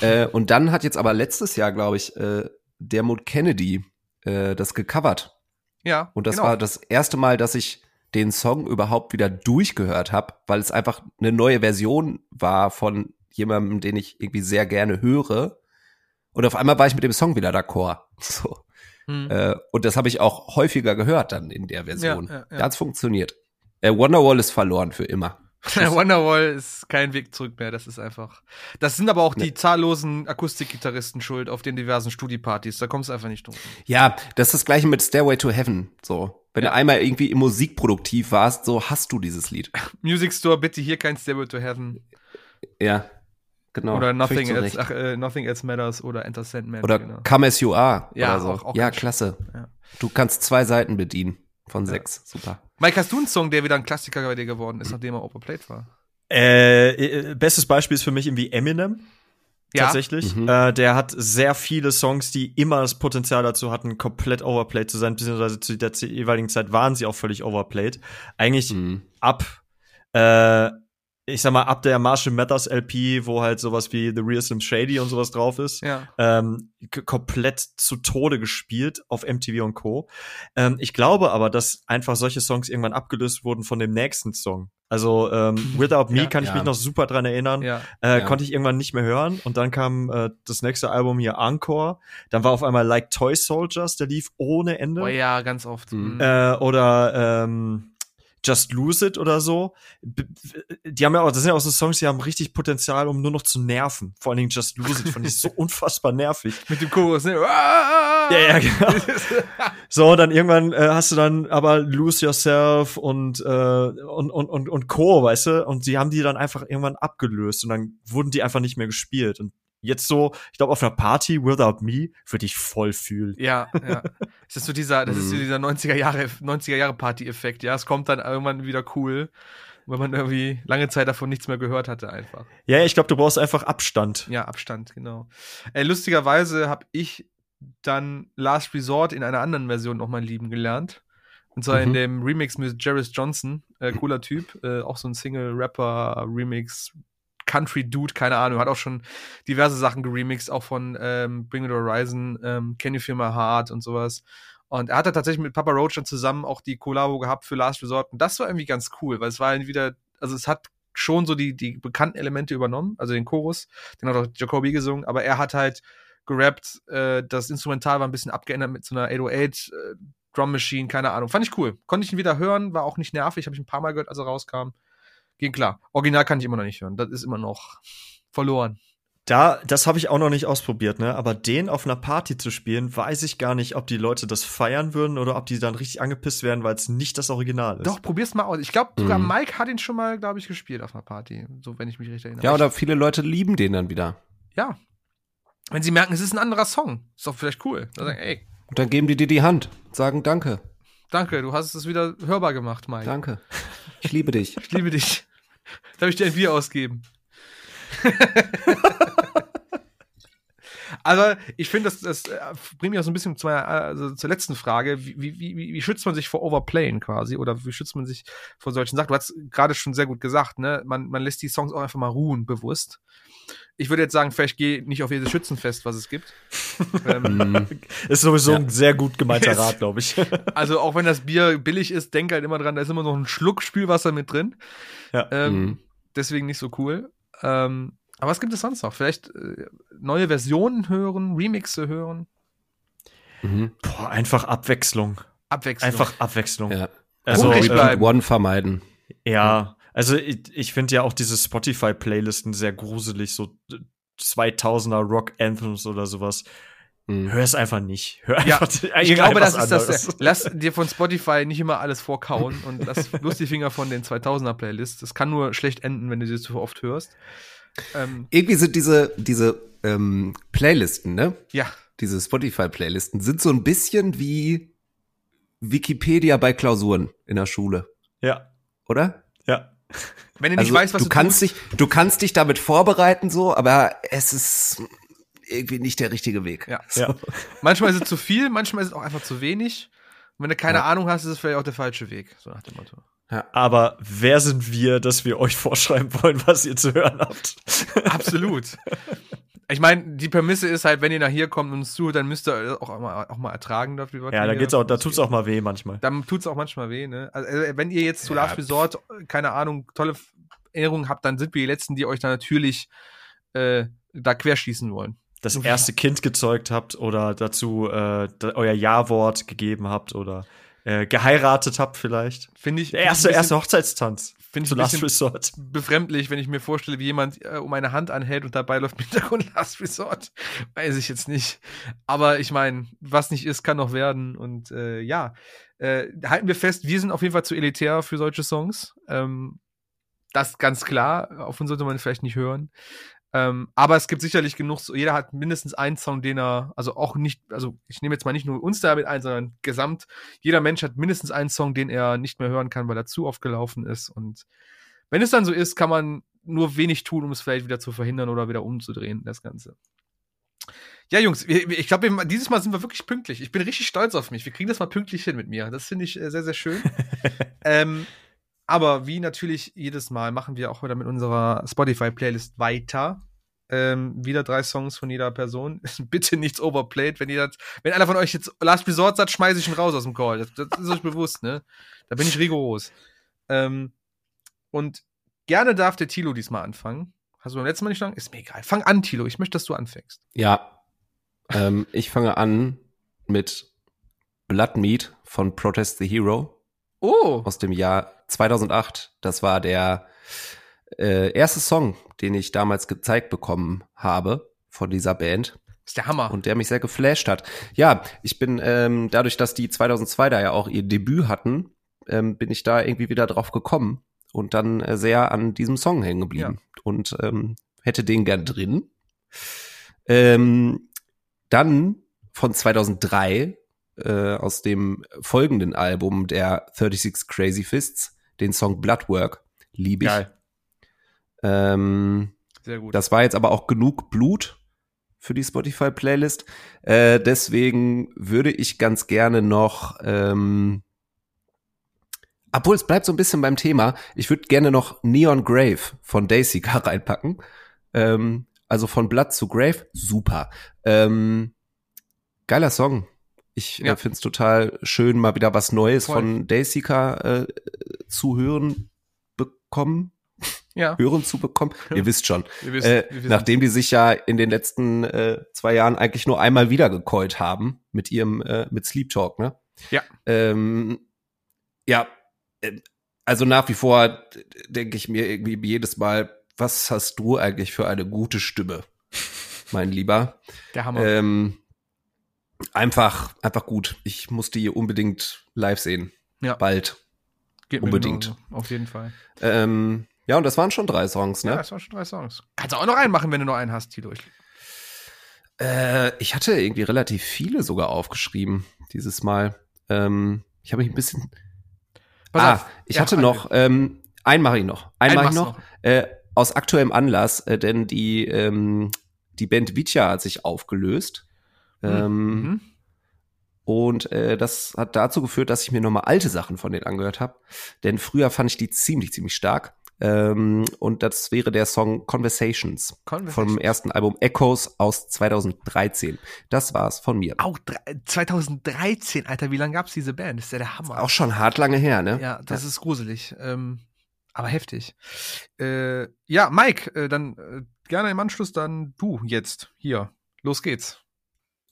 äh, und dann hat jetzt aber letztes Jahr, glaube ich, äh, Dermot Kennedy äh, das gecovert. Ja. Und das genau. war das erste Mal, dass ich den Song überhaupt wieder durchgehört habe, weil es einfach eine neue Version war von jemandem, den ich irgendwie sehr gerne höre. Und auf einmal war ich mit dem Song wieder d'accord. So. Hm. Äh, und das habe ich auch häufiger gehört dann in der Version. Ja, ja, ja. Da hat's funktioniert. Äh, Wonderwall ist verloren für immer. Wonderwall ist kein Weg zurück mehr. Das ist einfach. Das sind aber auch die zahllosen Akustikgitarristen schuld auf den diversen Studiepartys. Da kommst du einfach nicht drum. Ja, das ist das gleiche mit Stairway to Heaven. So, wenn Ja. du einmal irgendwie im musikproduktiv warst, so hast du dieses Lied. Music Store, bitte hier kein Stairway to Heaven. Ja, genau. oder Nothing else, ach, äh, Nothing Else Matters oder Enter Sandman. Oder genau. Come As You Are. Ja, so. auch- auch ja, klasse. Ja. Du kannst zwei Seiten bedienen von Ja. sechs. Super. Mike, hast du einen Song, der wieder ein Klassiker bei dir geworden ist, nachdem er overplayed war? Äh, äh, bestes Beispiel ist für mich irgendwie Eminem. Ja. Tatsächlich. Mhm. Äh, der hat sehr viele Songs, die immer das Potenzial dazu hatten, komplett overplayed zu sein, beziehungsweise zu der jeweiligen Zeit waren sie auch völlig overplayed. Eigentlich Mhm. ab, äh, ich sag mal, ab der Marshall Mathers LP, wo halt sowas wie The Real Slim Shady und sowas drauf ist, Ja. ähm, komplett zu Tode gespielt auf MTV und Co. Ähm, ich glaube aber, dass einfach solche Songs irgendwann abgelöst wurden von dem nächsten Song. Also ähm, Without Me Ja. kann ich Ja. mich noch super dran erinnern. Ja. Äh, Ja. Konnte ich irgendwann nicht mehr hören. Und dann kam äh, das nächste Album hier Encore. Dann war auf einmal Like Toy Soldiers, der lief ohne Ende. Oh ja, ganz oft. Mhm. Mhm. Äh, oder ähm, Just Lose It oder so. Die haben ja auch, das sind ja auch so Songs, die haben richtig Potenzial, um nur noch zu nerven. Vor allen Dingen Just Lose It fand ich so unfassbar nervig. Mit dem Chorus, ne? Ja, Ja, ja, genau. So, dann irgendwann äh, hast du dann aber Lose Yourself und, äh, und, und, und, und Co., weißt du? Und die haben die dann einfach irgendwann abgelöst und dann wurden die einfach nicht mehr gespielt. Und jetzt so, ich glaube, auf einer Party Without Me würde ich voll fühlen. Ja, ja. Das ist so dieser, das ist so Mhm. dieser 90er Jahre, 90er Jahre Party-Effekt, ja. Es kommt dann irgendwann wieder cool, wenn man irgendwie lange Zeit davon nichts mehr gehört hatte, einfach. Ja, ich glaube, du brauchst einfach Abstand. Ja, Abstand, genau. Äh, lustigerweise habe ich dann Last Resort in einer anderen Version nochmal lieben gelernt. Und zwar in Mhm. dem Remix mit Jarvis Johnson, äh, cooler Typ, äh, auch so ein Single-Rapper-Remix, Country-Dude, keine Ahnung, hat auch schon diverse Sachen geremixed, auch von ähm, Bring the Horizon, ähm, Can You Feel My Heart und sowas. Und er hat da tatsächlich mit Papa Roach dann zusammen auch die Collabo gehabt für Last Resort. Und das war irgendwie ganz cool, weil es war wieder, also es hat schon so die, die bekannten Elemente übernommen, also den Chorus, den hat auch Jacoby gesungen, aber er hat halt gerappt, äh, das Instrumental war ein bisschen abgeändert mit so einer 808 äh, Drum Machine, keine Ahnung. Fand ich cool. Konnte ich ihn wieder hören, war auch nicht nervig, habe ich ein paar Mal gehört, als er rauskam. Ging klar. Original kann ich immer noch nicht hören. Das ist immer noch verloren. Da, das habe ich auch noch nicht ausprobiert, ne? Aber den auf einer Party zu spielen, weiß ich gar nicht, ob die Leute das feiern würden oder ob die dann richtig angepisst werden, weil es nicht das Original ist. Doch, probier's mal aus. Ich glaube, sogar Mhm. Mike hat ihn schon mal, glaube ich, gespielt auf einer Party. So, wenn ich mich richtig erinnere. Ja, Aber oder viele Leute lieben den dann wieder. ja. Wenn sie merken, es ist ein anderer Song, ist doch vielleicht cool. Dann sagen, ey, Und dann geben die dir die Hand, sagen Danke, danke, du hast es wieder hörbar gemacht, Mike. danke. Ich liebe dich. Ich liebe dich. Darf ich dir ein Bier ausgeben? Aber ich finde, das, das äh, bringt mich auch so ein bisschen zu meiner, also zur letzten Frage. Wie, wie, wie, wie schützt man sich vor Overplayen quasi? Oder wie schützt man sich vor solchen Sachen? Du hast gerade schon sehr gut gesagt, ne? Man, man lässt die Songs auch einfach mal ruhen, bewusst. Ich würde jetzt sagen, vielleicht geh nicht auf jedes Schützenfest, was es gibt. ähm. Ist sowieso Ja. ein sehr gut gemeinter. Rat, glaube ich. also auch wenn das Bier billig ist, denk halt immer dran, da ist immer noch ein Schluck Spülwasser mit drin. Ja. Ähm, Mhm. Deswegen nicht so cool. Ähm, aber was gibt es sonst noch? Vielleicht äh, neue Versionen hören, Remixe hören, Mhm. Boah, einfach Abwechslung. Abwechslung. Einfach Abwechslung. Ja. Also, Hungrig äh, bleiben. One vermeiden. ja, also ich, ich finde ja auch diese Spotify-Playlisten sehr gruselig, so 2000er Rock-Anthems oder sowas. Mhm. Hör es einfach nicht. Hör Ja, einfach ich glaube, das ist anderes. das. Lass dir von Spotify nicht immer alles vorkauen und lass bloß die Finger von den 2000er Playlists. Das kann nur schlecht enden, wenn du sie zu oft hörst. Ähm, Irgendwie sind diese, diese ähm, Playlisten, ne? ja, Diese Spotify-Playlisten sind so ein bisschen wie Wikipedia bei Klausuren in der Schule, Ja, oder? Ja. wenn du nicht Also weißt, was du du kannst tust, dich, du kannst dich damit vorbereiten so, aber es ist irgendwie nicht der richtige Weg. Ja. Ja. Manchmal ist es zu viel, manchmal ist es auch einfach zu wenig. Und wenn du keine Ja. Ahnung hast, ist es vielleicht auch der falsche Weg. So nach dem Motto. Aber wer sind wir, dass wir euch vorschreiben wollen, was ihr zu hören habt? Absolut. Ich meine, die Prämisse ist halt, wenn ihr nach hier kommt und uns zuhört, dann müsst ihr auch mal, auch mal ertragen dürfen. Ja, da geht's auch, da tut's auch mal weh manchmal. Dann tut's auch manchmal weh, ne? Also, äh, wenn ihr jetzt zu Ja. Last Resort, keine Ahnung, tolle Erinnerungen habt, dann sind wir die Letzten, die euch da natürlich äh, da querschießen wollen. Das erste Kind gezeugt habt oder dazu äh, euer Ja-Wort gegeben habt oder äh, geheiratet habt vielleicht. Finde ich. Der erste, erste Hochzeitstanz Finde ich ein Last Resort. befremdlich, wenn ich mir vorstelle, wie jemand äh, um eine Hand anhält und dabei läuft im Hintergrund Last Resort. Weiß ich jetzt nicht. Aber ich meine, was nicht ist, kann noch werden. Und äh, ja, äh, halten wir fest, wir sind auf jeden Fall zu elitär für solche Songs. Ähm, das ganz klar. Auf uns sollte man vielleicht nicht hören. Ähm, aber es gibt sicherlich genug, so- jeder hat mindestens einen Song, den er, also auch nicht, also ich nehme jetzt mal nicht nur uns damit ein, sondern gesamt, jeder Mensch hat mindestens einen Song, den er nicht mehr hören kann, weil er zu oft gelaufen ist. Und wenn es dann so ist, kann man nur wenig tun, um es vielleicht wieder zu verhindern oder wieder umzudrehen, das Ganze. Ja, Jungs, ich glaube, dieses Mal sind wir wirklich pünktlich. Ich bin richtig stolz auf mich. Wir kriegen das mal pünktlich hin mit mir. Das finde ich äh, sehr, sehr schön. ähm, aber wie natürlich jedes Mal machen wir auch wieder mit unserer Spotify-Playlist weiter. Ähm, wieder drei Songs von jeder Person. Bitte nichts overplayed. Wenn das, wenn einer von euch jetzt Last Resort sagt, schmeiße ich ihn raus aus dem Call. Das, das ist euch bewusst, ne? Da bin ich rigoros. Ähm, und gerne darf der Tilo diesmal anfangen. Hast du beim letzten Mal nicht sagen? Ist mir egal. Fang an, Tilo. Ich möchte, dass du anfängst. Ja. Ähm, ich fange an mit Blood Meat von Protest the Hero Oh, aus dem Jahr 2008. Das war der äh, erste Song, den ich damals gezeigt bekommen habe von dieser Band ist der Hammer. und der mich sehr geflasht hat. Ja, ich bin ähm, dadurch, dass die 2002 da ja auch ihr Debüt hatten, ähm, bin ich da irgendwie wieder drauf gekommen und dann äh, sehr an diesem Song hängen geblieben und ähm, hätte den gern drin. Ähm, dann von 2003 äh, aus dem folgenden Album der 36 Crazy Fists den Song Bloodwork liebe ich. Geil. Ähm, Sehr gut. das war jetzt aber auch genug Blut für die Spotify-Playlist. Äh, deswegen würde ich ganz gerne noch, ähm, obwohl es bleibt so ein bisschen beim Thema, ich würde gerne noch Neon Grave von Daisy reinpacken. Ähm, also von Blood zu Grave, super. Ähm, geiler Song. Ich Ja. äh, finde es total schön, mal wieder was Neues Voll. von Daisika äh, zu hören bekommen, ja, hören zu bekommen. Ihr wisst schon. wir wissen, Äh, wir nachdem die sich ja in den letzten äh, zwei Jahren eigentlich nur einmal wieder gekeult haben mit ihrem äh, mit Sleep Talk, ne? Ja. Ähm, ja, äh, also nach wie vor denke ich mir irgendwie jedes Mal, was hast du eigentlich für eine gute Stimme, mein Lieber? der Hammer. Ähm, einfach, einfach gut. Ich muss die unbedingt live sehen. Ja. Bald. Geht unbedingt. Auf jeden Fall. Ähm, ja, und das waren schon drei Songs, ne? Ja, das waren schon drei Songs. Kannst du auch noch einen machen, wenn du noch einen hast, Tilo. Ich, Äh, ich hatte irgendwie relativ viele sogar aufgeschrieben dieses Mal. Ähm, ich habe mich ein bisschen. pass ah, auf. ich Ja, hatte einen noch. Ähm, einen mache ich noch. Einen mache ich machst noch. Äh, aus aktuellem Anlass, äh, denn die ähm, die Band Vicia hat sich aufgelöst. Ähm, Mhm. Und äh, das hat dazu geführt, dass ich mir nochmal alte Sachen von denen angehört habe. Denn früher fand ich die ziemlich, ziemlich stark. Ähm, und das wäre der Song Conversations, Conversations. vom ersten Album Echoes aus 2013. Das war's von mir. Auch drei- 2013, Alter, wie lange gab's diese Band? Das ist ja der Hammer. Auch schon hart lange her, ne? Ja, das ist gruselig. Ähm, aber heftig. Äh, ja, Mike, äh, dann äh, gerne im Anschluss dann du jetzt. Hier. Los geht's.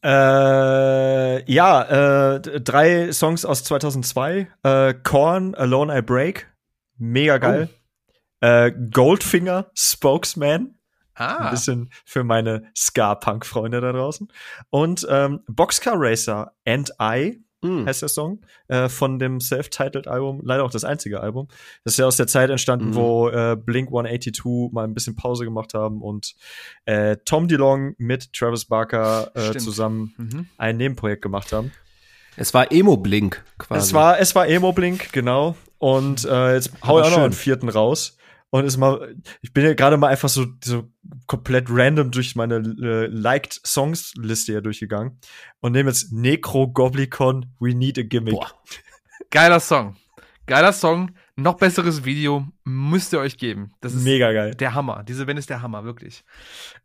Äh, ja, äh, drei Songs aus 2002. Äh, Korn, Alone I Break. Mega geil. Äh, Goldfinger, Spokesman. Ein Ah, bisschen für meine Ska-Punk-Freunde da draußen. Und ähm, Boxcar Racer and I Hm. heißt der Song, äh, von dem Self-Titled-Album, leider auch das einzige Album. Das ist ja aus der Zeit entstanden, Mhm. wo äh, Blink 182 mal ein bisschen Pause gemacht haben und äh, Tom DeLong mit Travis Barker äh, zusammen mhm. ein Nebenprojekt gemacht haben. Es war Emo-Blink quasi. Es war, es war Emo Blink, genau. Und äh, jetzt hau ich auch noch einen vierten raus. Und ist mal, ich bin ja gerade mal einfach so, so komplett random durch meine äh, liked Songs Liste hier durchgegangen und nehme jetzt Necro Goblicon We Need a Gimmick. Boah. Geiler Song. Geiler Song. Noch besseres Video müsst ihr euch geben. Das ist mega geil. Der Hammer. Diese Band ist der Hammer, wirklich.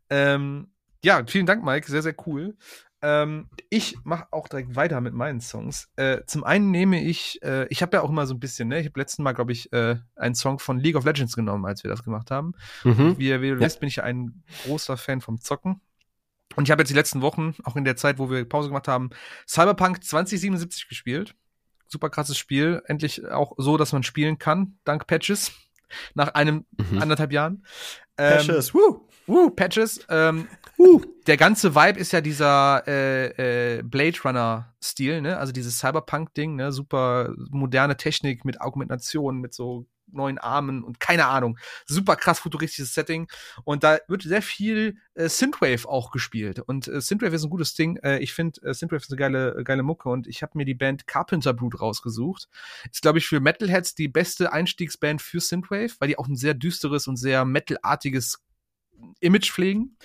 Ähm, ja, vielen Dank, Mike. Sehr, sehr cool. Ähm, ich mache auch direkt weiter mit meinen Songs. Äh, zum einen nehme ich, äh, ich habe ja auch immer so ein bisschen, ne, ich habe letzten Mal, glaube ich, äh, einen Song von League of Legends genommen, als wir das gemacht haben. Mhm. Wie, wie du ja. wisst, bin ich ja ein großer Fan vom Zocken. Und ich habe jetzt die letzten Wochen, auch in der Zeit, wo wir Pause gemacht haben, Cyberpunk 2077 gespielt. Super krasses Spiel. Endlich auch so, dass man spielen kann, dank Patches. Nach einem mhm. anderthalb Jahren. Ähm, Patches, woo! Woo, Patches. Ähm, uh. Der ganze Vibe ist ja dieser äh, äh, Blade Runner-Stil, ne? Also dieses Cyberpunk-Ding, ne? Super moderne Technik mit Augmentation, mit so neuen Armen und keine Ahnung. Super krass futuristisches Setting. Und da wird sehr viel äh, Synthwave auch gespielt. Und äh, Synthwave ist ein gutes Ding. Äh, ich finde, äh, Synthwave ist eine geile, geile Mucke und ich habe mir die Band Carpenter Brute rausgesucht. Ist, glaube ich, für Metalheads die beste Einstiegsband für Synthwave, weil die auch ein sehr düsteres und sehr metalartiges Image pflegen.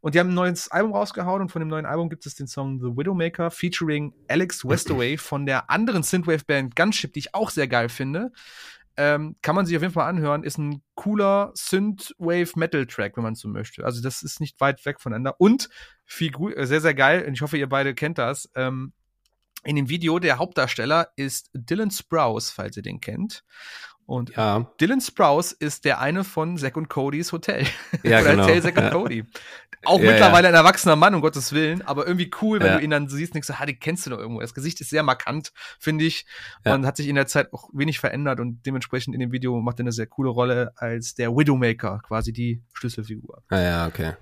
Und die haben ein neues Album rausgehauen und von dem neuen Album gibt es den Song The Widowmaker featuring Alex Westaway von der anderen Synthwave-Band Gunship, die ich auch sehr geil finde. Ähm, kann man sich auf jeden Fall anhören. Ist ein cooler Synthwave-Metal-Track, wenn man so möchte. Also das ist nicht weit weg voneinander. Und viel äh, sehr, sehr geil. Und ich hoffe, ihr beide kennt das. Ähm, in dem Video der Hauptdarsteller ist Dylan Sprouse, falls ihr den kennt. Und ja. Dylan Sprouse ist der eine von Zack und Codys Hotel. Ja, Oder genau. Hotel Zack und Cody. Auch ja, mittlerweile ja. ein erwachsener Mann, um Gottes Willen, aber irgendwie cool, wenn du ihn dann siehst und denkst, ah, den kennst du doch irgendwo. Das Gesicht ist sehr markant, finde ich. Und hat sich in der Zeit auch wenig verändert und dementsprechend in dem Video macht er eine sehr coole Rolle als der Widowmaker, quasi die Schlüsselfigur. Ah ja, okay.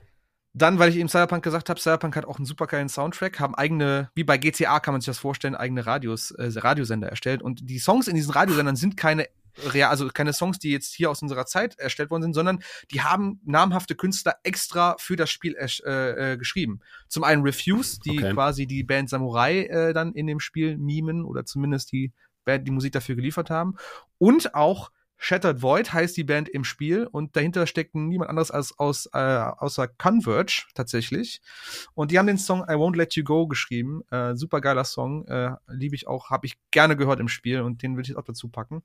Dann, weil ich eben Cyberpunk gesagt habe, Cyberpunk hat auch einen super geilen Soundtrack, haben eigene, wie bei GTA kann man sich das vorstellen, eigene Radios, äh, Radiosender erstellt. Und die Songs in diesen Radiosendern sind keine real, also keine Songs, die jetzt hier aus unserer Zeit erstellt worden sind, sondern die haben namhafte Künstler extra für das Spiel äh, äh, geschrieben. Zum einen Refuse, die okay. quasi die Band Samurai äh, dann in dem Spiel mimen oder zumindest die Band die Musik dafür geliefert haben. Und auch Shattered Void heißt die Band im Spiel und dahinter steckt niemand anderes als aus, äh, außer Converge tatsächlich. Und die haben den Song I Won't Let You Go geschrieben. Äh, super geiler Song, äh, liebe ich auch, habe ich gerne gehört im Spiel und den will ich jetzt auch dazu packen.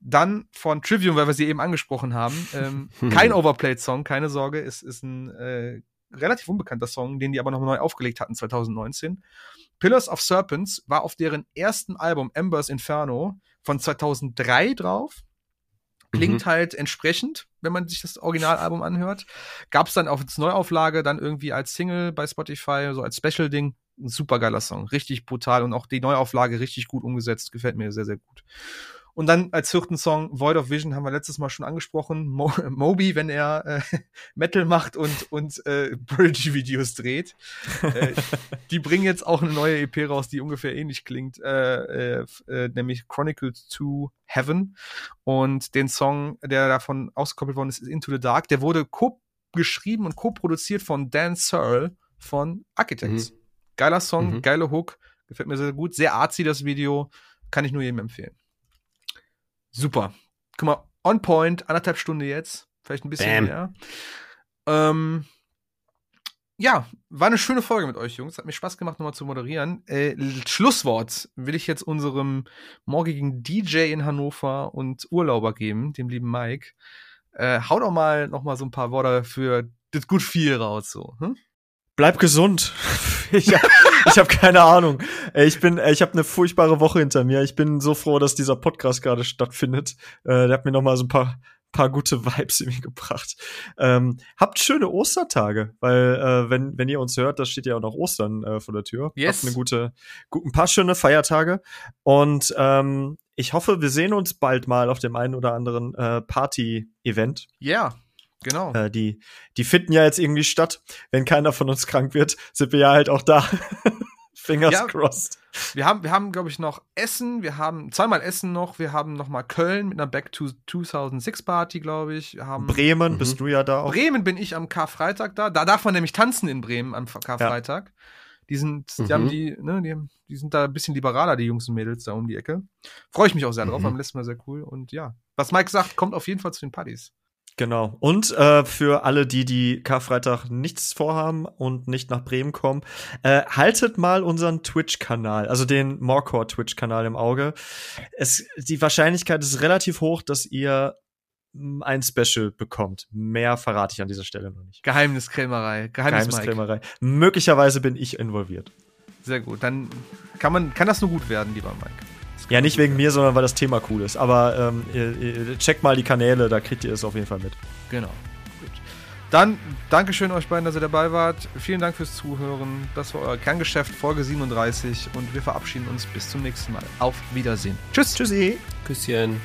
Dann von Trivium, weil wir sie eben angesprochen haben. Ähm, kein Overplayed-Song, keine Sorge. Es ist ein äh, relativ unbekannter Song, den die aber noch neu aufgelegt hatten 2019. Pillars of Serpents war auf deren ersten Album Embers Inferno von 2003 drauf. Klingt mhm. halt entsprechend, wenn man sich das Originalalbum anhört. Gab es dann als Neuauflage, dann irgendwie als Single bei Spotify, so als Special-Ding. Ein super geiler Song, richtig brutal und auch die Neuauflage richtig gut umgesetzt, gefällt mir sehr, sehr gut. Und dann als vierten Song Void of Vision haben wir letztes Mal schon angesprochen. Mo Moby, wenn er äh, Metal macht und, und äh, Bridge-Videos dreht. äh, die bringen jetzt auch eine neue EP raus, die ungefähr ähnlich klingt, äh, äh, äh nämlich Chronicles to Heaven. Und den Song, der davon ausgekoppelt worden ist, ist Into the Dark. Der wurde co-geschrieben und co-produziert von Dan Searle von Architects. Mhm. Geiler Song, mhm. geile Hook, gefällt mir sehr gut. Sehr artsy das Video, kann ich nur jedem empfehlen. Super. Guck mal, on point, anderthalb Stunden jetzt. Vielleicht ein bisschen Bam. mehr. Ähm, ja, war eine schöne Folge mit euch, Jungs. Hat mir Spaß gemacht, nochmal zu moderieren. Äh, Schlusswort will ich jetzt unserem morgigen DJ in Hannover und Urlauber geben, dem lieben Mike. Äh, hau doch mal noch mal so ein paar Worte für das gut viel raus, so. Hm? Bleib gesund. ich habe keine Ahnung. Ich bin, ich habe eine furchtbare Woche hinter mir. Ich bin so froh, dass dieser Podcast gerade stattfindet. Äh, der hat mir noch mal so ein paar paar gute Vibes in mir gebracht. Ähm, habt schöne Ostertage, weil äh, wenn wenn ihr uns hört, da steht ja auch noch Ostern äh, vor der Tür. Yes. Habt eine gute, gut, ein paar schöne Feiertage und ähm, ich hoffe, wir sehen uns bald mal auf dem einen oder anderen äh, Party-Event. Ja. Yeah. Genau. Äh, die, die finden ja jetzt irgendwie statt. Wenn keiner von uns krank wird, sind wir ja halt auch da. Fingers ja, crossed. Wir haben, wir haben, glaube ich, noch Essen. Wir haben zweimal Essen noch. Wir haben noch mal Köln mit einer Back to 2006 Party, glaube ich. Wir haben Bremen, mhm. bist du ja da auch. Bremen bin ich am Karfreitag da. Da darf man nämlich tanzen in Bremen am Karfreitag. Ja. Die sind, die mhm. haben die, ne, die, die, sind da ein bisschen liberaler, die Jungs und Mädels da um die Ecke. Freue ich mich auch sehr drauf, mhm. am letzten Mal sehr cool. Und ja, was Mike sagt, kommt auf jeden Fall zu den Partys. Genau. Und äh, für alle, die die Karfreitag nichts vorhaben und nicht nach Bremen kommen, äh, haltet mal unseren Twitch-Kanal, also den Morecore Twitch-Kanal im Auge. Es, die Wahrscheinlichkeit ist relativ hoch, dass ihr mm, ein Special bekommt. Mehr verrate ich an dieser Stelle noch nicht. Geheimniskrämerei. Geheimnis Geheimniskrämerei. Möglicherweise bin ich involviert. Sehr gut. Dann kann man, kann das nur gut werden, lieber Mike. Ja, nicht wegen mir, sondern weil das Thema cool ist. Aber ähm, ihr, ihr checkt mal die Kanäle, da kriegt ihr es auf jeden Fall mit. Genau. Gut. Dann Dankeschön euch beiden, dass ihr dabei wart. Vielen Dank fürs Zuhören. Das war euer Kerngeschäft Folge 37 und wir verabschieden uns bis zum nächsten Mal. Auf Wiedersehen. Tschüss. Tschüssi. Küsschen.